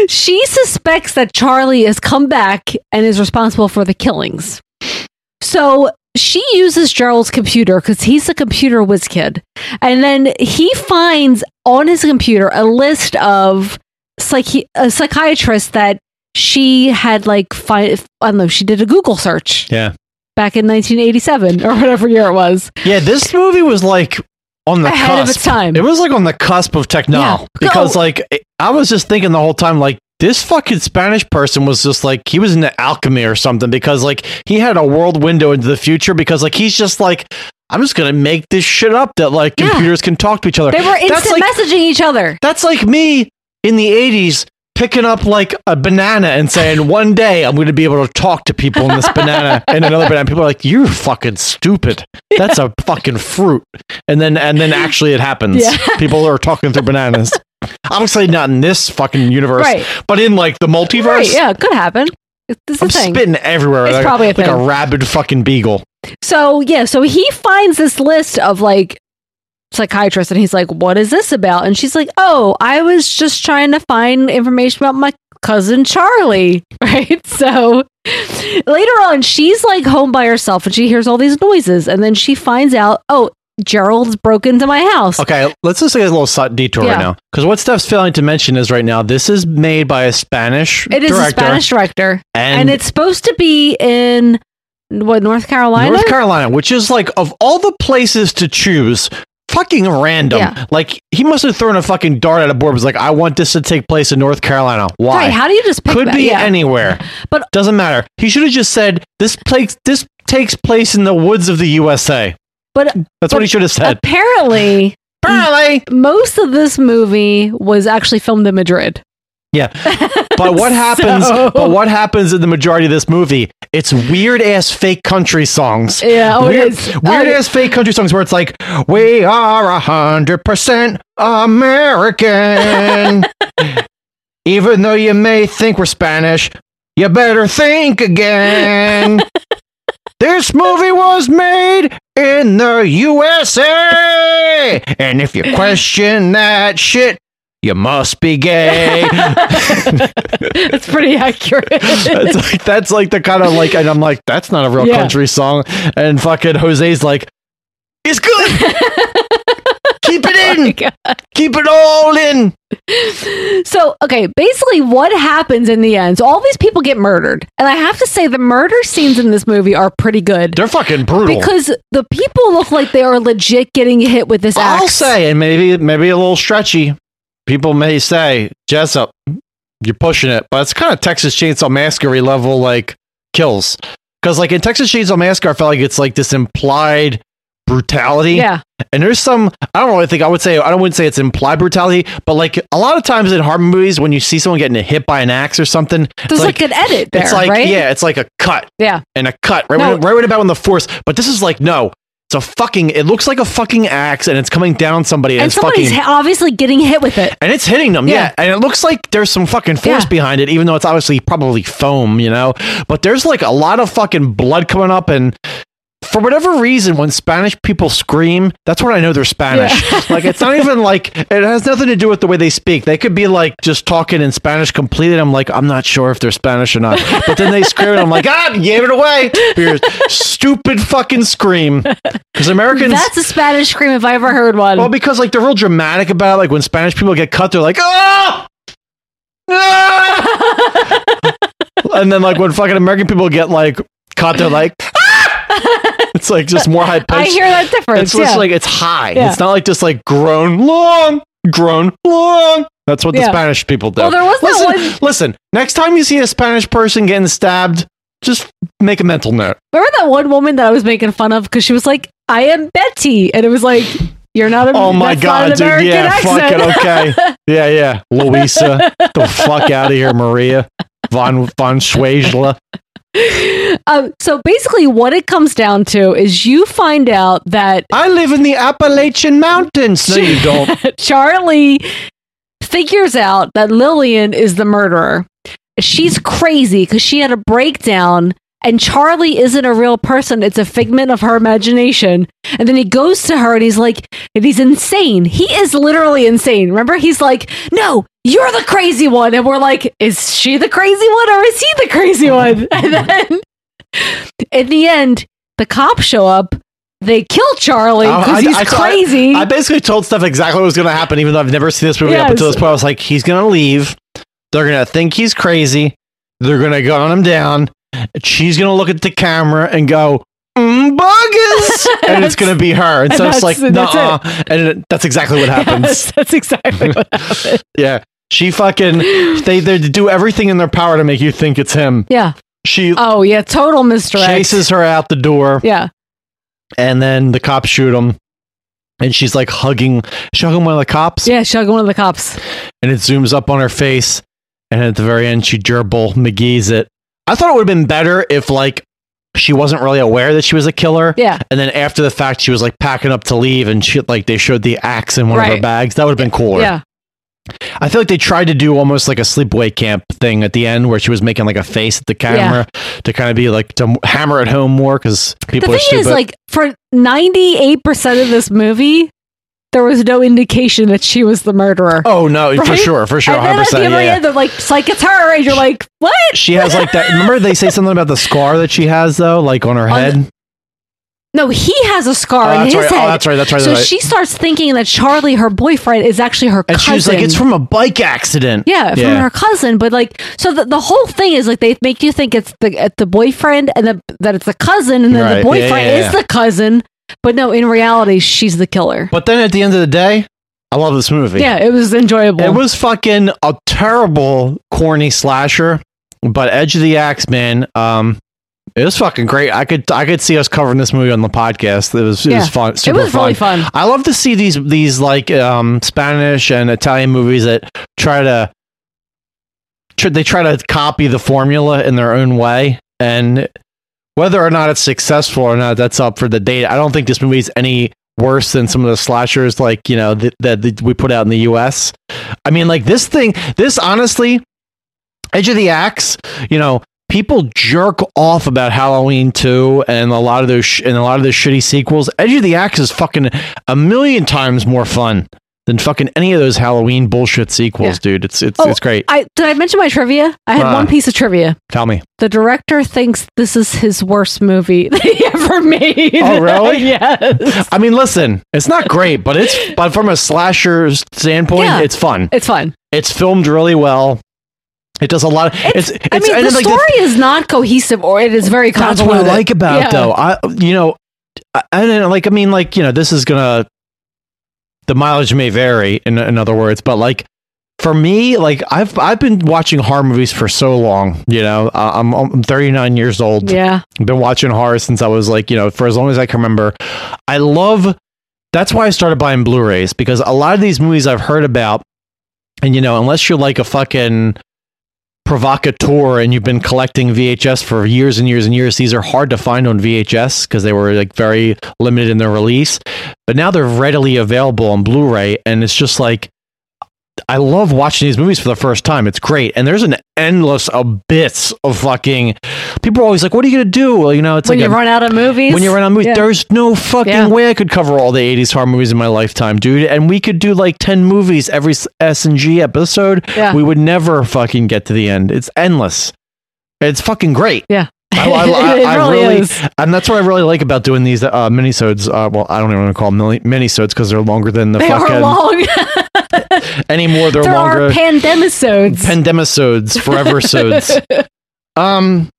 she suspects that Charlie has come back and is responsible for the killings. So she uses Gerald's computer because he's a computer whiz kid. And then he finds on his computer a list of psychi- a psychiatrist that she had like find I don't know, she did a Google search Yeah. back in 1987 or whatever year it was. Yeah, this movie was like on the Ahead cusp. of its time. It was like on the cusp of techno. Yeah. Because Go. like I was just thinking the whole time like this fucking Spanish person was just like he was into alchemy or something because like he had a world window into the future because like he's just like I'm just gonna make this shit up that like Yeah. computers can talk to each other. They were That's instant like messaging each other. that's like me in the 80s picking up like a banana and saying one day I'm going to be able to talk to people in this banana and another banana. People are like, "You're fucking stupid. That's a fucking fruit." And then and then actually it happens. Yeah. People are talking through bananas. Obviously not in this fucking universe, Right. but in like the multiverse. Right, yeah, it could happen. This is I'm thing. spitting everywhere. It's like, probably a like thing. a rabid fucking beagle. So yeah, so he finds this list of like psychiatrists and he's like, What is this about? And she's like, Oh, I was just trying to find information about my cousin Charlie. Right. So later on, she's like home by herself and she hears all these noises, and then she finds out, oh, Gerald's broke into my house. Okay, let's just take a little side detour Yeah. right now. Because what Steph's failing to mention is right now, this is made by a Spanish director. It is director. a Spanish director. and, And, it's supposed to be in what North Carolina? North Carolina, which is like of all the places to choose, fucking random. Yeah. Like he must have thrown a fucking dart at a board. Was like, I want this to take place in North Carolina. Why? Right, how do you just pick Could that? be Yeah. anywhere. But- doesn't matter. He should have just said this place. This takes place in the woods of the USA. But That's what he should have said. apparently, Apparently. most of this movie was actually filmed in Madrid. Yeah. But what happens So- but what happens in the majority of this movie? It's weird ass fake country songs. Yeah, oh, weird, is. weird Oh, ass fake country songs where it's like, We are a hundred percent American. Even though you may think we're Spanish, you better think again. This movie was made in the USA. And if you question that shit, you must be gay. It's pretty accurate. that's like that's like the kind of like and I'm like, that's not a real Yeah. country song. And fucking Jose's like, it's good. Oh Keep it Oh. Keep it all in. so, okay, basically, what happens in the end? So, all these people get murdered. And I have to say, the murder scenes in this movie are pretty good. They're fucking brutal. Because the people look like they are legit getting hit with this axe. I'll say, and maybe maybe a little stretchy. People may say, Jessup, you're pushing it, but it's kind of Texas Chainsaw Massacre level like kills. Because like in Texas Chainsaw Massacre, I felt like it's like this implied brutality. Yeah. And there's some I don't really think I would say I don't wouldn't say it's implied brutality, but like a lot of times in horror movies when you see someone getting hit by an axe or something, There's like, an edit there, it's like right? yeah, it's like a cut Yeah. and a cut right No. when, right about when the force. But this is like no, it's a fucking. It looks like a fucking axe and it's coming down somebody and, And it's somebody's fucking. obviously getting hit with it. and it's hitting them, yeah. Yeah. And it looks like there's some fucking force Yeah. behind it, even though it's obviously probably foam, you know. But there's like a lot of fucking blood coming up, and for whatever reason, when Spanish people scream, that's when I know they're Spanish. like it's not even like it has nothing to do with the way they speak. They could be like just talking in Spanish completely. I'm like, I'm not sure if they're Spanish or not. But then they scream, and I'm like, ah, you gave it away. Your stupid fucking scream. Because Americans. That's a Spanish scream if I ever heard one. Well, because like they're real dramatic about it. Like when Spanish people get cut, they're like, oh! and then like when fucking American people get like cut, they're like, "Ah!" It's like just more high pitched. I hear that difference. It's just yeah. like it's high. Yeah. It's not like just like groan long, groan long. That's what the Yeah. Spanish people do. Well, there was that listen, one- listen. Next time you see a Spanish person getting stabbed, just make a mental note. Remember that one woman that I was making fun of because she was like, "I am Betty," and it was like, "You're not a." Oh my god, dude! American Yeah, accent. fuck it. Okay, yeah, yeah. Louisa, the fuck out of here, Maria von von Schwazela. um, so basically, what it comes down to is you find out that I live in the Appalachian Mountains. No, you don't. Charlie figures out that Lillian is the murderer. She's crazy because she had a breakdown, and Charlie isn't a real person. It's a figment of her imagination. And then he goes to her and he's like, and he's insane. He is literally insane. Remember? He's like, no, you're the crazy one. And we're like, is she the crazy one or is he the crazy one? And then in the end, the cops show up. They kill Charlie um, because he's I- crazy. I, basically told Steph exactly what was going to happen, even though I've never seen this movie up until this point. I was like, he's going to leave. They're going to think he's crazy. They're going to gun him down. She's going to look at the camera and go, mm, buggers. and it's going to be her. And, And so it's like, that's- that's nah. And it, that's exactly what happens. Yes, that's exactly what happens Yeah. She fucking they they do everything in their power to make you think it's him. Yeah. She Oh yeah, total misdirect. chases her out the door Yeah. and then the cops shoot him. And she's like hugging she hugging one of the cops Yeah, shug one of the cops. and it zooms up on her face and at the very end she gerbil McGee's it. I thought it would have been better if like she wasn't really aware that she was a killer. Yeah. And then after the fact she was like packing up to leave and she like they showed the axe in one of her bags. That would have been cooler. Yeah. I feel like they tried to do almost like a sleepaway camp thing at the end where she was making like a face at the camera to kind of be like to hammer it home more because people The thing are stupid. is, like, for ninety eight percent of this movie, there was no indication that she was the murderer. oh no, for sure, for sure, hundred at the percent. Yeah, end, they're like, it's like it's her, and you're like, what? she has like that. Remember they say something about the scar that she has though, like on her On head. No, he has a scar Oh, in his right. Oh, head. that's right, that's right, So that's right. she starts thinking that Charlie, her boyfriend, is actually her and cousin. she's like, it's from a bike accident. Yeah, from her cousin, but like, so the, the whole thing is like they make you think it's the it's the boyfriend and the, that it's the cousin, and then Right. the Yeah, boyfriend yeah, is the cousin. But no, in reality, she's the killer. But then at the end of the day, I love this movie. Yeah, it was enjoyable. It was fucking a terrible, corny slasher, but Edge of the Axe, man. Um, It was fucking great. I could I could see us covering this movie on the podcast. It was it Yeah. was fun. It Super was really fun. I love to see these these like um Spanish and Italian movies that try to tr- they try to copy the formula in their own way and whether or not it's successful or not that's up for the date. I don't think this movie is any worse than some of the slashers like, you know, that, that, that we put out in the US. I mean like this thing this honestly Edge of the Axe, you know, people jerk off about Halloween 2 and a lot of those sh- and a lot of those shitty sequels. Edge of the Axe is fucking a million times more fun than fucking any of those Halloween bullshit sequels, Yeah. dude. It's it's Oh, it's great. I did I mention my trivia? I had Uh. one piece of trivia. Tell me. The director thinks this is his worst movie that he ever made. Oh, really? yes. I mean, listen, it's not great, but it's but from a slasher standpoint, Yeah. it's fun. It's fun. It's filmed really well. It does a lot. Of, it's, it's, I mean, the like story is not cohesive, or it is very That's convoluted. what I like about Yeah. it, though. I, you know, I, I don't- like. I mean, like you know, this is gonna. The mileage may vary. In in other words, but like for me, like I've I've been watching horror movies for so long. You know, Uh, I'm I'm 39 years old. Yeah. I've been watching horror since I was like you know for as long as I can remember. I love. That's why I started buying Blu-rays because a lot of these movies I've heard about, and you know, unless you're like a fucking provocateur and you've been collecting VHS for years and years and years, these are hard to find on VHS because they were like very limited in their release. But now they're readily available on Blu-ray, and it's just like I love watching these movies for the first time. It's great, and there's an endless abyss of fucking. People are always like, "What are you gonna do?" Well, you know, it's when like you a- run out of movies. when you run out of movies, Yeah. there's no fucking Yeah. way I could cover all the 80s horror movies in my lifetime, dude. And we could do like 10 movies every S and G episode. Yeah. We would never fucking get to the end. It's endless. It's fucking great. Yeah. I, I, I, I really is. and that's what I really like about doing these uh, minisodes. Uh, well, I don't even want to call them minisodes because they're longer than the They fucking are long. anymore. They're there longer. are pandemisodes. Pandemisodes, forever sodes. um,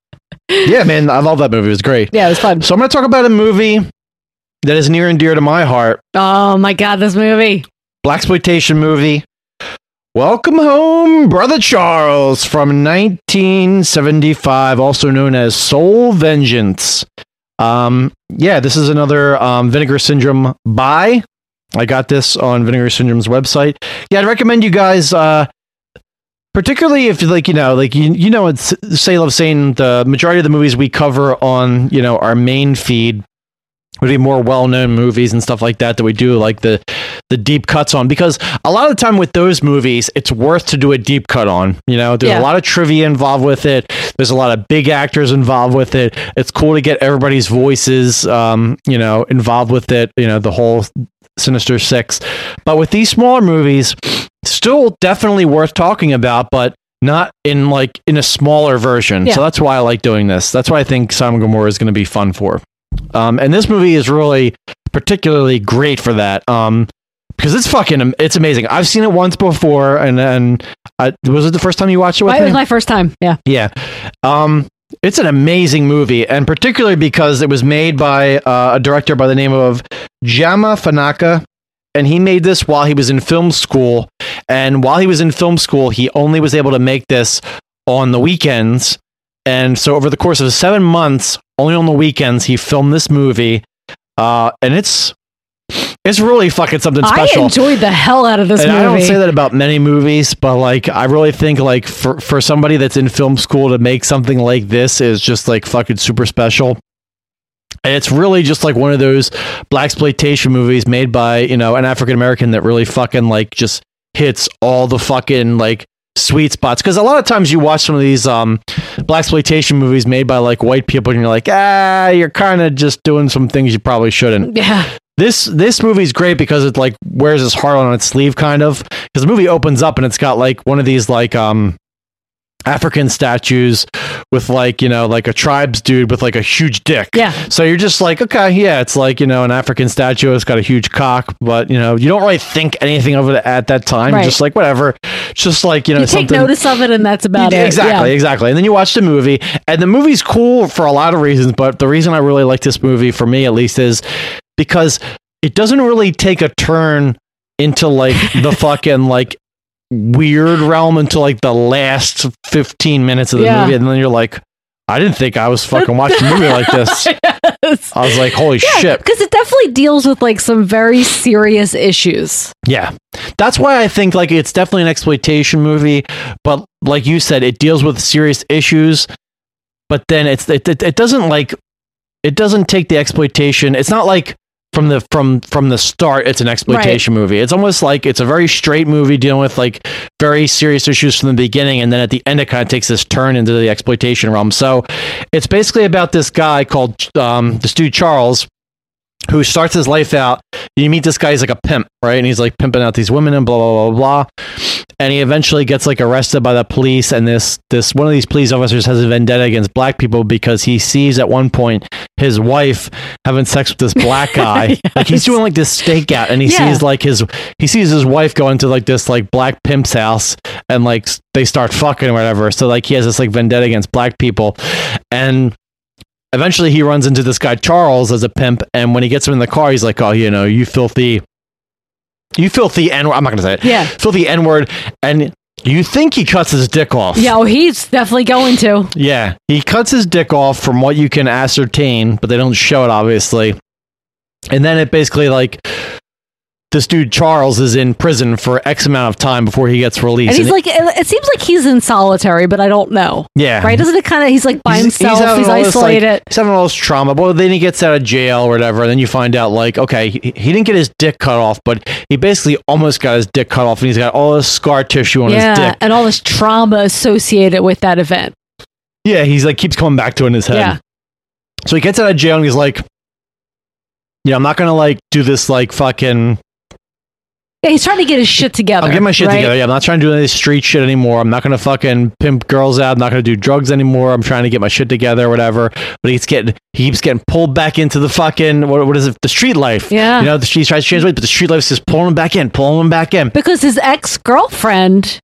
yeah, man, I love that movie. It was great. yeah, it was fun. So I'm going to talk about a movie that is near and dear to my heart. Oh my god, this movie. Black exploitation movie. Welcome home, Brother Charles from 1975, also known as Soul Vengeance. Um, yeah, this is another um, Vinegar Syndrome buy. I got this on Vinegar Syndrome's website. Yeah, I'd recommend you guys, uh, particularly if you like you know, like you you know, it's say love saying the majority of the movies we cover on you know our main feed would be more well-known movies and stuff like that that we do like the the deep cuts on because a lot of the time with those movies it's worth to do a deep cut on you know? There's Yeah. a lot of trivia involved with it. There's a lot of big actors involved with it. It's cool to get everybody's voices um you know involved with it you know the whole sinister six. But with these smaller movies still definitely worth talking about but not in like in a smaller version. Yeah. so that's why i like doing this. That's why i think Sodom and Gomorrah is going to be fun for. Um, and this movie is really particularly great for that. Um, because it's fucking, it's amazing. I've seen it once before, and then I, was it the first time you watched it with It me? was my first time. Yeah. Yeah. Um, it's an amazing movie, and particularly because it was made by uh, a director by the name of Jamaa Fanaka, and he made this while he was in film school. And while he was in film school, he only was able to make this on the weekends. And so, over the course of seven months, only on the weekends, he filmed this movie. Uh, and it's it's really fucking something special I enjoyed the hell out of this and movie. I don't say that about many movies, but like I really think like for for somebody that's in film school to make something like this is just like fucking super special. And it's really just like one of those black exploitation movies made by, you know, an African American that really fucking like just hits all the fucking like sweet spots because a lot of times you watch some of these um black exploitation movies made by like white people and you're like ah you're kind of just doing some things you probably shouldn't Yeah. This this movie's great because it like wears his heart on its sleeve kind of because the movie opens up and it's got like one of these like um African statues with like you know like a tribes dude with like a huge dick. Yeah. So you're just like okay yeah it's like you know an African statue it's got a huge cock but you know you don't really think anything of it at that time Right. just like whatever it's just like you know You take notice of it, and that's about yeah, it. Exactly, Yeah. exactly. And then you watch the movie, and the movie's cool for a lot of reasons. But the reason I really like this movie, for me at least, is because it doesn't really take a turn into like the fucking like weird realm until like the last 15 minutes of the Yeah. movie and then you're like I didn't think I was fucking watching a movie like this. Yes. I was like, holy shit. Because it definitely deals with like some very serious issues. Yeah. That's why I think like it's definitely an exploitation movie, but like you said, it deals with serious issues, but then it's it, it, it doesn't like it doesn't take the exploitation. It's not like from the from from the start it's an exploitation movie. It's almost like it's a very straight movie dealing with like very serious issues from the beginning and then at the end it kind of takes this turn into the exploitation realm. So it's basically about this guy called um this dude Charles who starts his life out. You meet this guy, he's like a pimp, right? And he's like pimping out these women and blah blah blah blah. And he eventually gets like arrested by the police. And this this one of these police officers has a vendetta against black people because he sees at one point his wife having sex with this black guy. Like he's doing like this stakeout, and he Yeah. sees like his he sees his wife going into like this like black pimp's house, and like they start fucking or whatever. So like he has this like vendetta against black people, and eventually he runs into this guy Charles as a pimp, and when he gets him in the car, he's like, "Oh, you know, you filthy, you filthy N word. I'm not gonna say it. Yeah. filthy n word." And you think he cuts his dick off? Yeah, oh, he's definitely going to. Yeah, he cuts his dick off from what you can ascertain, but they don't show it obviously. And then it basically like this dude Charles is in prison for X amount of time before he gets released. And he's it- like, it, it seems like he's in solitary, but I don't know. yeah, Right? Doesn't it kind of, he's like by himself, he's, having all this, like- isolated. he's having all this trauma. But then he gets out of jail or whatever. And then you find out, like, okay, he, he didn't get his dick cut off, but he basically almost got his dick cut off. And he's got all this scar tissue on his dick. and all this trauma associated with that event. Yeah, he's like, keeps coming back to it in his head. Yeah. So he gets out of jail and he's like, you yeah, I'm not going to like do this, like, fucking. Yeah, he's trying to get his shit together. I'll get my shit right? together. Yeah, I'm not trying to do any street shit anymore. I'm not gonna fucking pimp girls out. I'm not gonna do drugs anymore. I'm trying to get my shit together, or whatever. But he's getting he keeps getting pulled back into the fucking what, what is it? The street life. Yeah. You know, the, he tries to change ways, but the street life is just pulling him back in, pulling him back in. Because his ex girlfriend,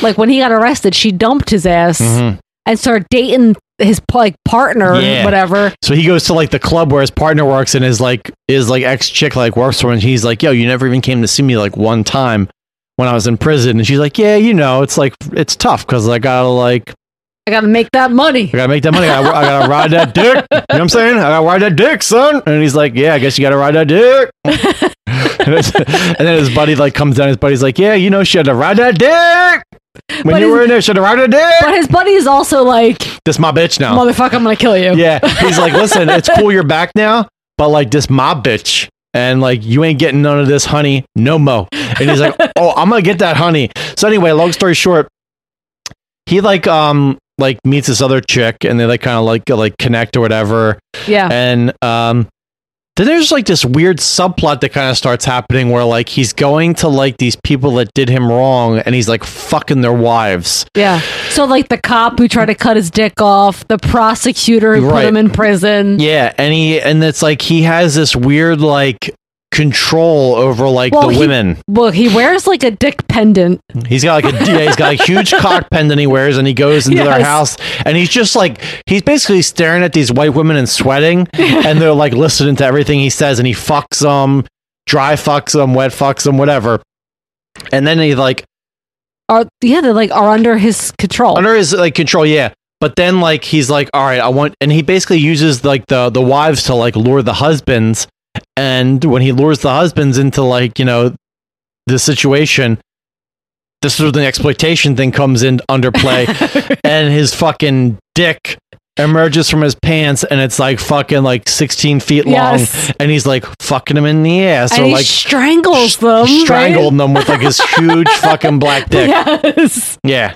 like when he got arrested, she dumped his ass Mhm. And start dating his like partner, Yeah. whatever. So he goes to like the club where his partner works, and his like his like ex chick like works for him. And he's like, "Yo, you never even came to see me like one time when I was in prison." And she's like, "Yeah, you know, it's like it's tough because I gotta like I got to make that money. I gotta make that money. I gotta, I gotta ride that dick. You know what I'm saying? I gotta ride that dick, son. And he's like, Yeah, I guess you gotta ride that dick. and, and then his buddy like comes down. His buddy's like, Yeah, you know, she had to ride that dick. When But you his- were in there, should ride that dick. But his buddy is also like, This my bitch now. motherfucker, I'm going to kill you. Yeah. He's like, Listen, it's cool you're back now, but like this my bitch. And like you ain't getting none of this honey, no mo. And he's like, Oh, I'm gonna get that honey. So anyway, long story short, he like um like meets this other chick and they like kind of like like connect or whatever Yeah. and um then there's like this weird subplot that kind of starts happening where like he's going to like these people that did him wrong and he's like fucking their wives Yeah. So, like the cop who tried to cut his dick off, the prosecutor who put him in prison. yeah and he and it's like he has this weird like control over like Well, the he- women Well, he wears like a dick pendant. He's got like a yeah, he's got a huge cock pendant he wears, and he goes into their house, and he's just like he's basically staring at these white women and sweating, and they're like listening to everything he says, and he fucks them, dry fucks them, wet fucks them, whatever, and then he like Are yeah, they like are under his control. under his like control, yeah. But then like he's like, all right, I want, and he basically uses like the the wives to like lure the husbands, and when he lures the husbands into like you know the situation, this is where the exploitation thing comes in under play, and his fucking dick emerges from his pants, and it's like fucking like sixteen feet long, Yes. and he's like fucking him in the ass, and or he like strangles them. strangled right? them with like his huge fucking black dick. Yes. Yeah.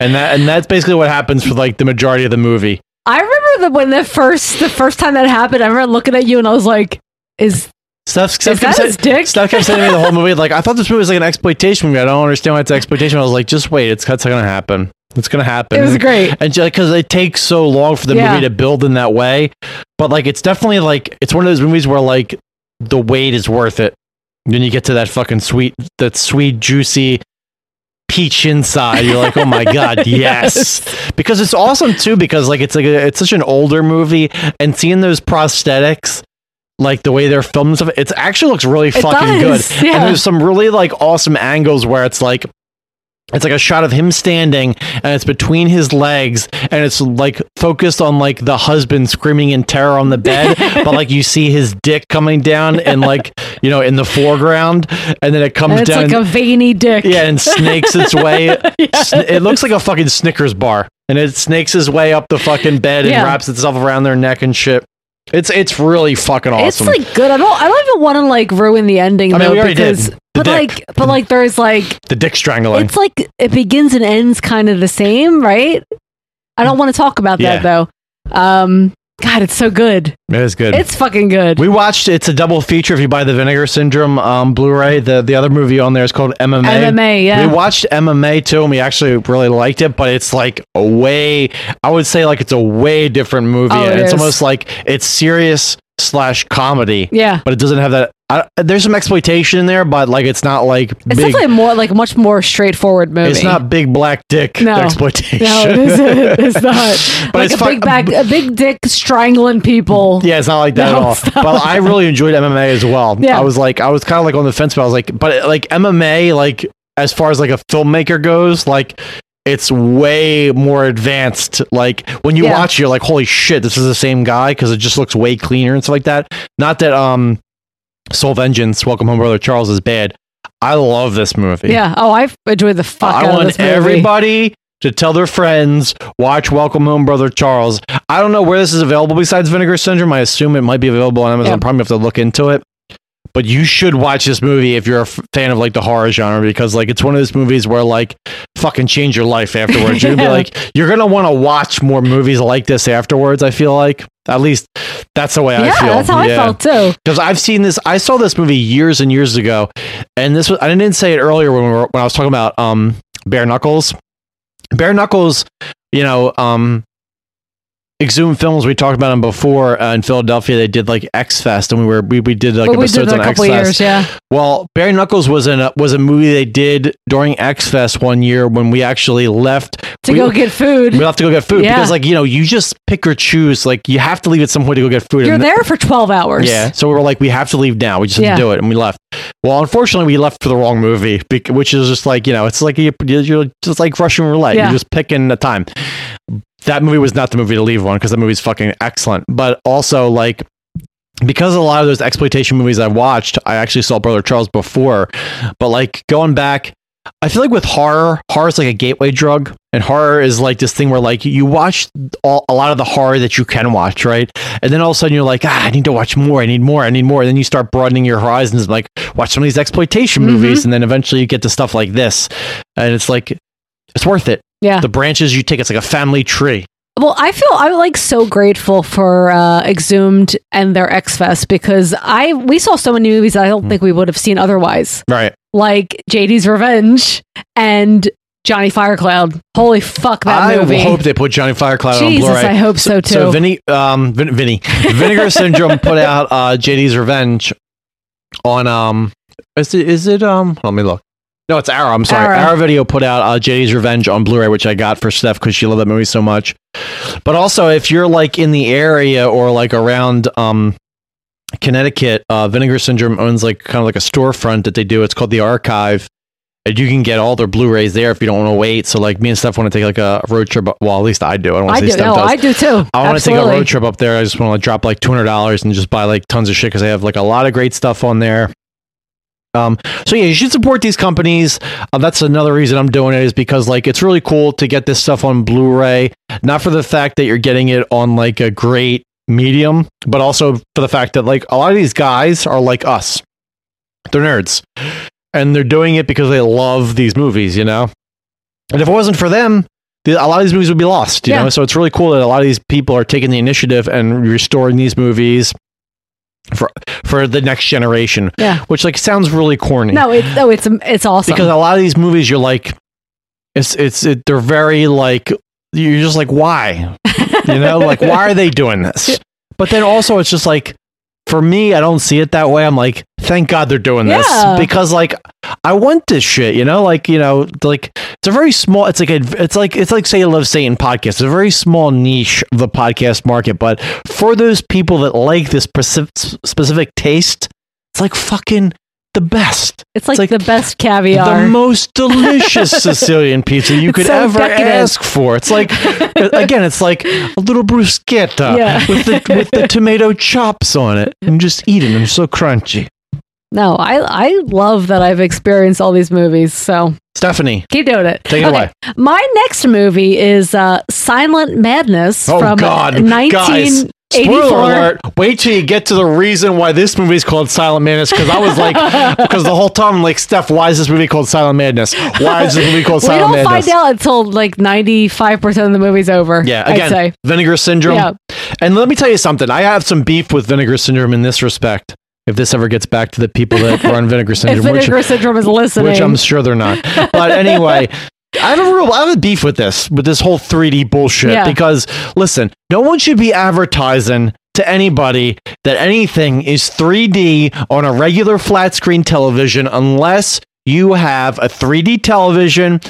And that and that's basically what happens for like the majority of the movie. I remember that when the first the first time that happened, I remember looking at you and I was like, "Is Stuff, Steph, Is kept, that his say- dick? Steph kept saying to me the whole movie, like, I thought this movie was like an exploitation movie. I don't understand why it's exploitation. I was like, just wait, it's, it's gonna happen. It's gonna happen. it was great." And just because it takes so long for the Yeah. movie to build in that way, but like it's definitely like it's one of those movies where like the wait is worth it. Then you get to that fucking sweet, that sweet, juicy peach inside. You're like, oh my god, yes. Because it's awesome too. Because like it's like a, it's such an older movie, and seeing those prosthetics. Like the way they're filmed and stuff, it actually looks really fucking does, good. yeah. And there's some really like awesome angles where it's like it's like a shot of him standing and it's between his legs and it's like focused on like the husband screaming in terror on the bed but like you see his dick coming down and like you know in the foreground and then it comes And it's down like a veiny dick. yeah and snakes its way sn- it looks like a fucking snickers bar and it snakes his way up the fucking bed and Yeah. wraps itself around their neck and shit it's it's really fucking awesome It's like good. I don't. I don't even want to like ruin the ending I mean, though we already did. because. But dick. like, but like, there's like, the dick strangling it's like it begins and ends kind of the same, right? I don't want to talk about Yeah. that though. Um, God, it's so good. it is good It's fucking good. We watched. It's a double feature. If you buy the Vinegar Syndrome um, Blu-ray, the the other movie on there is called Emma Mae. MMA, yeah. We watched Emma Mae too, and we actually really liked it. But it's like a way. I would say like it's a way different movie. Oh, it and it's is. almost like it's serious slash comedy. Yeah. but it doesn't have that. I, there's some exploitation in there, but like it's not like It's big. definitely more like much more straightforward movie. It's not big black dick No. exploitation. No, it isn't. It's not. But like it's a fu- big back, a big dick strangling people. Yeah, it's not like that No, at all. But like I really enjoyed Emma Mae as well. Yeah. I was like, I was kind of like on the fence, but I was like, but like Emma Mae, like as far as like a filmmaker goes, like it's way more advanced. Like when you Yeah. watch, you're like, holy shit, this is the same guy because it just looks way cleaner and stuff like that. Not that um, Soul Vengeance, Welcome Home, Brother Charles is bad. I love this movie. Yeah. Oh, I've enjoyed the fuck I out of want this movie. everybody to tell their friends, watch Welcome Home, Brother Charles. I don't know where this is available besides Vinegar Syndrome. I assume it might be available on Amazon. Yeah. Probably have to look into it. But you should watch this movie if you're a f- fan of like the horror genre because like it's one of those movies where like fucking change your life afterwards. You're gonna be like you're gonna want to watch more movies like this afterwards. I feel like at least that's the way I Yeah, feel. that's how I felt too. Because I've seen this, I saw this movie years and years ago, and this was I didn't say it earlier when we were, when I was talking about um Bare Knuckles. Bare Knuckles, you know, um, Exhumed Films. We talked about them before uh, in Philadelphia. They did like X Fest, and we were we, we did like But we episodes did on X Fest. yeah. Well, Bare Knuckles was in a, was a movie they did during X Fest one year when we actually left To we, go get food. We have to go get food Yeah. because, like you know, you just pick or choose. Like you have to leave at some point to go get food. You're and there for 12 hours. yeah. So we were like, we have to leave now. We just have Yeah. to do it. And we left. Well, unfortunately, we left for the wrong movie, which is just like, you know, it's like you- you're just like Russian roulette. Yeah. You're just picking the time. That movie was not the movie to leave on because that movie's fucking excellent. But also, like, because a lot of those exploitation movies I watched, I actually saw Brother Charles before. But like going back, I feel like with horror, horror is like a gateway drug, and horror is like this thing where like you watch all, a lot of the horror that you can watch, right? And then all of a sudden you're like, ah, I need to watch more, I need more, I need more. And then you start broadening your horizons, like watch some of these exploitation Mm-hmm. movies, and then eventually you get to stuff like this, and it's like it's worth it. Yeah. The branches you take, it's like a family tree. Well, I feel I'm like so grateful for uh, Exhumed and their X Fest because I we saw so many movies I Hmm. don't think we would have seen otherwise, Right. like JD's Revenge and Johnny Firecloud. Holy fuck that I movie! I hope they put Johnny Firecloud on Jesus, Blu-ray. I hope so, too. So Vinny, um, Vin, Vinny, Vinegar Syndrome put out uh, JD's Revenge on um, is it is it um? Let me look. No, it's Arrow. I'm sorry. Arrow. Arrow, Video put out uh, JD's Revenge on Blu-ray, which I got for Steph because she loved that movie so much. But also, if you're like in the area or like around um, Connecticut, uh, Vinegar Syndrome owns like kind of like a storefront that they do. It's called the Archive, and you can get all their Blu-rays there if you don't want to wait. So like me and Steph want to take like a road trip. Well, at least I do. I don't want to do. Steph No, does. I do too. I want to take a road trip up there. I just want to like, drop like two hundred dollars and just buy like tons of shit because they have like a lot of great stuff on there. Um, so yeah, you should support these companies. Uh, that's another reason I'm doing it is because like it's really cool to get this stuff on Blu-ray, not for the fact that you're getting it on like a great medium, but also for the fact that like a lot of these guys are like us. They're nerds. And they're doing it because they love these movies, you know? And if it wasn't for them, a lot of these movies would be lost, you Yeah. know? So it's really cool that a lot of these people are taking the initiative and restoring these movies for for the next generation. Yeah. Which like sounds really corny. No, it, no, it's it's awesome. Because a lot of these movies you're like it's it's it, they're very like you're just like why? You know, like why are they doing this? But then also it's just like for me, I don't see it that way. I'm like, thank God they're doing this Yeah. because like I want this shit, you know, like you know, like it's a very small. It's like a, it's like it's like say you love Satan podcast. It's a very small niche of the podcast market, but for those people that like this specific, specific taste, it's like fucking the best. It's like, like the best caviar. The most delicious Sicilian pizza you It's could so ever decadent. ask for. It's like again, it's like a little bruschetta Yeah. with the with the tomato chops on it, and just eat it. And so crunchy. no, I I love that I've experienced all these movies. So Stephanie, keep doing it. take it away. My next movie is uh, Silent Madness Oh from God, guys. 1984. Spoiler alert! Wait till you get to the reason why this movie is called Silent Madness. Because I was like, because the whole time I'm like, Steph, why is this movie called Silent Madness? Why is this movie called Silent Madness? we Silent don't Madness? find out until like 95% of the movie's over. Yeah, I'd again, say. vinegar syndrome. Yeah. And let me tell you something. I have some beef with vinegar syndrome in this respect. If this ever gets back to the people that run vinegar If syndrome, which, Vinegar Syndrome is listening. which I'm sure they're not. But anyway, I have a real I have a beef with this with this whole 3D bullshit Yeah. because listen, no one should be advertising to anybody that anything is 3D on a regular flat screen television unless you have a 3D television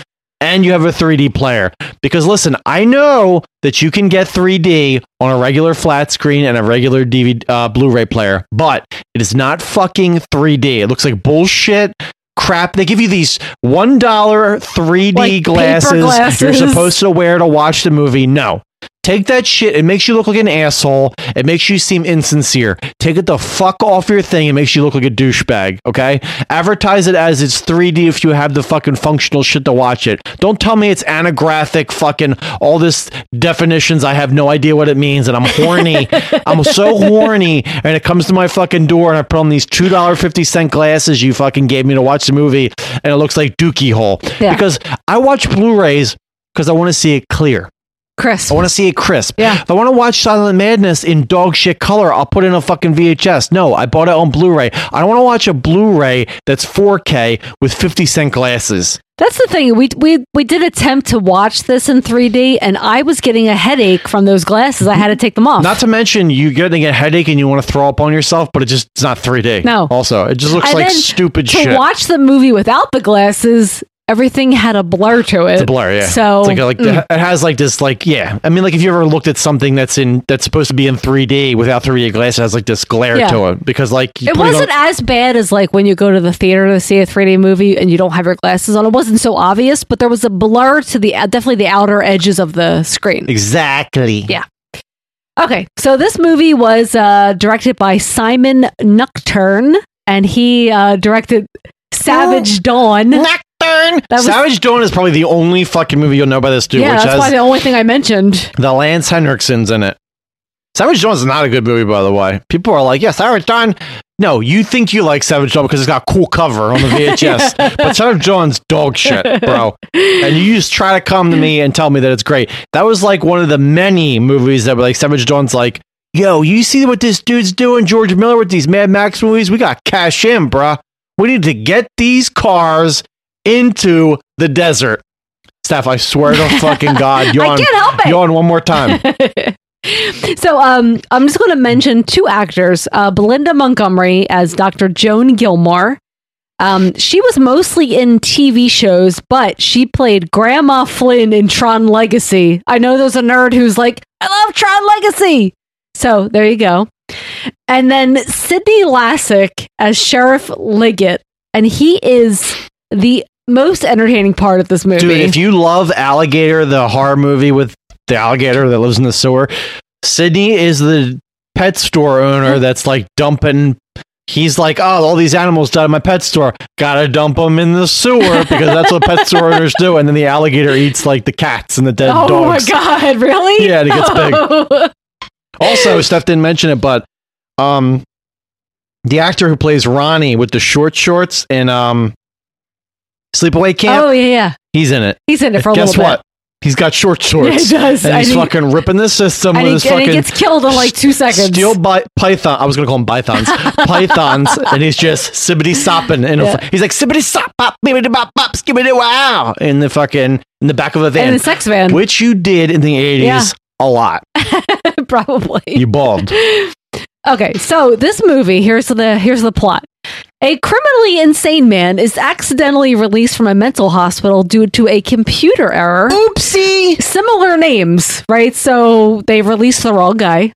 and you have a 3D player. Because listen, I know that you can get 3D on a regular flat screen and a regular DVD uh, Blu-ray player, but it is not fucking 3D. It looks like bullshit. Crap! They give you these one dollar 3D Like paper glasses, you're supposed to wear to watch the movie. No, take that shit. It makes you look like an asshole. It makes you seem insincere. Take it the fuck off your thing. It makes you look like a douchebag. Okay, advertise it as it's 3D if you have the fucking functional shit to watch it. Don't tell me it's anagrathic. Fucking all this definitions. I have no idea what it means, and I'm horny. I'm so horny, and it comes to my fucking door, and I put on these two dollar fifty cent glasses you fucking gave me to watch the movie, and it looks like Dookie hole. Yeah. Because I watch Blu-rays because I want to see it clear. Chris. I want to see it crisp. Yeah. If I want to watch Silent Madness in dog shit color, I'll put in a fucking VHS. No, I bought it on Blu-ray. I don't want to watch a Blu-ray that's 4K with 50 cent glasses. That's the thing. We we we did attempt to watch this in 3D, and I was getting a headache from those glasses. I had to take them off. Not to mention you getting a headache and you want to throw up on yourself, but it just it's not 3D. No. Also, it just looks And like stupid to shit. watch the movie without the glasses, everything had a blur to it. It's a blur, yeah. So it's like, like mm. it has like this, like yeah. I mean, like if you ever looked at something that's in that's supposed to be in 3D without 3D glass, it has like this glare Yeah. to it because like you it wasn't as bad as like when you go to the theater to see a 3D movie and you don't have your glasses on. It wasn't so obvious, but there was a blur to the uh, definitely the outer edges of the screen. exactly. Yeah. Okay, so this movie was uh, directed by Simon Nuchtern, and he uh, directed Savage Dawn. Nuchtern. That was- Savage Dawn is probably the only fucking movie you'll know by this dude, yeah, which that's has why the only thing I mentioned. the Lance Henriksen's in it. Savage Dawn is not a good movie, by the way. People are like, "Yeah, Savage Dawn." No, you think you like Savage Dawn because it's got a cool cover on the VHS, but Savage Dawn's dog shit, bro. And you just try to come to me and tell me that it's great. That was like one of the many movies that were like Savage Dawn's like, "Yo, you see what this dude's doing, George Miller, with these Mad Max movies? We got cash in, bruh. We need to get these cars into the desert." Steph, I swear to fucking God, yawn, can't help it. yawn one more time. So um, I'm just going to mention two actors: uh, Belinda Montgomery as Dr. Joan Gilmore. Um, she was mostly in TV shows, but she played Grandma Flynn in Tron Legacy. I know there's a nerd who's like, "I love Tron Legacy." So there you go. And then Sydney Lassick as Sheriff Liggett, and he is the most entertaining part of this movie. Dude, if you love Alligator, the horror movie with the alligator that lives in the sewer, Sydney is the pet store owner that's like dumping. He's like, oh, all these animals died in my pet store. Gotta dump them in the sewer because that's what pet store owners do. And then the alligator eats like the cats and the dead oh dogs. my god, really? Yeah, and it gets big. big. Also, Steph didn't mention it, but um, the actor who plays Ronnie with the short shorts in um, Sleepaway Camp, Oh yeah, yeah. he's in it. He's in it for a Guess little what? He's got short shorts. Yeah, he does. And he's And he- fucking ripping the system. And with he, his and he fucking gets killed in like two seconds. steel bi- python. I was gonna call him pythons. pythons, and he's just sibbity sopping. And Yeah. he's like sibbity sop bop bibbity bop bop skibbity wow in the fucking in the back of a van, in the sex van, which you did in the eighties Yeah. a lot. probably. You bald. Okay, so this movie here's the here's the plot. A criminally insane man is accidentally released from a mental hospital due to a computer error. Oopsie. Similar names, right? So they released the wrong guy.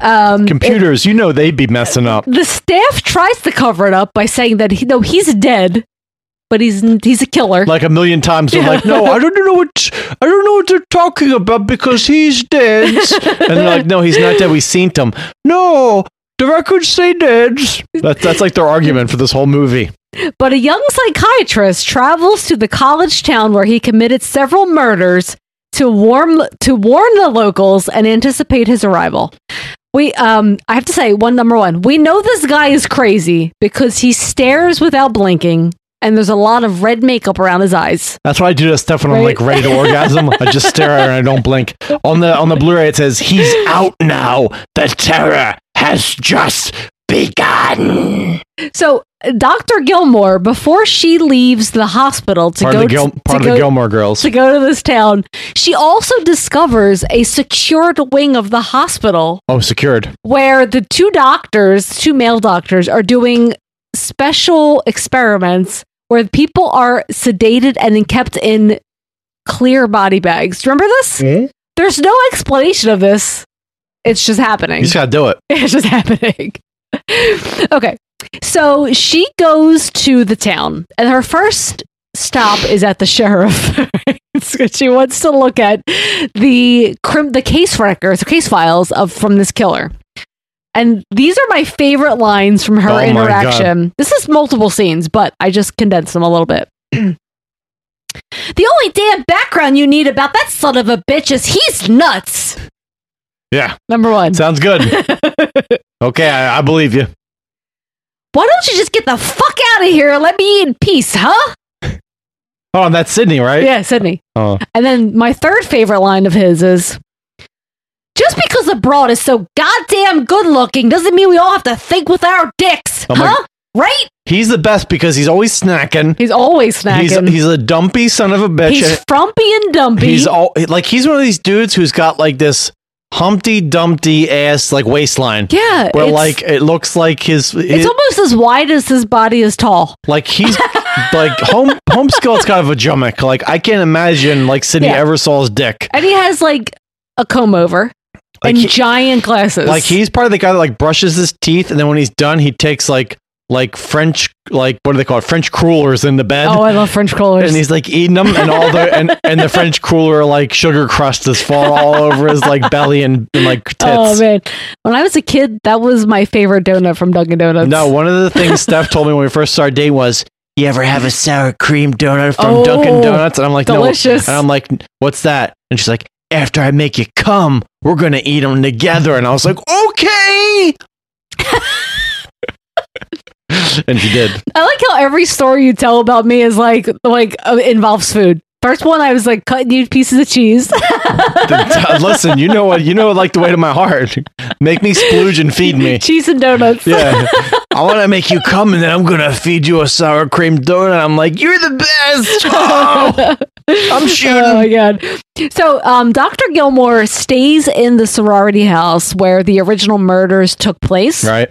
Um, Computers, you know they'd be messing up. the staff tries to cover it up by saying that he, no, he's dead, but he's he's a killer. Like a million times, they're like, "No, I don't know what I don't know what they're talking about because he's dead." and they're like, "No, he's not dead. We seen him." No, the records say dead. That's that's like their argument for this whole movie. But a young psychiatrist travels to the college town where he committed several murders to warn to warn the locals and anticipate his arrival. We um I have to say one number 1. We know this guy is crazy because he stares without blinking and there's a lot of red makeup around his eyes. That's why I do that stuff when I'm like ready to orgasm. I just stare at her and I don't blink. On the on the Blu-ray, it says he's out now. The terror has just begun. So Dr. Gilmore before she leaves the hospital to Part go of the Gil- to, part to of the Gilmore Girls. to go to this town, she also discovers a secured wing of the hospital Oh, secured. where the two doctors, two male doctors, are doing special experiments where people are sedated and then kept in clear body bags. Do you remember this? Hmm? There's no explanation of this. It's just happening. You just gotta do it. It's just happening. okay. So she goes to the town, and her first stop is at the sheriff. she wants to look at the crim- the case records, the case files of from this killer. And these are my favorite lines from her Oh interaction. This is multiple scenes, but I just condensed them a little bit. the only damn background you need about that son of a bitch is he's nuts. Yeah, Number one. sounds good. okay, I, I believe you. Why don't you just get the fuck out of here and let me eat in peace, huh? Oh, that's Sydney, right? Yeah, Sydney. Oh, And then my third favorite line of his is just because the broad is so goddamn good looking doesn't mean we all have to think with our dicks, my- huh? Right? he's the best because he's always snacking. He's always He's snacking. he's a dumpy son of a bitch. He's frumpy and dumpy. He's all like he's one of these dudes who's got like this Humpty Dumpty ass like waistline. yeah, Where like it looks like his, it's his almost as wide as his body is tall. like he's like home home skull's kind of a jummick. Like I can't imagine like Sydney Yeah. ever saw his dick. And he has like a comb over Like and he- giant glasses. Like he's probably the guy that like brushes his teeth and then when he's done he takes like like French like what do they call it? French crullers in the bed. Oh, I love French crawlers. and he's like eating them and all the and, and the French cruller like sugar crust is fall all over his like belly and, and like oh, tits. Oh man, when I was a kid, that was my favorite donut from Dunkin' Donuts. No, one of the things Steph told me when we first started dating was, "You ever have a sour cream donut from Oh, Dunkin' Donuts?" And I'm like, delicious. "No." And I'm like, "What's that?" And she's like, "After I make you come, we're gonna eat them together." And I was like, "Okay." and she did. I like how every story you tell about me is like like uh, involves food. First one, I was like cutting you pieces of cheese. Listen, you know what? You know? Like the way to my heart. Make me splooge and feed me. cheese and donuts. Yeah, I want to make you come, and then I'm gonna feed you a sour cream donut. I'm like, you're the best. Oh, I'm shooting. Oh my god! So, um, Doctor Gilmore stays in the sorority house where the original murders took place, right?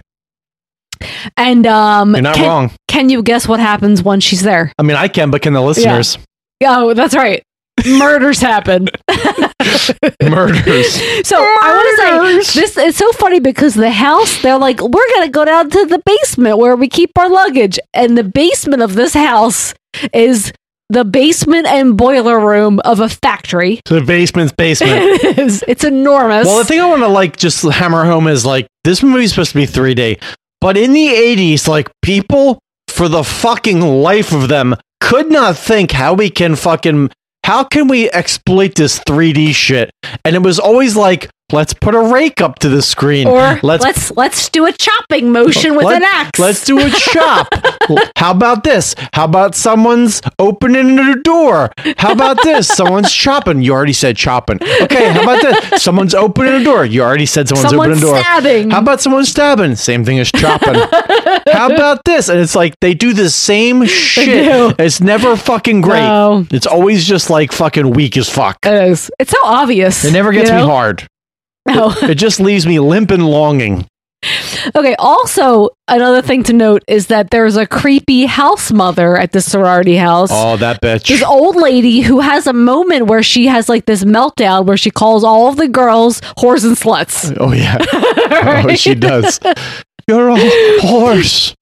And um, You're not can, wrong. Can you guess what happens once she's there? I mean, I can, but can the listeners? Oh, that's right. Murders happen. Murders. So I want to say this. is so funny because the house. They're like, we're gonna go down to the basement where we keep our luggage, and the basement of this house is the basement and boiler room of a factory. So the basement's basement. it is. It's enormous. well, the thing I want to like just hammer home is like this movie's supposed to be 3D, but in the 80s, like people for the fucking life of them could not think how we can fucking how can we exploit this 3D shit? And it was always like, let's put a rake up to the screen. or let's let's do a chopping motion with Let- an axe. Let's do a chop. How about this? How about someone's opening a door? How about this? Someone's chopping. You already said chopping. Okay, how about this? Someone's opening a door. You already said someone's, Someone's opening a door. stabbing. How about someone stabbing? Same thing as chopping. how about this? And it's like they do the same shit. It's never fucking great. No. It's always just like fucking weak as fuck. It is. It's so obvious. It never gets you me hard. Oh. No. It just leaves me limp and longing. Okay, also another thing to note is that there's a creepy house mother at the sorority house. Oh, that bitch. This old lady who has a moment where she has like this meltdown where she calls all of the girls whores and sluts. Oh yeah. Oh, she does. You're a horse.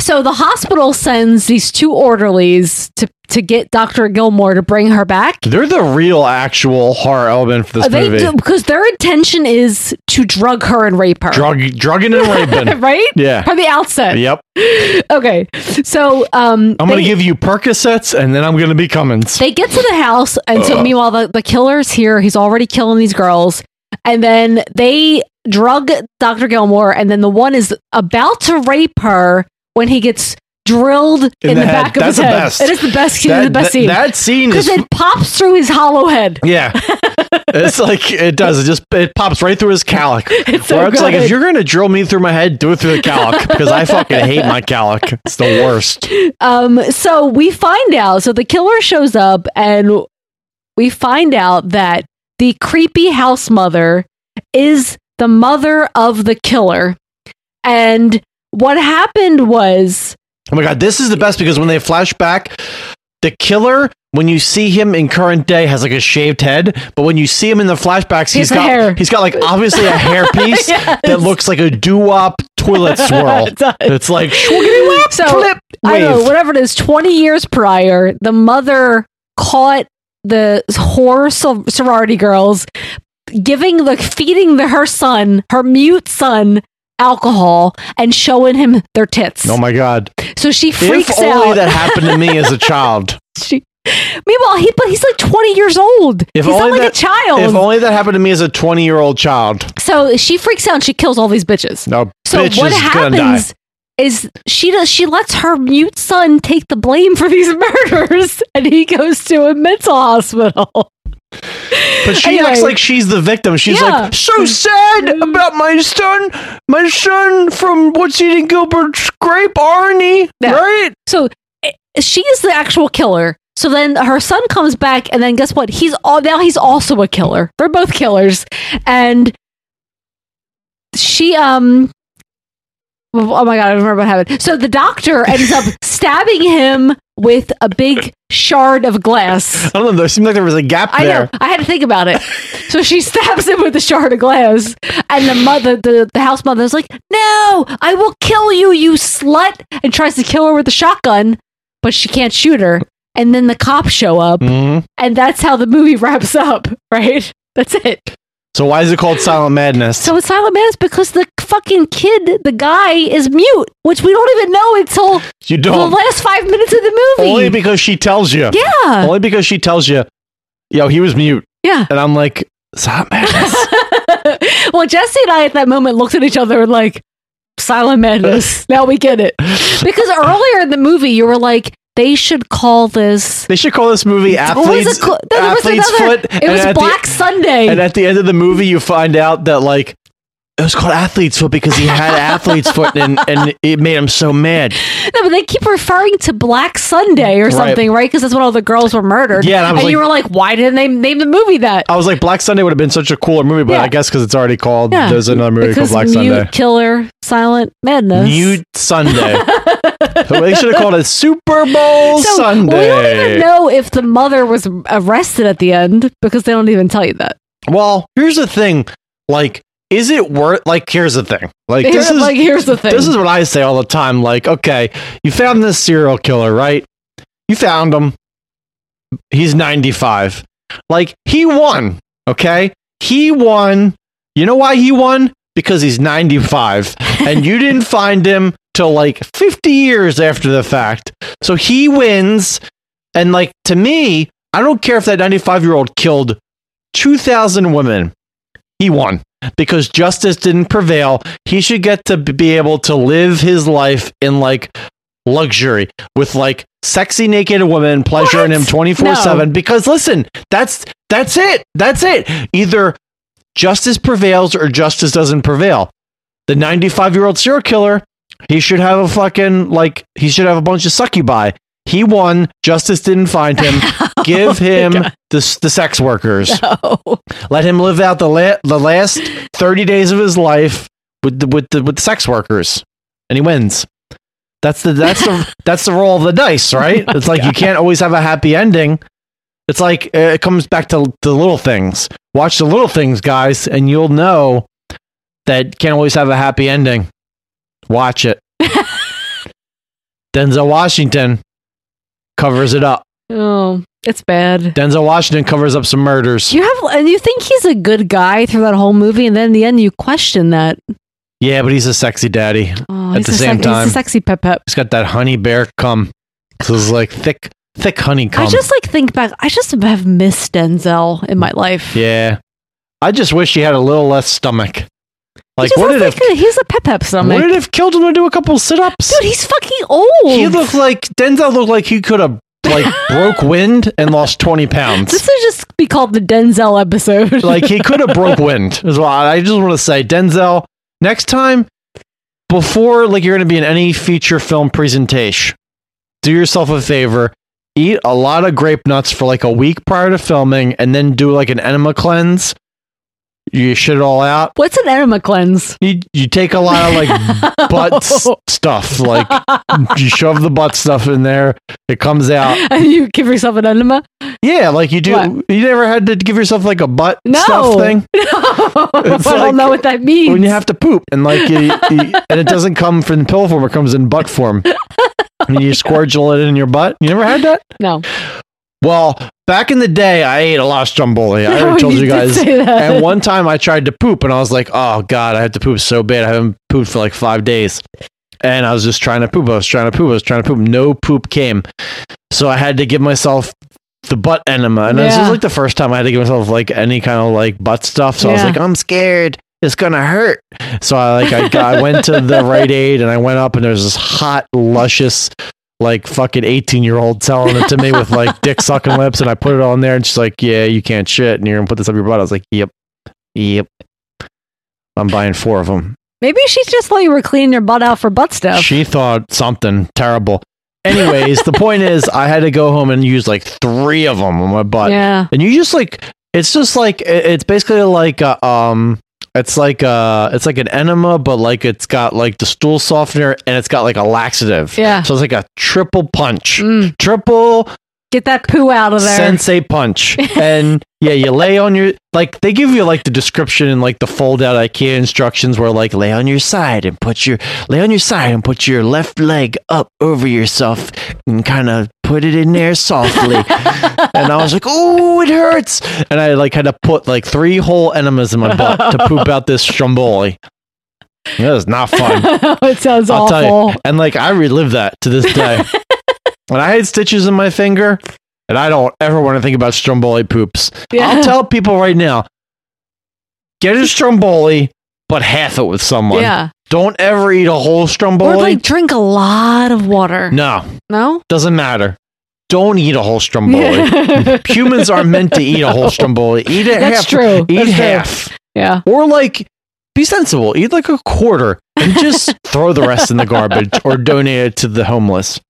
So the hospital sends these two orderlies to to get Dr. Gilmore to bring her back. They're the real actual horror element for this They movie. do, because their intention is to drug her and rape her. Drug, drugging and raping. right? Yeah. From the outset. Yep. Okay. So um I'm gonna they- give you Percocets, and then I'm gonna be Cummins. They get to the house, and so meanwhile, the, the killer's here. He's already killing these girls. And then they drug Dr. Gilmore, and then the one is about to rape her when he gets drilled in, In the, the head. back of That's his the head. best. It is the best, That- the best that- scene. that scene is. Because is- it pops through his hollow head. Yeah. it's like it does. It just it pops right through his calic. It's so Where it's like if you're gonna drill me through my head, do it through the calic because I fucking hate my calic. It's the worst. Um, so we find out. So the killer shows up, and we find out that the creepy house mother is the mother of the killer. And what happened was Oh my god, this is the best because when they flash back, the killer, when you see him in current day, has like a shaved head, but when you see him in the flashbacks, he's got hair. he's got like obviously a hairpiece Yes. that looks like a doo-wop toilet swirl. It it's like whap, so flip, I don't know, whatever it is, 20 years prior, the mother caught the whore sor- sorority girls giving the feeding the, her son, her mute son, alcohol and showing him their tits. Oh my god! So she freaks out. if only out. that happened to me as a child. She- Meanwhile, he but he's like 20 years old. If he's not only like that, a child. If only that happened to me as a 20 year old child. so she freaks out and she kills all these bitches. No, So bitch what happens is she does she lets her mute son take the blame for these murders and he goes to a mental hospital. But she Anyway. acts like she's the victim. She's Yeah. like, so sad about my son, my son from What's Eating Gilbert's Grape, Arnie, Yeah. right? So eh, she is the actual killer. So then her son comes back, and then guess what? He's all now he's also a killer. They're both killers, and she um. Oh my god! I remember what happened. So the doctor ends up stabbing him with a big shard of glass. I don't know. There seemed like there was a gap I there. know. I had to think about it. So she stabs him with a shard of glass, and the mother, the, the house mother, is like, "No, I will kill you, you slut!" and tries to kill her with a shotgun, but she can't shoot her. And then the cops show up, Mhm. and that's how the movie wraps up. Right? That's it. So why is it called Silent Madness? So it's Silent Madness because the fucking kid, the guy, is mute, which we don't even know until you the don't. the last five minutes of the movie. Only because she tells you. yeah, Only because she tells you, yo, he was mute. yeah. And I'm like, Silent Madness. well, Jesse and I at that moment looked at each other and like, silent madness. now we get it. Because earlier in the movie, you were like, they should call this. they should call this movie Athlete's, was it called? No, was Athlete's another- Foot. It was at the- Black Sunday. And at the end of the movie, you find out that like it was called athlete's foot because he had athlete's foot and and it made him so mad. no, but they keep referring to Black Sunday or Right. something, right? Because that's when all the girls were murdered. Yeah, and I was you like- were like, why didn't they name the movie that? I was like, Black Sunday would have been such a cooler movie, but Yeah. I guess because it's already called, Yeah, there's another movie because called Black mute, Sunday. killer, silent madness. Mute Sunday. They should have called it Super Bowl So Sunday. we don't even know if the mother was arrested at the end because they don't even tell you that. Well, here's the thing. Like, is it worth? Like, here's the thing. Like, Here- this is like, here's the thing. This is what I say all the time. Like, okay, you found this serial killer, right? You found him. He's 95. Like, he won. Okay, he won. You know why he won? Because he's 95, and you didn't find him till like 50 years after the fact. So he wins. And like to me, I don't care if that 95 year old killed 2,000 women. He won because justice didn't prevail. He should get to be able to live his life in like luxury with like sexy naked women pleasuring him 24/7 because listen, that's that's it. That's it. Either justice prevails or justice doesn't prevail. The 95-year-old serial killer, he should have a fucking like he should have a bunch of succubi. He won. Justice didn't find him. Give him the, the sex workers. Oh. Let him live out the la- the last 30 days of his life with the, with the with the sex workers, and he wins. That's the that's the that's the roll of the dice, right? It's like you can't always have a happy ending. It's like uh, it comes back to the little things. Watch the little things, guys, and you'll know that you can't always have a happy ending. Watch it. Denzel Washington covers it up. Oh, it's bad. Denzel Washington covers up some murders. You have, and you think he's a good guy through that whole movie, and then in the end, you question that. Yeah, but he's a sexy daddy. Oh, At the same sec- time, he's a sexy pep pep. he's got that honey bear cum. So it's like thick, thick honeycomb. I just like think back. I just have missed Denzel in my life. yeah. I just wish he had a little less stomach. Like, what did it? like a- he's a pep pep stomach. What did have killed him to do a couple sit ups? Dude, he's fucking old. He looked like Denzel looked like he could have like broke wind and lost twenty pounds. this would just be called the Denzel episode. like he could have broke wind as well. I just want to say, Denzel, next time before like you're going to be in any feature film presentation, do yourself a favor, eat a lot of grape nuts for like a week prior to filming, and then do like an enema cleanse. You shit it all out. What's an enema cleanse? You you take a lot of like butt oh. s- stuff, like you shove the butt stuff in there. It comes out. and you give yourself an enema? Yeah, like you do. What? You never had to give yourself like a butt No. stuff thing. No, I It's don't know what that means. when you have to poop and like you, you- and it doesn't come from pill form it comes in butt form and you squirgel it in your butt you never had that no. Well back in the day i ate a lot of stromboli. I Oh, already told you you guys. and one time i tried to poop and i was like oh god i have to poop so bad. I haven't pooped for like five days. And i was just trying to poop i was trying to poop i was trying to poop. No poop came. So i had to give myself the butt enema. And this Yeah. was like the first time i had to give myself like any kind of like butt stuff. So i was like i'm scared. It's gonna hurt. So i like i, got, I went to the Rite Aid and i went up and there's this hot luscious like fucking 18 year old selling it to me with like dick sucking lips and i put it on there and she's like yeah you can't shit and you're gonna put this up your butt i was like yep yep i'm buying four of them Maybe she just thought you were cleaning your butt out for butt stuff. she thought something terrible anyways the point is i had to go home and use like three of them on my butt yeah. and you just like it's just like it's basically like a, um it's like uh it's like an enema but like it's got like the stool softener and it's got like a laxative Yeah. so it's like a triple punch Mm. triple Get that poo out of there. sensei punch and yeah you lay on your like they give you like the description and like the fold out ikea instructions where like lay on your side and put your lay on your side and put your left leg up over yourself and kind of put it in there softly and i was like oh it hurts and i like had to put like three whole enemas in my butt to poop out this stromboli it was not fun it sounds I'll awful. you. And like I relive that to this day. When I had stitches in my finger, and I don't ever want to think about stromboli poops. Yeah. I'll tell people right now: get a stromboli, but half it with someone. Yeah. Don't ever eat a whole stromboli. Or like drink a lot of water. no, No? doesn't matter. Don't eat a whole stromboli. Humans aren't meant to eat a whole stromboli. Eat it That's half. true. Eat That's true. half. Yeah. Or like be sensible. Eat like a quarter and just throw the rest in the garbage or donate it to the homeless.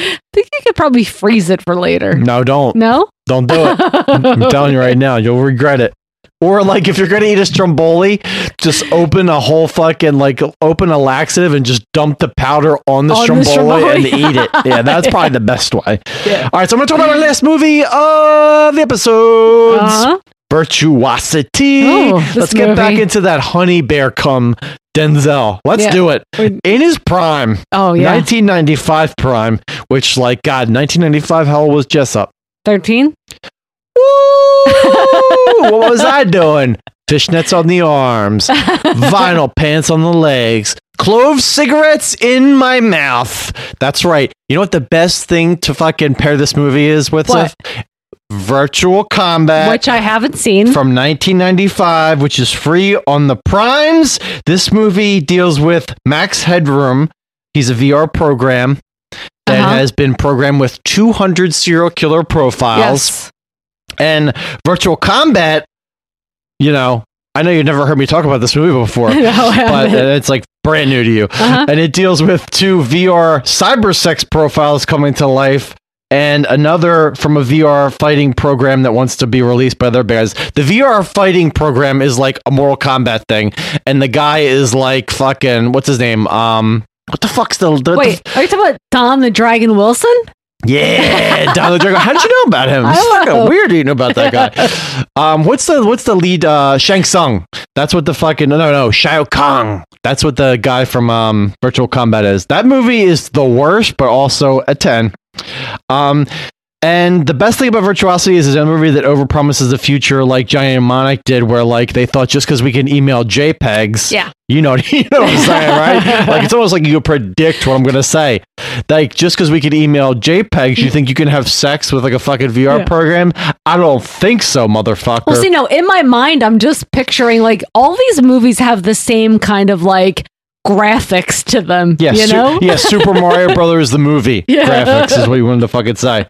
I think you could probably freeze it for later. No, don't. No? Don't do it. I'm telling you right now, you'll regret it. Or like if you're gonna eat a stromboli, just open a whole fucking like open a laxative and just dump the powder on the, On the stromboli, and eat it. Yeah, that's probably the best way. Yeah. All right, so I'm gonna talk about our last movie of the episodes. Uh-huh. Virtuosity. Oh, Let's get back into that honey bear cum Denzel. Let's Yeah. do it. In his prime. Oh, yeah. 1995 prime, which like God, 1995, how old was Jessup? 13? what was I doing? Fishnets on the arms, vinyl pants on the legs, clove cigarettes in my mouth. That's right. You know what the best thing to fucking pair this movie is with? What? Seth? Virtual Combat. Which I haven't seen. from 1995, which is free on the Primes. This movie deals with Max Headroom. He's a VR program that Uh-huh. has been programmed with 200 serial killer profiles. yes. And Virtual Combat, you know, I know you've never heard me talk about this movie before, No, but it's like brand new to you. Uh-huh. And it deals with two VR cyber sex profiles coming to life and another from a VR fighting program that wants to be released by their guys. The VR fighting program is like a Mortal Kombat thing, and the guy is like fucking what's his name? Um, what the fuck's the, the Wait, are you talking about Don the Dragon Wilson? yeah, Don the Dragon. How did you know about him? I It's fucking weird you know about that guy. Um, what's the what's the lead? Uh, Shang Tsung. That's what the fucking no no no Shao Kahn. That's what the guy from um Virtual Combat is. That movie is the worst, but also a ten. Um, and the best thing about Virtuosity is it's a movie that overpromises the future, like Johnny Mnemonic did, where like they thought just because we can email JPEGs, Yeah. you know, you know what I'm saying, right? like it's almost like you predict what I'm gonna say. Like just because we can email JPEGs, you think you can have sex with like a fucking VR Yeah. program? I don't think so, motherfucker. Well, see, no, in my mind, I'm just picturing like all these movies have the same kind of like graphics to them. yeah, you Su- know? yeah, Super Mario Brothers the movie Yeah. graphics is what you wanted to fucking say.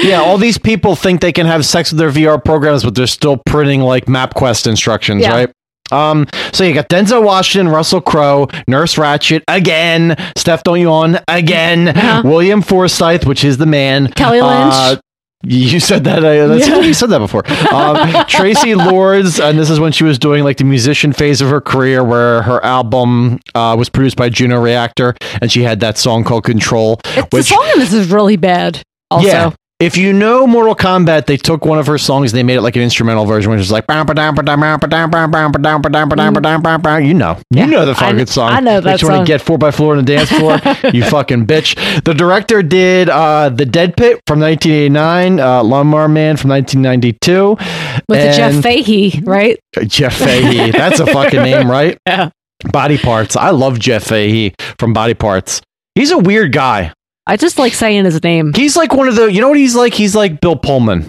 Yeah, all these people think they can have sex with their VR programs, but they're still printing like MapQuest instructions, Yeah. right? Um, so you got Denzel Washington, Russell Crowe, Nurse Ratched again, Steph Don't again, Uh-huh. William Forsythe, which is the man, Kelly Lynch. Uh, you said that. Uh, that's Yeah. you said that before. Um, Traci Lords, and this is when she was doing like the musician phase of her career, where her album uh, was produced by Juno Reactor, and she had that song called "Control." It's- the song in this is really bad. Also, yeah. If you know Mortal Kombat, they took one of her songs and they made it like an instrumental version, which is like you know, yeah. you know the fucking I, song. I know that song. You want to get four by four on the dance floor, you fucking bitch. The director did uh, the Dead Pit from 1989, uh, Lawnmower Man from 1992, with and the Jeff Fahey, right? Uh, Jeff Fahey, that's a fucking name, right? Yeah. Body Parts. I love Jeff Fahey from Body Parts. He's a weird guy. I just like saying his name. He's like one of the, you know what he's like? He's like Bill Pullman,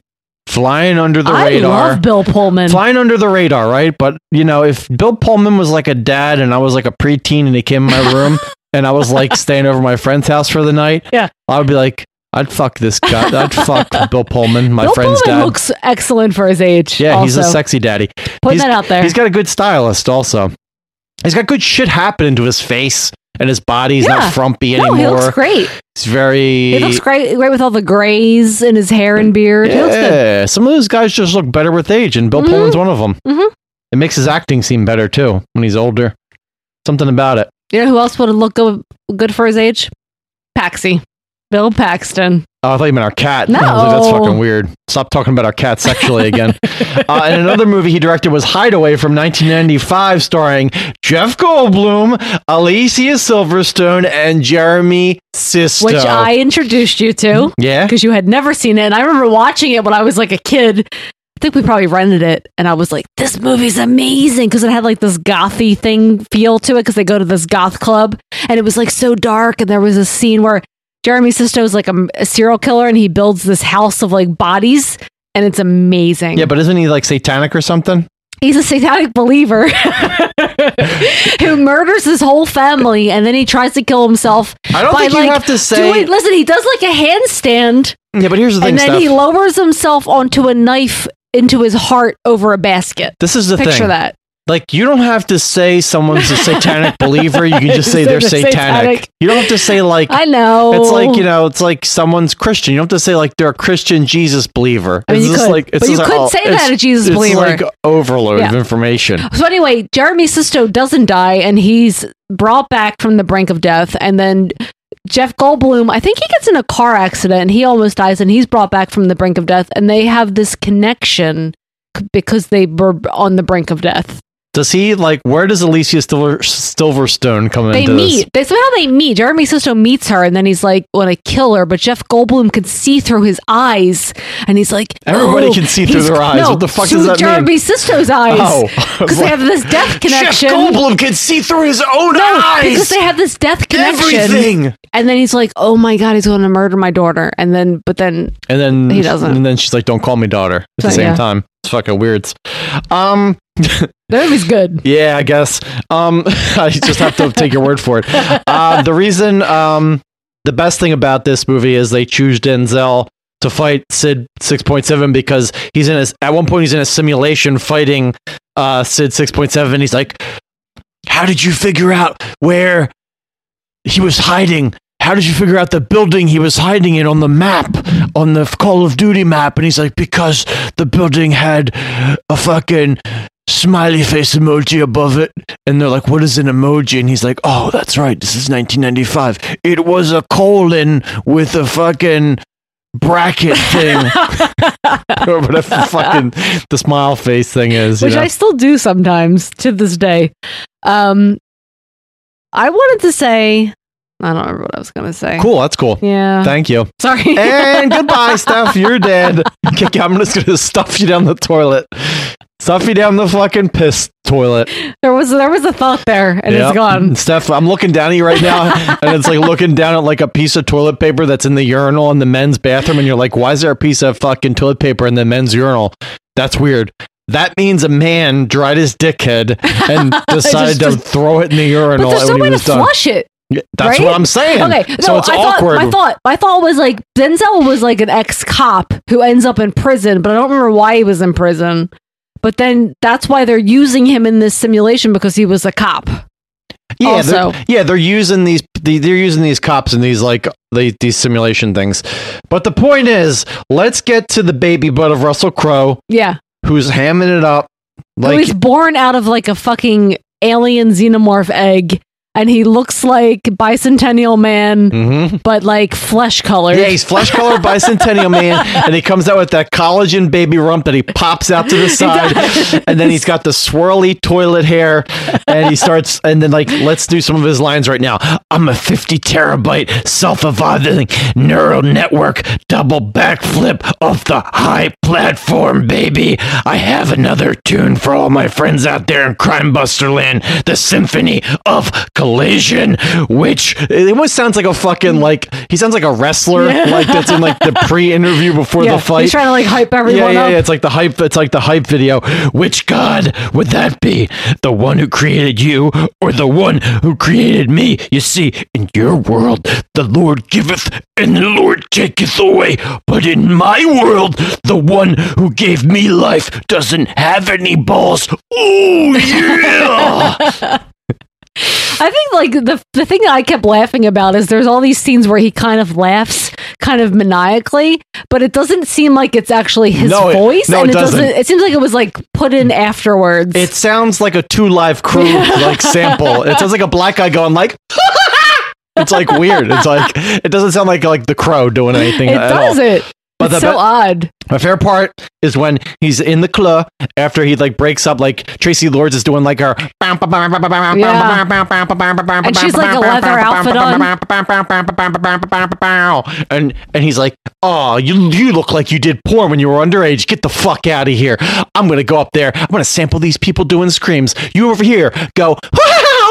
flying under the I radar. I love Bill Pullman. Flying under the radar, right? But you know, if Bill Pullman was like a dad and I was like a preteen and he came in my room and I was like staying over my friend's house for the night, Yeah. I would be like, I'd fuck this guy. I'd fuck Bill Pullman, my Bill friend's Pullman dad. looks excellent for his age. yeah, he's a sexy daddy. Putting He's- that out there. He's got a good stylist also. He's got good shit happening to his face and his body's Yeah. not frumpy anymore. no, he looks great. He's very. He looks great, great with all the grays in his hair and beard. He looks good. Yeah, some of those guys just look better with age, and Bill Mhm. Pullman's one of them. Mhm. It makes his acting seem better too when he's older. Something about it. You know who else would look good, good for his age? Paxi. Bill Paxton. Oh, I thought you meant our cat. No. Like, that's fucking weird. Stop talking about our cat sexually again. uh, and another movie he directed was Hideaway from 1995, starring Jeff Goldblum, Alicia Silverstone, and Jeremy Sisto. which I introduced you to yeah. because you had never seen it. And I remember watching it when I was like a kid. I think we probably rented it, and I was like, "This movie's amazing" because it had like this gothy thing feel to it because they go to this goth club, and it was like so dark. And there was a scene where Jeremy Sisto is like a, a serial killer, and he builds this house of like bodies, and it's amazing. Yeah, but isn't he like satanic or something? He's a satanic believer who murders his whole family, and then he tries to kill himself. I don't by, think you like, have to say. doing- listen, he does like a handstand, yeah, but here's the thing, and then Steph. he lowers himself onto a knife into his heart over a basket. this is the Picture thing. that. Like you don't have to say someone's a satanic believer. You can just say they're satanic. satanic. You don't have to say like I know. it's like you know it's like someone's Christian. You don't have to say like they're a Christian Jesus believer. I mean, it's you just could, like it's but you just could like, say oh, that a Jesus it's believer. It's like overload of information. So anyway, Jeremy Sisto doesn't die, and he's brought back from the brink of death. And then Jeff Goldblum, I think he gets in a car accident, and he almost dies, and he's brought back from the brink of death. And they have this connection because they were on the brink of death. Does he like where does Alicia Silver, Silverstone come They into meet. this? They somehow they meet. Jeremy Sisto meets her, and then he's like, "Want to kill her?" But Jeff Goldblum can see through his eyes, and he's like, Everybody "Oh, can see through their eyes. No, What the fuck does that mean? Jeremy Sisto's oh. eyes. Oh, I because they have this death connection. Jeff Goldblum can see through his own No, eyes. because they have this death connection. Everything. And then he's like, "Oh my god, he's going to murder my daughter." And then, but then, And then He doesn't. And then she's like, "Don't call me daughter." At the same yeah. time, it's fucking weird. Um, the movie's good. yeah, I guess. Um, I just have to take your word for it. Uh, the reason, um, the best thing about this movie is they choose Denzel to fight Sid six point seven because he's in a, at one point he's in a simulation fighting uh Sid six point seven. He's like, "How did you figure out where he was hiding?" How did you figure out the building he was hiding in on the map, on the Call of Duty map? And he's like, because the building had a fucking smiley face emoji above it. And they're like, what is an emoji? And he's like, oh, that's right. This is 1995. It was a colon with a fucking bracket thing. or whatever fucking the smile face thing is. you which know? I still do sometimes to this day. Um, I wanted to say, I don't remember what I was going to say. cool. That's cool. Yeah. Thank you. Sorry. And goodbye, Steph. You're dead. You. I'm just gonna stuff you down the toilet. Stuff you down the fucking piss toilet. there was there was a thought there, and Yep. it's gone. Steph, I'm looking down at you right now, and it's like looking down at like a piece of toilet paper that's in the urinal in the men's bathroom, and you're like, why is there a piece of fucking toilet paper in the men's urinal? That's weird. That means a man dried his dickhead and decided Just- to throw it in the urinal. But there's no way to done. flush it. That's right? what I'm saying. Okay, so no, it's I awkward. thought my thought my thought was like Denzel was like an ex cop who ends up in prison, but I don't remember why he was in prison. But then that's why they're using him in this simulation because he was a cop. Yeah, also. they're, yeah, they're using these. they- They're using these cops and these like they, these simulation things. But the point is, let's get to the baby butt of Russell Crowe, Yeah, who's hamming it up. who Like is born out of like a fucking alien xenomorph egg, and he looks like Bicentennial Man, Mhm. but like flesh colored. Yeah, he's flesh colored bicentennial man, and he comes out with that collagen baby rump that he pops out to the side, and then he's got the swirly toilet hair, and he starts, and then like, let's do some of his lines right now. I'm a 50 terabyte self evolving neural network double backflip off the high platform, baby. I have another tune for all my friends out there in Crime Buster Land the Symphony of Collision, which It almost sounds like a fucking mm. like he sounds like a wrestler, like that's in like the pre-interview before yeah, the fight. he's trying to like hype yeah, everyone yeah, up. yeah. It's like the hype. It's like the hype video. Which God would that be? The one who created you or the one who created me? You see, in your world, the Lord giveth and the Lord taketh away. But in my world, the one who gave me life doesn't have any balls. Oh, yeah! I think like the the thing that I kept laughing about is there's all these scenes where he kind of laughs kind of maniacally, but it doesn't seem like it's actually his No, it- voice, no, and it it doesn't. doesn't. It seems like it was like put in afterwards. It sounds like a two live crew like sample. It sounds like a black guy going like. it's like weird. It's like it doesn't sound like like the crow doing anything it at all. doesn't. But it's the so odd. My favorite part is when he's in the club after he like breaks up. Like Traci Lords is doing like her, and she's like a leather outfit on. and and he's like, "Oh, you you look like you did porn when you were underage. Get the fuck out of here. I'm gonna go up there. I'm gonna sample these people doing screams. You over here, go."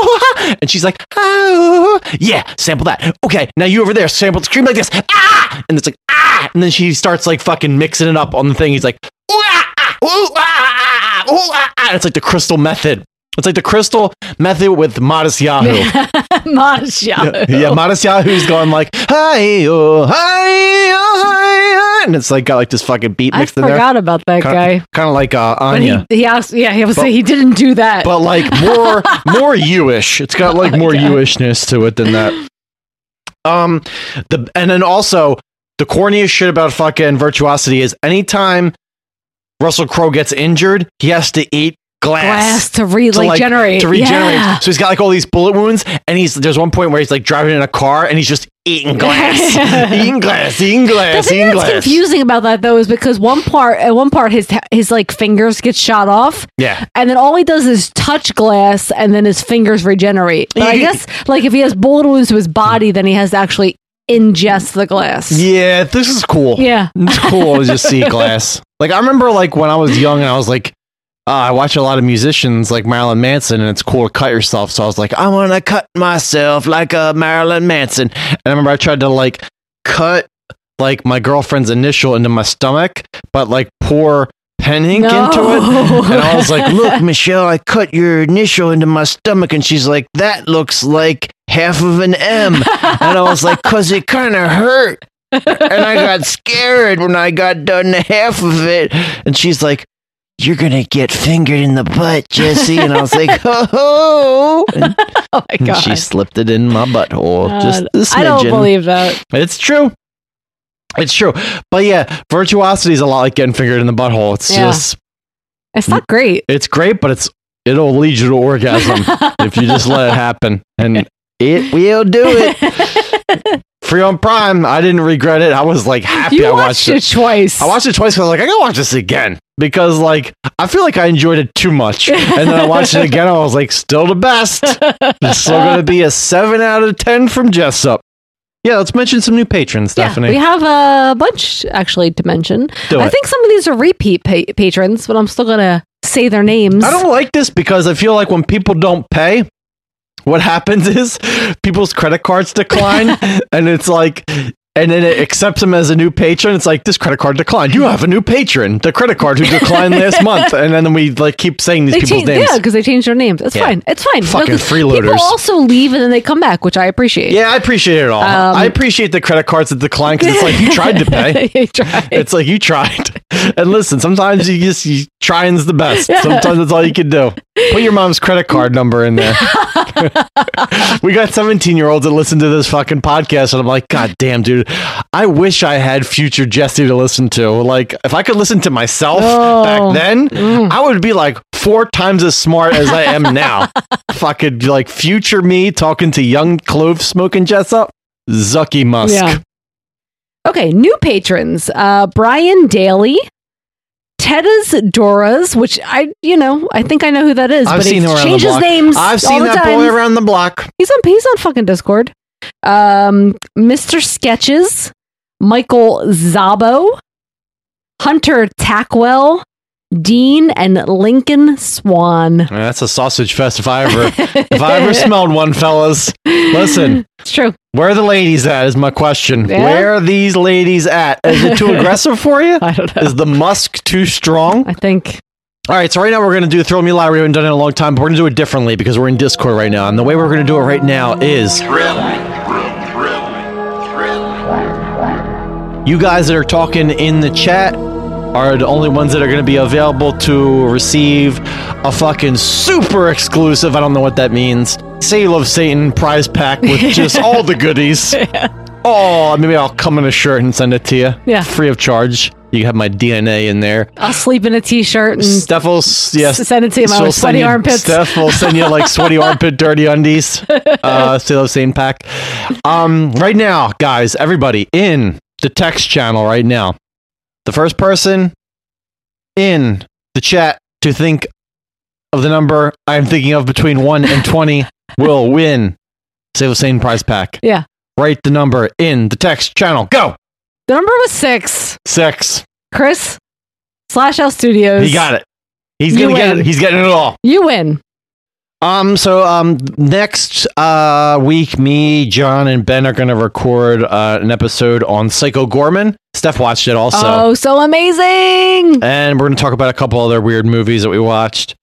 And she's like, oh, yeah, sample that. Okay, now you over there, sample, scream like this. Ah! And it's like, ah! And then she starts like fucking mixing it up on the thing. He's like, ooh, ah, ah, ooh, ah, ah, ah, ooh, ah, ah. And it's like the crystal method. It's like the crystal method with Modest Yahoo. Masha. yeah, Modest Yahoo's going like, hi, oh, hi, oh, hi, And it's like got like this fucking beat mixed in there. I forgot about that guy. Kind of like uh, But Anya. he, he asked, yeah, he was But- saying he didn't do that. but like more more you-ish. It's got like more you-ishness to it than that. Um the and then also the corniest shit about fucking virtuosity is anytime Russell Crowe gets injured, he has to eat glass. Glass to re- to, like, generate. to regenerate. Yeah. So he's got like all these bullet wounds, and he's there's one point where he's like driving in a car and he's just eating glass, eating glass, the eating that's confusing about that though is because one part at one part his his like fingers get shot off Yeah. and then all he does is touch glass and then his fingers regenerate but i guess like if he has bullet wounds to his body then he has to actually ingest the glass Yeah, this is cool. yeah It's cool to just see glass. Like I remember like when I was young and I was like, uh, I watch a lot of musicians like Marilyn Manson and it's cool to cut yourself. So I was like, I want to cut myself like a Marilyn Manson. And I remember I tried to like cut like my girlfriend's initial into my stomach, but like pour pen ink No. into it. And I was like, look, Michelle, I cut your initial into my stomach. And she's like, that looks like half of an M. And I was like, cause it kind of hurt and I got scared when I got done half of it. And she's like, You're gonna get fingered in the butt, Jesse. And I was like, oh. And, Oh my and god. she slipped it in my butthole. God. just I don't believe that. It's true. It's true. But yeah, virtuosity is a lot like getting fingered in the butthole. It's Yeah. just It's not great. it's great, but it's it'll lead you to orgasm if you just let it happen. And it will do it. Free on Prime. I didn't regret it. I was like happy you I watched, watched it twice. I watched it twice because I was like, I gotta watch this again. Because like I feel like I enjoyed it too much. And then I watched it again, I was like, still the best. It's still gonna be a seven out of ten from Jessup. Yeah, let's mention some new patrons, yeah, Stephanie. we have a bunch actually to mention. Do I it. think some of these are repeat pa- patrons, but I'm still gonna say their names. I don't like this because I feel like when people don't pay, what happens is people's credit cards decline, and it's like, and then it accepts them as a new patron. It's like this credit card declined. You have a new patron. The credit card who declined last month, and then we like keep saying these They people's change, names. yeah, because they changed their names. It's Yeah. fine. It's fine. Fucking 'cause freeloaders. People also leave and then they come back, which I appreciate. Yeah, I appreciate it all. Um, I appreciate the credit cards that decline because it's like you tried to pay. you tried. It's like you tried. And listen, sometimes you just you trying's the best. Yeah. Sometimes that's all you can do. Put your mom's credit card number in there. we got 17 year olds that listen to this fucking podcast, and I'm like, God damn, dude. I wish I had future Jesse to listen to. Like, if I could listen to myself Oh. back then, Mm. I would be like four times as smart as I am now. fucking like future me talking to young clove smoking Jessup. Zucky Musk. Yeah. Okay, new patrons. Uh Brian Daly. Tedda's Doras, which I, you know, I think I know who that is, I've but he him around the changes names. I've seen that time. boy around the block. He's on he's on fucking Discord. Um, Mr. Sketches, Michael Zabo, Hunter Tackwell, Dean, and Lincoln Swan. That's a sausage fest if I ever if I ever smelled one, fellas. Listen, It's true. where are the ladies at? Is my question. Yeah. Where are these ladies at? Is it too aggressive for you? I don't know. Is the musk too strong? I think. All right, so right now we're going to do Throw Me Live. We haven't done it in a long time, but we're going to do it differently because we're in Discord right now. And the way we're going to do it right now is you guys that are talking in the chat are the only ones that are going to be available to receive a fucking super exclusive. I don't know what that means. Say you love Satan prize pack with just all the goodies. Oh, maybe I'll come in a shirt and send it to you. Yeah. Free of charge. You have my DNA in there. I'll sleep in a t-shirt and Steph will, yes, send it to you. My sweaty you- armpits. Steph will send you like sweaty armpit, dirty undies. Uh, still the same pack. Um, right now, guys, everybody in the text channel right now. The first person in the chat to think of the number I'm thinking of between one and twenty will win. Save Hussein prize pack. Yeah. Write the number in the text channel. Go The number was six. six. Chris slash L Studios. He got it. He's You gonna get it. He's getting it all. You win. Um. So um. Next uh week, me, John, and Ben are gonna record uh, an episode on Psycho Goreman. Steph watched it also, Oh, so amazing. and we're gonna talk about a couple other weird movies that we watched.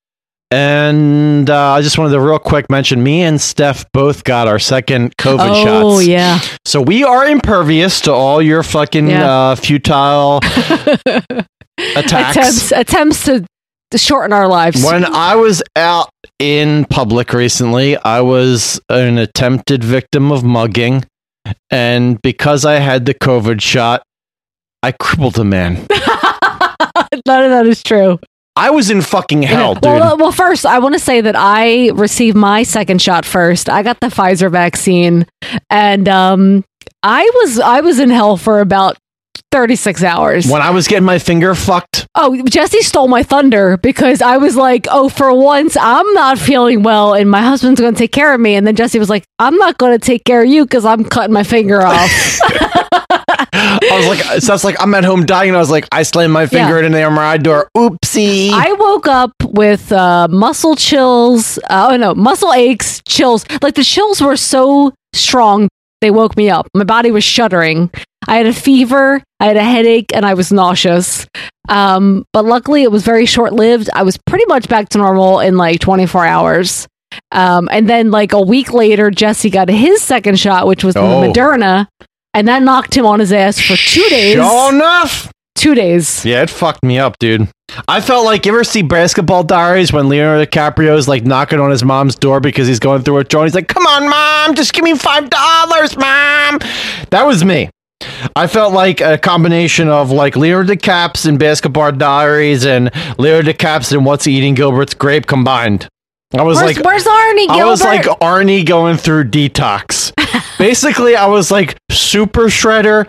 And uh, I just wanted to real quick mention me and Steph both got our second COVID oh, shots. Oh, yeah. So we are impervious to all your fucking Yeah. uh, futile attacks. Attempts attempts to, to shorten our lives. When I was out in public recently, I was an attempted victim of mugging. And because I had the COVID shot, I crippled a man. None of that is true. I was in fucking hell, dude. Well, uh, well, first, I want to say that I received my second shot first. I got the Pfizer vaccine, and um, I was I was in hell for about thirty six hours. when I was getting my finger fucked, Oh, Jesse stole my thunder because I was like, "Oh, for once, I'm not feeling well, and my husband's going to take care of me." And then Jesse was like, "I'm not going to take care of you because I'm cutting my finger off." I was like, so I was like, I'm at home dying. And I was like, I slammed my finger Yeah. in the MRI door. Oopsie. I woke up with uh, muscle chills. Uh, oh no, muscle aches, chills. Like the chills were so strong, they woke me up. My body was shuddering. I had a fever, I had a headache, and I was nauseous. Um, but luckily, it was very short lived. I was pretty much back to normal in like 24 hours. Um, and then, like a week later, Jesse got his second shot, which was Oh. the Moderna, and that knocked him on his ass for two days. Sure enough. Two days. Yeah, it fucked me up, dude. I felt like you ever see Basketball Diaries when Leonardo DiCaprio's like knocking on his mom's door because he's going through withdrawal. He's like, "Come on, mom, just give me five dollars, mom." That was me. I felt like a combination of like Leonardo DiCaps and Basketball Diaries and Leonardo DiCaps and What's Eating Gilbert's Grape combined. I was Where's, like, where's Arnie Gilbert? I was like Arnie going through detox. Basically, I was like Super Shredder.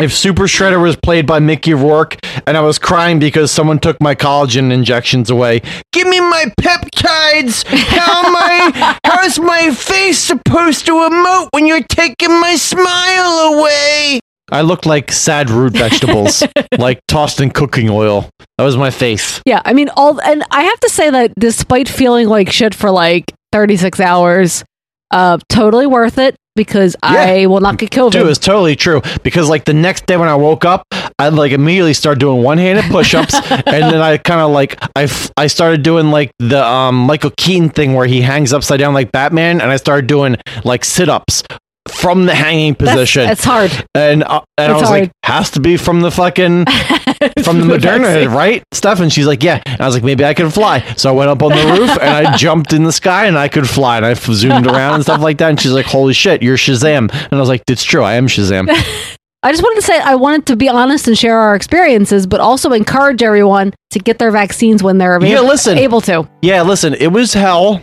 If Super Shredder was played by Mickey Rourke, and I was crying because someone took my collagen injections away. Give me my peptides. How am I? How's my face supposed to emote when you're taking my smile away? I looked like sad root vegetables, like tossed in cooking oil. That was my face. Yeah, I mean, all, and I have to say that despite feeling like shit for like 36 hours, uh, totally worth it because I will not get COVID. Dude, it's totally true. Because like the next day when I woke up, I like immediately started doing one-handed push-ups, and then I kind of like I, f- I started doing like the um Michael Keaton thing where he hangs upside down like Batman, and I started doing like sit-ups from the hanging That's- position. It's hard. and uh, and I was hard. like, has to be from the fucking from the Moderna, right? Stuff. And she's like, yeah. And I was like, maybe I can fly. So I went up on the roof and I jumped in the sky and I could fly and I zoomed around and stuff like that. And she's like, holy shit, you're Shazam. And I was like, it's true, I am Shazam. I just wanted to say I wanted to be honest and share our experiences, but also encourage everyone to get their vaccines when they're Yeah, listen. able to. Yeah, listen, it was hell.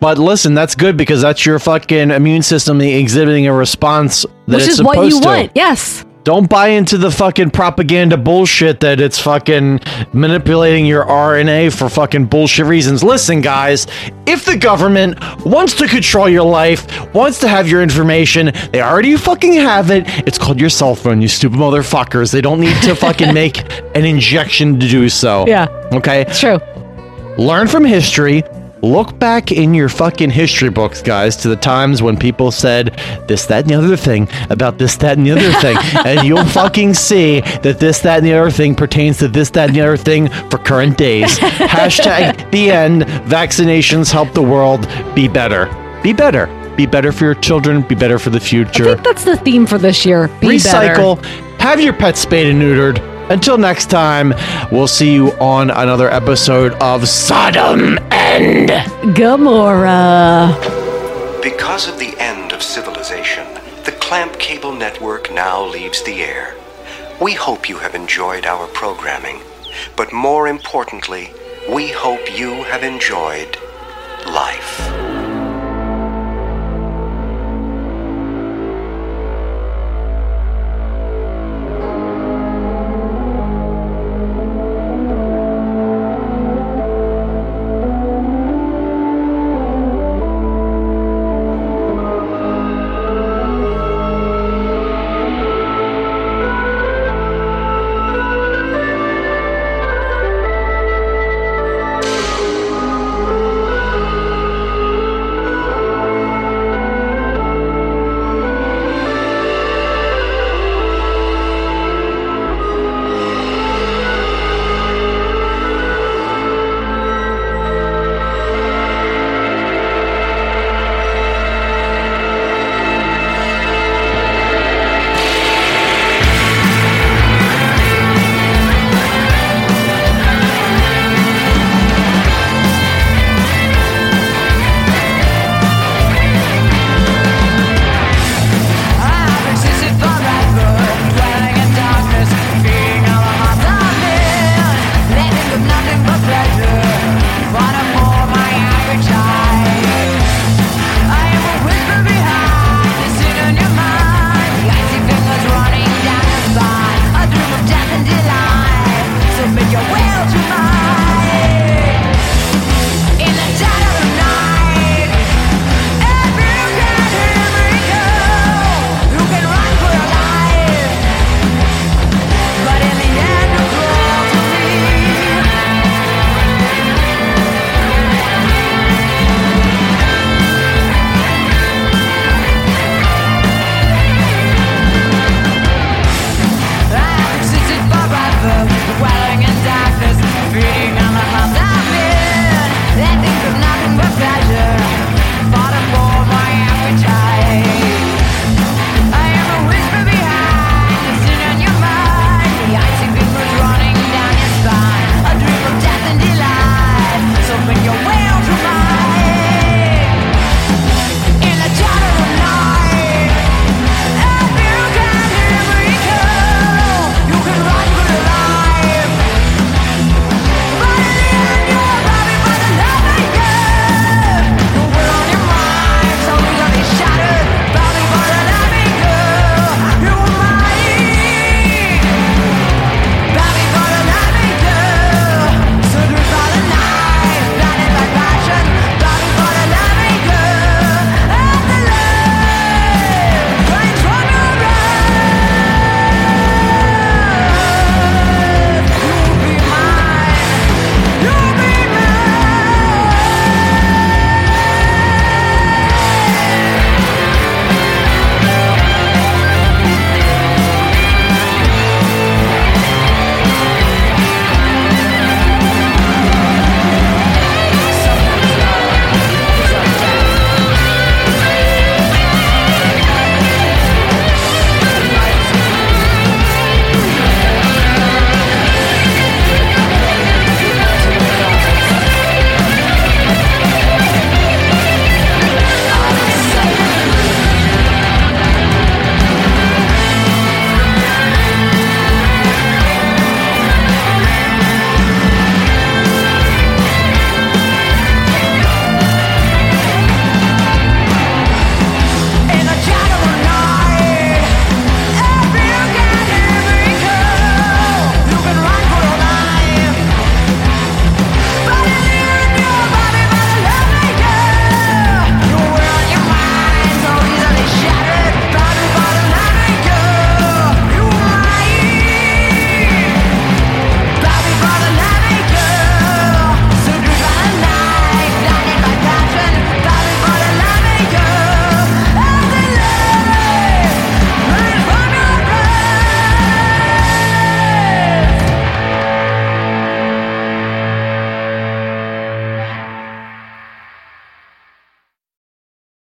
But listen, that's good because that's your fucking immune system exhibiting a response that Which is what you to. want. Yes. Don't buy into the fucking propaganda bullshit that it's fucking manipulating your RNA for fucking bullshit reasons. Listen, guys, if the government wants to control your life, wants to have your information, they already fucking have it. It's called your cell phone, you stupid motherfuckers. They don't need to fucking make an injection to do so. Yeah. Okay? True. Learn from history. Look back in your fucking history books, guys, to the times when people said this, that, and the other thing about this, that, and the other thing. and you'll fucking see that this, that, and the other thing pertains to this, that, and the other thing for current days. Hashtag the end. Vaccinations help the world be better. Be better. Be better for your children. Be better for the future. I think that's the theme for this year. Be Recycle. Have your pets spayed and neutered. Until next time, we'll see you on another episode of Sodom and. Gomorrah. Because of the end of civilization, the Clamp Cable Network now leaves the air. We hope you have enjoyed our programming, but more importantly, we hope you have enjoyed life.